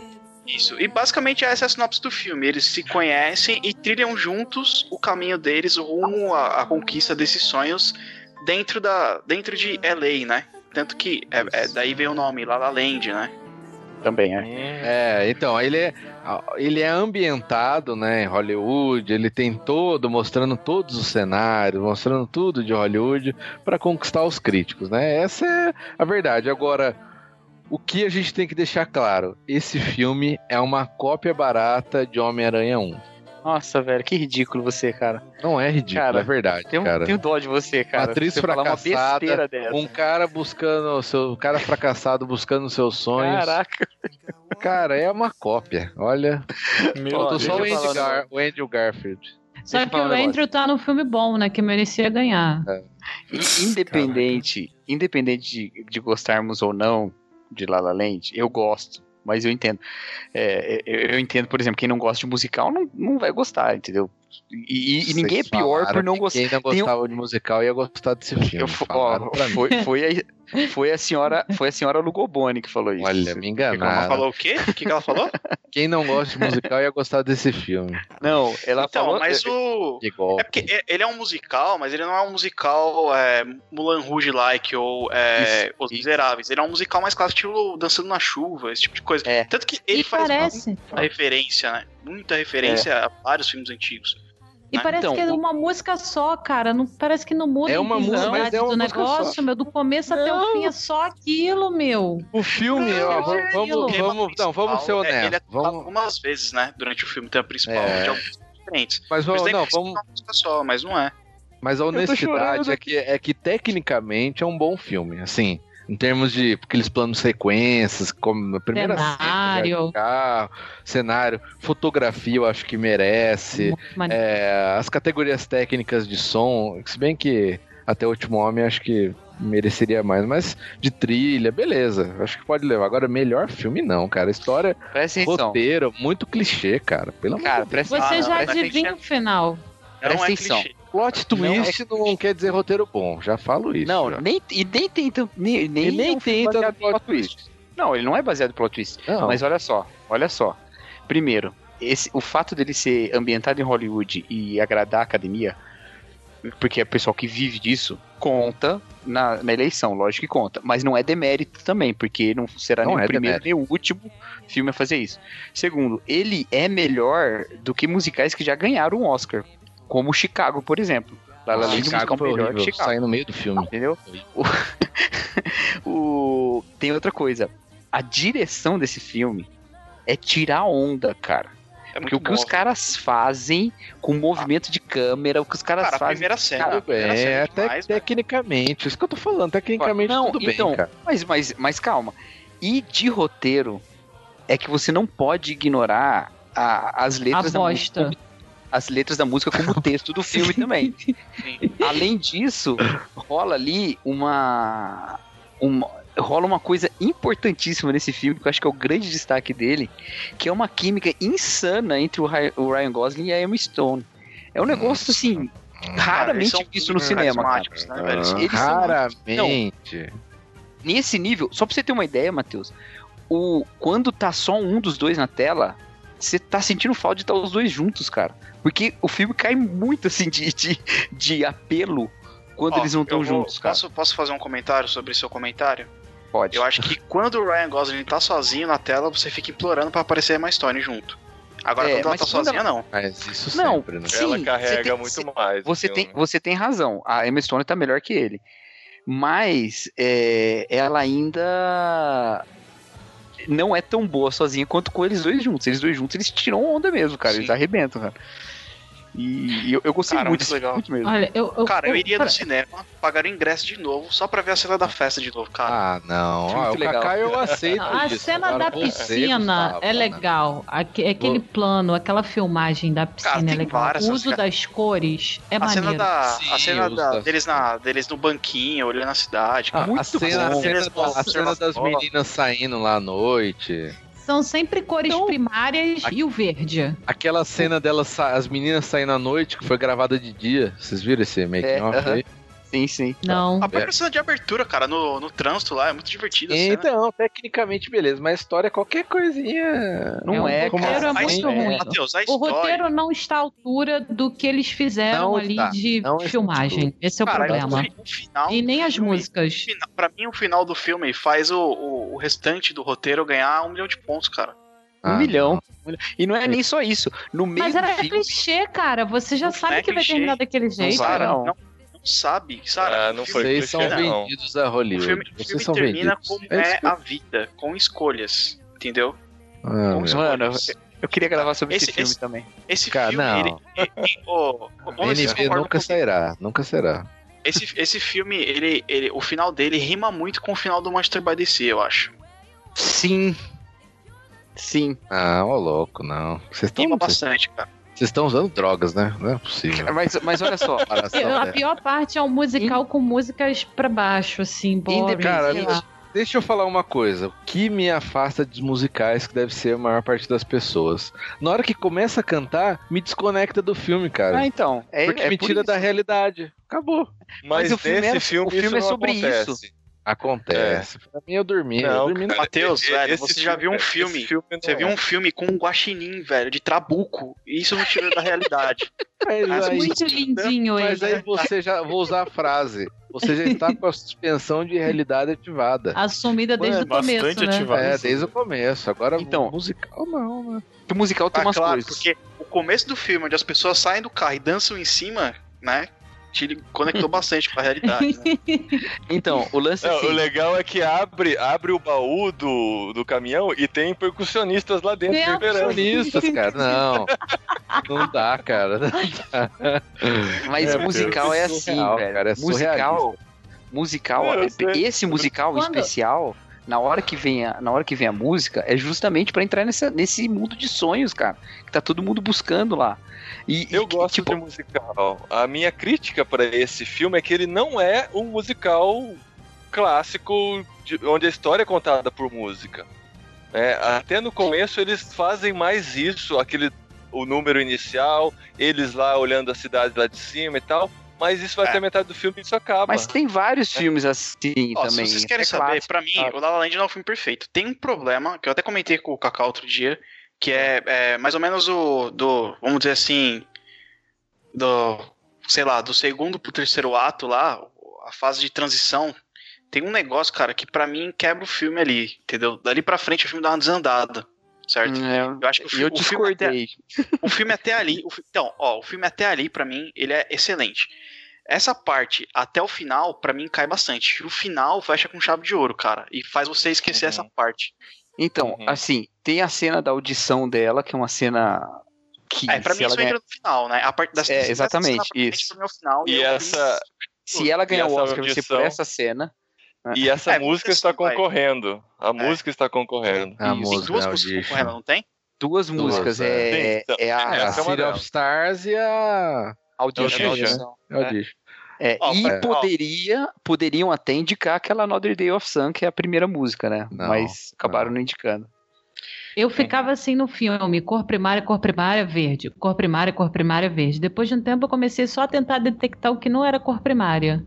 Isso. E basicamente essa é a sinopse do filme. Eles se conhecem e trilham juntos o caminho deles rumo à, à conquista desses sonhos dentro, da, dentro de LA, né? Tanto que é, é- daí veio o nome, La La Land, né? Também, é. É, então, ele é, ele é ambientado, né, em Hollywood, ele tem todo, mostrando todos os cenários, mostrando tudo de Hollywood para conquistar os críticos, né? Essa é a verdade. Agora, o que a gente tem que deixar claro, esse filme é uma cópia barata de Homem-Aranha 1. Nossa, velho, que ridículo você, cara. Não é ridículo, Cara, é verdade, Tenho, cara. tenho dó de você, cara. Uma atriz você falar uma fracassada, besteira dessa. Um cara buscando o seu, um cara fracassado buscando seus sonhos. Caraca. Cara, é uma cópia. Olha, Meu faltou só o Gar o Andrew Garfield. Só Deixa que o negócio. Andrew tá num filme bom, né? Que merecia ganhar. In- Independente, independente de, de gostarmos ou não de La La Land, eu gosto. Mas eu entendo. É, eu, eu entendo, por exemplo, quem não gosta de musical não, não vai gostar, entendeu? E, e- ninguém é pior por não gostar. Quem não Tem um- gostava de musical ia gostar desse filme. Eu, ó, foi, foi, a, foi a senhora, foi a senhora Lugoboni que falou isso. Olha, me Ela enganaram. falou o quê? O que, ela falou? Quem não gosta de musical ia gostar desse filme. Não, ela então, falou. mas o. Igual. É porque e- ele é um musical, mas ele não é um musical é, Mulan Rouge-like ou é, Isso, Os isso. Miseráveis. Ele é um musical mais clássico, tipo Dançando na Chuva, esse tipo de coisa. É. Tanto que ele e faz parece. muita referência, né? Muita referência a vários filmes antigos. E Ah, parece então, que é o- uma música só, cara. Não, parece que não muda É a uma música, mas é uma do negócio, só. meu. Do começo até o Não. fim é só aquilo, meu. O filme, Não, ó, não, vamos, não. vamos, vamos, não, vamos ser principal, é- Ele é honestos. Vamos, algumas vezes, né? Durante o filme, tem a principal É. de alguns diferentes. mas não, ser vamos, uma música só, mas não é. mas a honestidade é que, é que tecnicamente é um bom filme, assim, em termos de aqueles planos sequências, como a primeira cena Cenário. de carro, cenário, fotografia, eu acho que merece. É, as categorias técnicas de som, se bem que até o último homem acho que mereceria mais, mas de trilha, beleza, acho que pode levar. Agora, melhor filme não, cara. História, roteiro, muito clichê, cara. Pelo amor Cara, de Deus. Você já adivinha o final. Não Presta é atenção. clichê. Plot Não, twist não, quer dizer roteiro bom, já falo isso. Não, já. nem, e nem tem tanto. Nem, nem, E nem é tem tanto plot plot twist. Não, ele não é baseado em plot twist. Não. Mas olha só, olha só. Primeiro, esse, o fato dele ser ambientado em Hollywood e agradar a academia, porque é o pessoal que vive disso, conta na, na eleição, lógico que conta. Mas não é demérito também, porque não será Não nem é o primeiro demérito. nem o último filme a fazer isso. Segundo, ele é melhor do que musicais que já ganharam um Oscar, como Chicago, por exemplo. La La Land é musical foi melhor que horrível, Chicago. sai no meio do filme. Entendeu? O- o- Tem outra coisa. A direção desse filme é tirar onda, cara. É Porque o que bom. os caras fazem com movimento de câmera, o que os caras Cara, a fazem. primeira cena. Cara, a primeira cena É, é até demais, velho. tecnicamente, isso que eu tô falando, tecnicamente Não, tudo bem, então, cara. Mas, mas, mas calma. E de roteiro, é que você não pode ignorar a- as A letras da bosta. música, as letras da música como texto do filme também. Além disso, rola ali uma, uma rola uma coisa importantíssima nesse filme, que eu acho que é o grande destaque dele, que é uma química insana entre o Ry- o Ryan Gosling e a Emma Stone. É um negócio assim raramente são visto no cinema, cara. né, velho? Eles são Raramente. Nesse nível, só pra você ter uma ideia, Matheus, o quando tá só um dos dois na tela, você tá sentindo falta de estar os dois juntos, cara. Porque o filme cai muito assim de, de, de apelo quando Ó, eles não estão juntos, cara. Posso, posso fazer um comentário sobre seu comentário? Pode. Eu acho que quando o Ryan Gosling tá sozinho na tela, você fica implorando pra aparecer a Emma Stone junto. Agora, É, quando ela tá sozinha, ela- não. Mas isso Não, sempre, né? sim, Ela você carrega tem- muito você- mais. Você tem, filme. você tem razão. A Emma Stone tá melhor que ele. Mas é, ela ainda não é tão boa sozinha quanto com eles dois juntos. Eles dois juntos, eles tiram onda mesmo, cara. Sim. Eles arrebentam, cara. E eu, eu gostei Cara, muito, muito legal. muito mesmo. Olha, eu, eu, Cara, eu iria pra- no cinema, pagar o ingresso de novo, só pra ver a cena da festa de novo, cara. Ah, não. Muito Ah, o legal. Kaká eu aceito A isso. cena Agora da você, piscina Gustavo, é né? legal. Aque- Aquele plano, aquela filmagem da piscina Cara, é legal. várias, O uso cara. das cores é a cena, maneiro. da, Sim, a cena da- das- deles, na, deles no banquinho, olhando a cidade. Ah, cara. a Muito cena, a bom. cena, Eles da- a cena das meninas saindo lá à noite. São sempre cores Então, primárias e o verde. Aquela cena delas, sa- as meninas saindo à noite, que foi gravada de dia. Vocês viram esse making É, off aham. aí? Sim, sim. Não. A própria cena de abertura, cara, no, no trânsito lá, é muito divertida. Então, tecnicamente beleza, mas a história é qualquer coisinha. Não É, é, o roteiro cara. é muito é, ruim. Matheus, a O história... roteiro não está à altura do que eles fizeram Não ali está, de não está. filmagem. Esse é o Cara, problema. o final, E nem as filme- músicas. fina- Pra mim, o final do filme faz o, o, o restante do roteiro ganhar um milhão de pontos, cara. Um Ah, milhão. E não é nem só isso. No meio Mas era filme. clichê, cara. Você já Não sabe é que vai clichê. terminar daquele jeito. vai, Sara, não. não, não sabe, Sara. Ah, não o foi Vocês são não. vendidos a O Hollywood. filme, o Vocês filme são termina vendidos. como É isso é a vida, com escolhas, entendeu? Ah, Com meu. Mano, escolhas. eu queria gravar sobre esse, Esse- filme esse- também. Esse Cara, filme, não. ele... ele- ele- vocês NB nunca comigo. sairá, nunca será. Esse, esse filme, ele, ele, o final dele rima muito com o final do Manchester by DC, eu acho. Sim. Sim. Ah, ô louco, não. Vocês estão Rima bastante, cara. Vocês estão usando drogas, né? Não é possível. Mas, mas olha só. A dessa. pior parte é um musical com músicas pra baixo, assim, boring, Cara. Deixa eu falar uma coisa. O que me afasta dos musicais, que deve ser a maior parte das pessoas. Na hora que começa a cantar, me desconecta do filme, cara. Ah, então. É, porque é me por tira isso. da realidade. Acabou. Mas, o filme nesse era- filme, o filme isso é sobre acontece. isso. Acontece. Pra mim, eu dormi. eu Não, dormi no... Matheus, velho, esse você já viu um filme? não Você viu é. um filme com um guaxinim, velho, de trabuco. E isso não tira da realidade. Mas Mas aí, Muito lindinho mas ele. aí você já. Vou usar a frase. Você já está com a suspensão de realidade ativada. Assumida desde Mano, o começo, bastante né? ativada. É, desde o começo. Agora, Então. musical não, né? O musical tem Ah, umas claro, coisas. porque o começo do filme, onde as pessoas saem do carro e dançam em cima, né? Te conectou bastante com a realidade. Né? Então, o lance Não, assim. o legal é que abre, abre o baú do, do caminhão e tem percussionistas lá dentro liberando. Percussionistas, cara. Não. Não dá, cara. Não dá. Mas É, musical é é assim, surreal, velho. cara, é musical. Musical, é- esse musical Quando- especial, na hora que vem a, na hora que vem a música, é justamente pra entrar nessa, nesse mundo de sonhos, cara. Que tá todo mundo buscando lá. E, Eu e, gosto tipo, de musical. A minha crítica para esse filme é que ele não é um musical clássico de- onde a história é contada por música. É, até no começo eles fazem mais isso, aquele o número inicial, eles lá olhando a cidade lá de cima e tal. Mas isso vai É. até a metade do filme e isso acaba. Mas tem vários filmes assim Ó, também. se vocês querem é saber, clássico, pra mim, sabe? o La La Land não é um filme perfeito. Tem um problema, que eu até comentei com o Kaká outro dia, que é, é mais ou menos o do, vamos dizer assim, do, sei lá, do segundo pro terceiro ato lá, a fase de transição, tem um negócio, cara, que pra mim quebra o filme ali, entendeu? Dali pra frente o filme dá uma desandada, certo? É, Eu acho que o, eu o filme até, discordei. o filme até ali, o então, ó, o filme até ali pra mim, ele é excelente. Essa parte até o final, pra mim cai bastante. O final fecha com chave de ouro, cara, e faz você esquecer Uhum. essa parte. Então, Uhum. assim, tem a cena da audição dela, que é uma cena que É, pra mim ela isso ganhar- entra no final, né? A parte dessa, É, exatamente, isso. pra mim é o final. E eu- essa- se ela ganhar E o Oscar vai ser por audição- essa cena. E essa É, música assim, está vai. A A música está concorrendo. A. Tem música duas é músicas concorrendo, não tem? Duas músicas. É, Sim, é, a É, a Essa é uma City of Stars e a Audition. Audition. é Audition. É, Ó, e poderia, poderiam até indicar aquela Another Day of Sun, que é a primeira música, né? Não, Mas acabaram não, indicando. Eu ficava assim no filme, cor primária, cor primária, verde. Cor primária, cor primária, verde. Depois de um tempo eu comecei só a tentar detectar o que não era cor primária.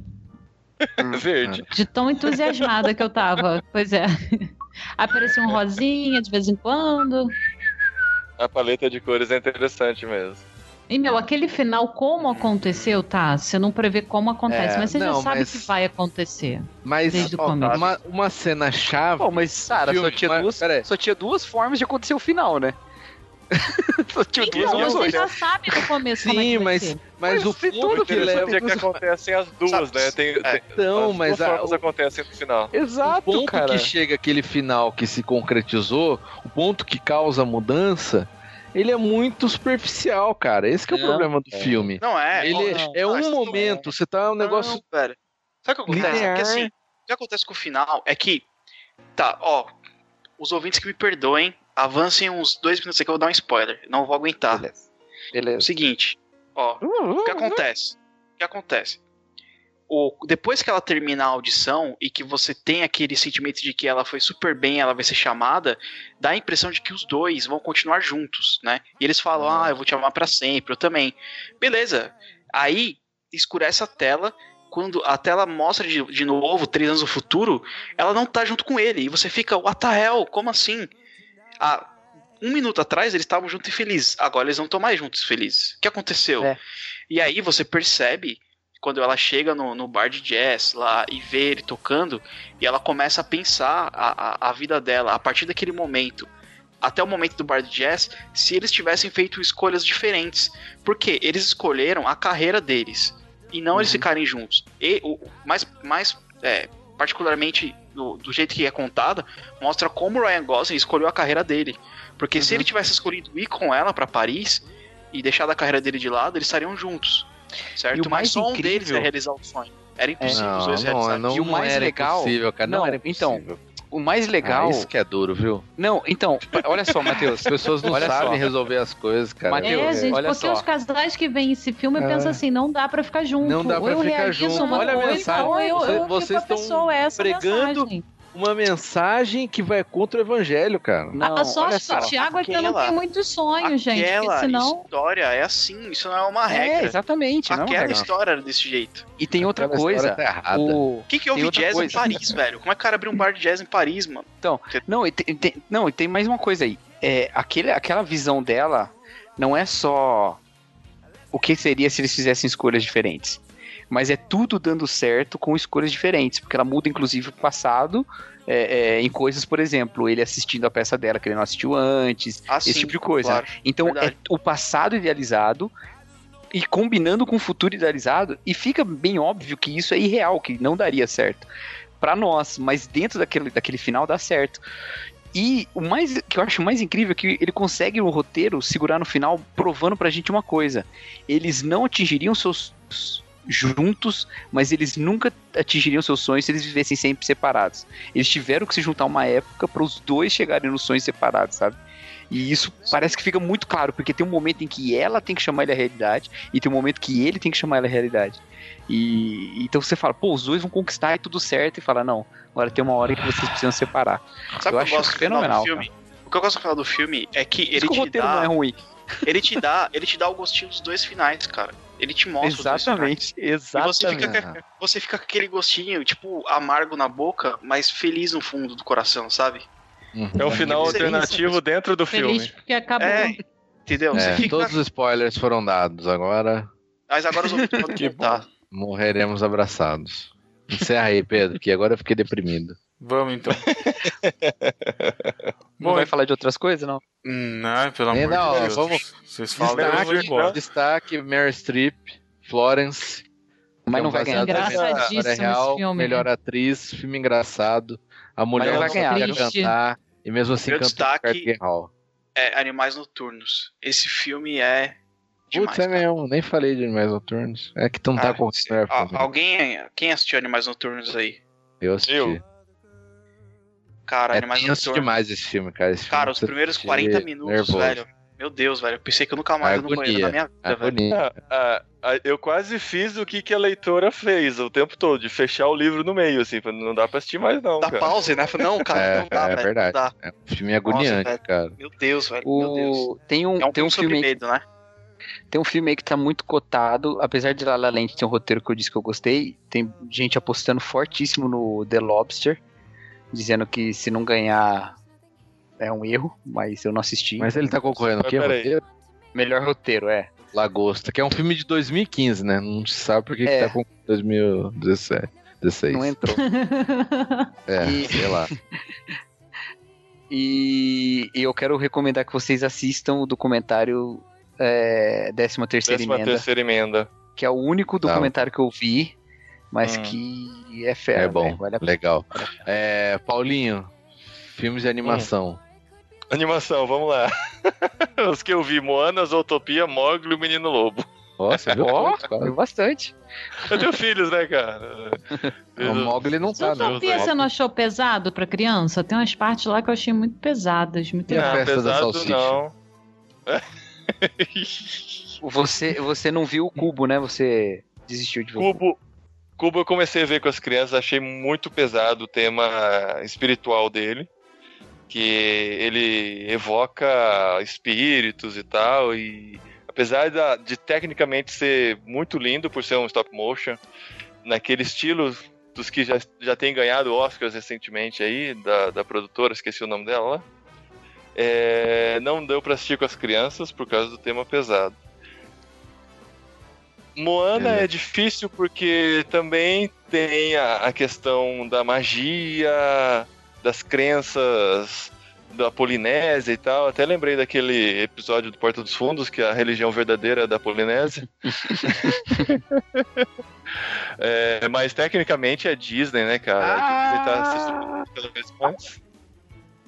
Verde. De tão entusiasmada que eu tava. Pois é. Aparecia um rosinha de vez em quando. A paleta de cores é interessante mesmo. E, meu, aquele final, como aconteceu, tá? Você não prevê como acontece, É, mas você já não, sabe mas- que vai acontecer. Mas Desde o ó, começo. uma, uma cena chave. Pô, mas, cara, filme, só, tinha mas- duas, só tinha duas formas de acontecer o final, né? Só tinha duas Então, você já sabe no começo como é Sim, que vai mas, mas Mas o tudo que leva. é que acontecem as duas, Sabe, né? Tem, é. tem- Então, as mas duas a- formas o- acontecem no final. O Exato, ponto cara. que chega aquele final que se concretizou, o ponto que causa a mudança, ele é muito superficial, cara. Esse que é o Não, problema do é. filme. Não é. Ele não, é não, um momento, você tá um negócio Não, velho. Sabe o que acontece? É linear. que assim, o que acontece com o final é que. Tá, ó. Os ouvintes que me perdoem, avancem uns dois minutos aqui eu vou dar um spoiler. Não vou aguentar. Beleza. É o Beleza. seguinte, ó. O que acontece? O que acontece? O, depois que ela termina a audição e que você tem aquele sentimento de que ela foi super bem, ela vai ser chamada, dá a impressão de que os dois vão continuar juntos, né? E eles falam, ah, eu vou te amar pra sempre, eu também. Beleza. Aí escurece a tela. Quando a tela mostra de, de novo, três anos no futuro, ela não tá junto com ele. E você fica, what the hell? Como assim? Há um minuto atrás eles estavam juntos e felizes. Agora eles não estão mais juntos felizes. O que aconteceu? É. E aí você percebe, quando ela chega no, no bar de jazz lá e vê ele tocando, e ela começa a pensar a, a, a vida dela a partir daquele momento. Até o momento do bar de jazz, se eles tivessem feito escolhas diferentes. Porque eles escolheram a carreira deles. E não eles ficarem juntos. E o mais, mais é, particularmente do, do jeito que é contada, mostra como o Ryan Gosling escolheu a carreira dele. Porque se ele tivesse escolhido ir com ela pra Paris e deixado a carreira dele de lado, eles estariam juntos. Certo? O Mas mais só um incrível- deles ia realizar o sonho. Era impossível os Não, dois não, realizarem. não, E o mais era legal- impossível, cara. Não, Não, era então, impossível. O mais legal. Ah, isso que é duro, viu? Não, então, olha só, Matheus. As pessoas não Olha sabem só. resolver as coisas, cara. Mateus, é, gente, olha porque só. os casais que veem esse filme É. pensam assim, não dá pra ficar junto. Não dá pra ou eu ficar realizo junto. Uma Olha a coisa, mensagem. Ou eu, Vocês- eu vocês fico com a estão pessoa, essa pregando mensagem. Uma mensagem que vai contra o evangelho, cara. Não, a sorte olha que só. o Thiago é que eu não Aquela- tenho muitos sonhos, gente. Porque Aquela senão. história é assim, isso não é uma É, regra. exatamente. Não é uma Aquela regra. história era desse jeito. E tem outra Aquela coisa. tá. O... O que, que Tem houve jazz coisa. em Paris, velho? Como é que o cara abriu um bar de jazz em Paris, mano? Não, e tem, tem- não, e tem mais uma coisa aí. É, aquele, aquela visão dela não é só o que seria se eles fizessem escolhas diferentes. Mas é tudo dando certo com escolhas diferentes. Porque ela muda, inclusive, o passado é, é, em coisas, por exemplo, ele assistindo a peça dela que ele não assistiu antes. Ah, esse sim, tipo de coisa. claro. Então Verdade. é o passado idealizado e combinando com o futuro idealizado e fica bem óbvio que isso é irreal, que não daria certo Pra nós, mas dentro daquele, daquele final dá certo. E o mais que eu acho mais incrível é que ele consegue o roteiro segurar no final provando pra gente uma coisa. Eles não atingiriam seus juntos, mas eles nunca atingiriam seus sonhos se eles vivessem sempre separados. Eles tiveram que se juntar uma época para os dois chegarem nos sonhos separados, sabe? E isso parece que fica muito claro, porque tem um momento em que ela tem que chamar ele à realidade e tem um momento que ele tem que chamar ela à realidade. E então você fala, pô, os dois vão conquistar e tudo certo, e fala, não, agora tem uma hora em que vocês precisam separar. Sabe Eu eu acho final fenomenal? O que eu gosto do final do filme é que ele que o te roteiro dá, não é ruim. ele te dá, ele te dá o gostinho dos dois finais, cara. Ele te mostra os dois finais. Exatamente, E você exatamente. fica, com- você fica com aquele gostinho, tipo, amargo na boca, mas feliz no fundo do coração, sabe? É um final Feliz. alternativo dentro do Feliz filme. porque acabou. É, entendeu? Você É, fica. todos os spoilers foram dados. Agora Mas agora os ouvintes podem contar. morreremos abraçados. Encerra aí, Pedro, que agora eu fiquei deprimido. Vamos então. Não Bom, vai falar de outras coisas, não? Hum, Não, pelo amor Nem de Deus. vamos- Vocês falam, Destaque, embora. destaque Mary Streep, Florence. Mas é não um vai ganhar. Engraçadíssimo história real, esse filme, Melhor atriz, filme engraçado. A mulher não não vai ganhar, viu? cantar e mesmo assim cantou destaque-. É, Animais Noturnos. Esse filme é. Demais. Putz, é mesmo, nem falei de Animais Noturnos. É que tu não tá Ah, com o né? alguém. Quem assistiu Animais Noturnos aí? Eu assisti. Eu? Cara, É Animais tenso demais esse filme, cara. Esse Cara, filme os primeiros fica 40 minutos, nervoso. velho. Meu Deus, velho. Eu pensei que eu nunca mais ia no banheiro na minha vida, velho. Agonia. Ah, ah, ah, eu quase fiz o que, que a leitora fez o tempo todo, de fechar o livro no meio, assim, não dá pra assistir mais não, Dá cara. pause, né? Não, cara, É, não dá, é velho. verdade. Não dá. É um filme agoniante, velho. cara. Meu Deus, velho. Meu Deus. O... Tem um, É um tem um filme medo, né? Tem um filme aí que tá muito cotado, apesar de La La Land ter um roteiro que eu disse que eu gostei, tem gente apostando fortíssimo no The Lobster, dizendo que se não ganhar é um erro, mas eu não assisti. Mas ele tá concorrendo o Mas quê? Roteiro? Melhor roteiro, é. Lagosta, que é um filme de 2015, né? Não se sabe por que, que É. tá com 2017. 16. Não entrou. É, E- sei lá. E, e eu quero recomendar que vocês assistam o documentário é, 13 terceira Décima emenda, terceira emenda. que é o único Tá. documentário que eu vi, mas Hum. que é fera, É bom, velho, vale a pena. legal. É, Paulinho, filmes de animação. Animação, vamos lá. Os que eu vi, Moana, Zootopia, Mogli e o Menino Lobo. Nossa, viu? Cara? Foi bastante. Eu tenho filhos, né, cara? O Mogli não tá, não. Zootopia você não achou pesado pra criança? Tem umas partes lá que eu achei muito pesadas, muito E a Não, festa da pesado salsicha? não. Você, você não viu o cubo, né? Você desistiu de ver. o Cubo, Cubo eu comecei a ver com as crianças, achei muito pesado o tema espiritual dele. Que ele evoca espíritos e tal. E apesar da- de tecnicamente ser muito lindo por ser um stop motion, naquele estilo dos que já, já tem ganhado Oscars recentemente aí, da, da produtora, esqueci o nome dela. É, não deu pra assistir com as crianças por causa do tema pesado. Moana Beleza. é difícil porque também tem a, a questão da magia, das crenças da Polinésia e tal. Até lembrei daquele episódio do Porta dos Fundos, que é a religião verdadeira da Polinésia. É, mas tecnicamente é Disney, né, cara? A Disney tá vez mais.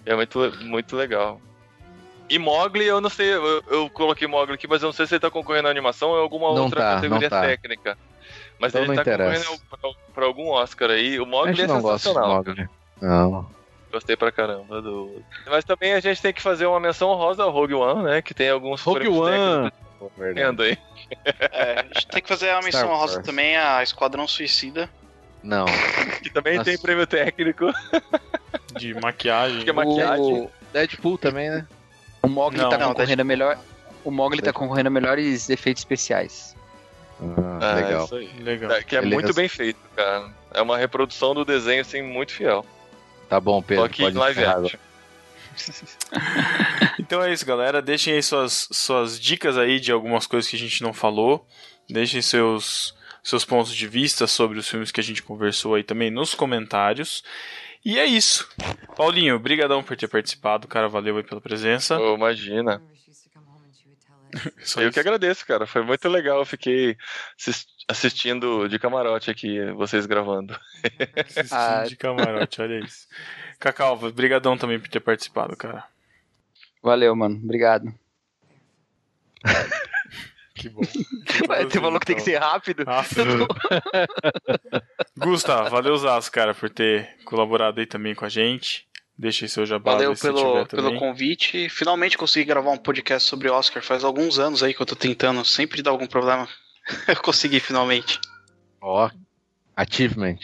É muito, muito legal. E Mogli, eu não sei, eu, eu coloquei Mogli aqui, mas eu não sei se ele tá concorrendo à animação ou alguma Não outra tá, categoria não tá. técnica. Mas Então ele não tá interessa. concorrendo pra, pra algum Oscar aí. O Mogli é gente não gosta de sensacional. Não. Gostei pra caramba do. Mas também a gente tem que fazer uma menção rosa ao Rogue One, né? Que tem alguns Rogue One. vendo aí. É, a gente tem que fazer a menção rosa também a Esquadrão Suicida. Não. Que também Nossa. tem prêmio técnico. De maquiagem. Que é maquiagem. O, Deadpool também, né? O Mogli Não. tá Não, concorrendo a melhor. O Mogli tá concorrendo a melhores efeitos especiais. Ah, Ah, legal. isso aí. Legal. É, Que é Beleza. muito bem feito, cara. É uma reprodução do desenho, assim, muito fiel. Tá bom, Pedro. Só que pode em live action. Então é isso, galera. Deixem aí suas, suas dicas aí de algumas coisas que a gente não falou. Deixem seus, seus pontos de vista sobre os filmes que a gente conversou aí também nos comentários. E é isso. Paulinho, brigadão por ter participado, cara. Valeu aí pela presença. Ô, imagina. Só Eu isso. que agradeço, cara. Foi muito legal. Eu fiquei assis- assistindo de camarote aqui, vocês gravando. Assistindo Ah. de camarote, olha isso. Cacau, brigadão também por ter participado, cara. Valeu, mano. Obrigado. Que bom. Você falou que tem que ser rápido. Rápido. Gusta, valeu, Zaço, cara, por ter colaborado aí também com a gente. Deixa aí seu jabá. Valeu pelo, pelo convite. Finalmente consegui gravar um podcast sobre Oscar. Faz alguns anos aí que eu tô tentando. Sempre dá algum problema. eu consegui finalmente. Ó, achievement.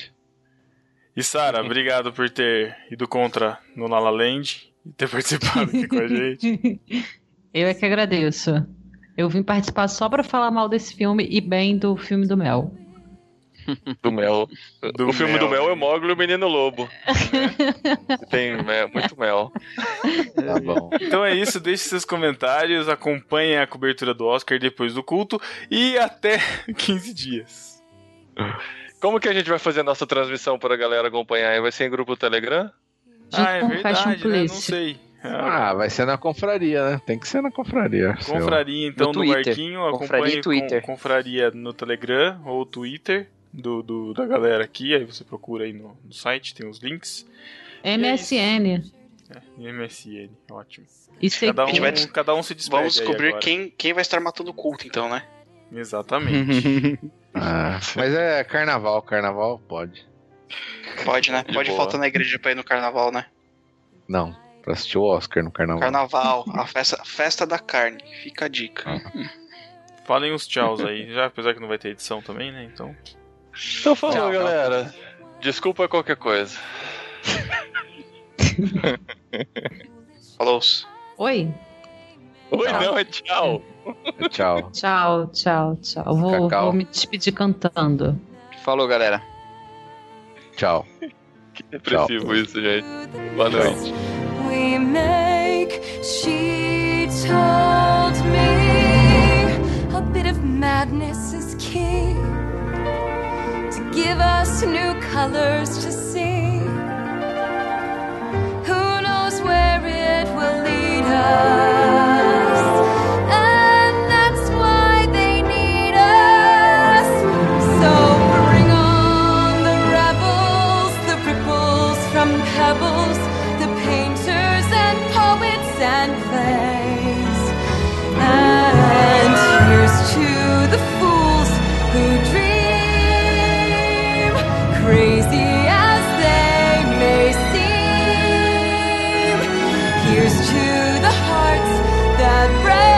E Sara, obrigado por ter ido contra no La La Land e ter participado aqui com a gente. Eu é que agradeço. Eu vim participar só pra falar mal desse filme e bem do filme do Mel. Do Mel. Do o filme Mel, do Mel é né? o Mogli e o Menino Lobo. né? Tem é, muito mel. Tá bom. Então é isso, deixe seus comentários, acompanhe a cobertura do Oscar depois do culto e até 15 dias. Como que a gente vai fazer a nossa transmissão para a galera acompanhar? Vai ser em grupo do Telegram? Ah, é com o verdade, né? Não sei. Ah, vai ser na confraria, né? Tem que ser na confraria. Confraria, então, no, Twitter. barquinho, Confraria acompanhe e Twitter. com- Confraria no Telegram ou Twitter do, do- da galera aqui, aí você procura aí no, no site, tem os links. MSN. É, MSN, ótimo. Isso. Cada um, vai- cada um se despede Vamos descobrir quem, quem vai estar matando o culto, então, né? Exatamente. Ah, mas é carnaval, carnaval pode. Pode, né? De Pode boa. faltar na igreja pra ir no carnaval, né? Não, pra assistir o Oscar no carnaval. Carnaval, a festa, festa da carne. Fica a dica. Falem uns tchauz aí, já apesar que não vai ter edição também, né? Então. Então falou, Tchau, tchau. galera. Desculpa qualquer coisa. Falou. Oi. Oi, Tchau. não, é tchau. Tchau. Tchau, tchau, tchau. Vou, vou me despedir cantando. Falou, galera. Tchau. Que depressivo isso, gente. Boa noite. We make. She told me a bit of madness is key to give us new colors to see. Who knows where it will lead us? That break.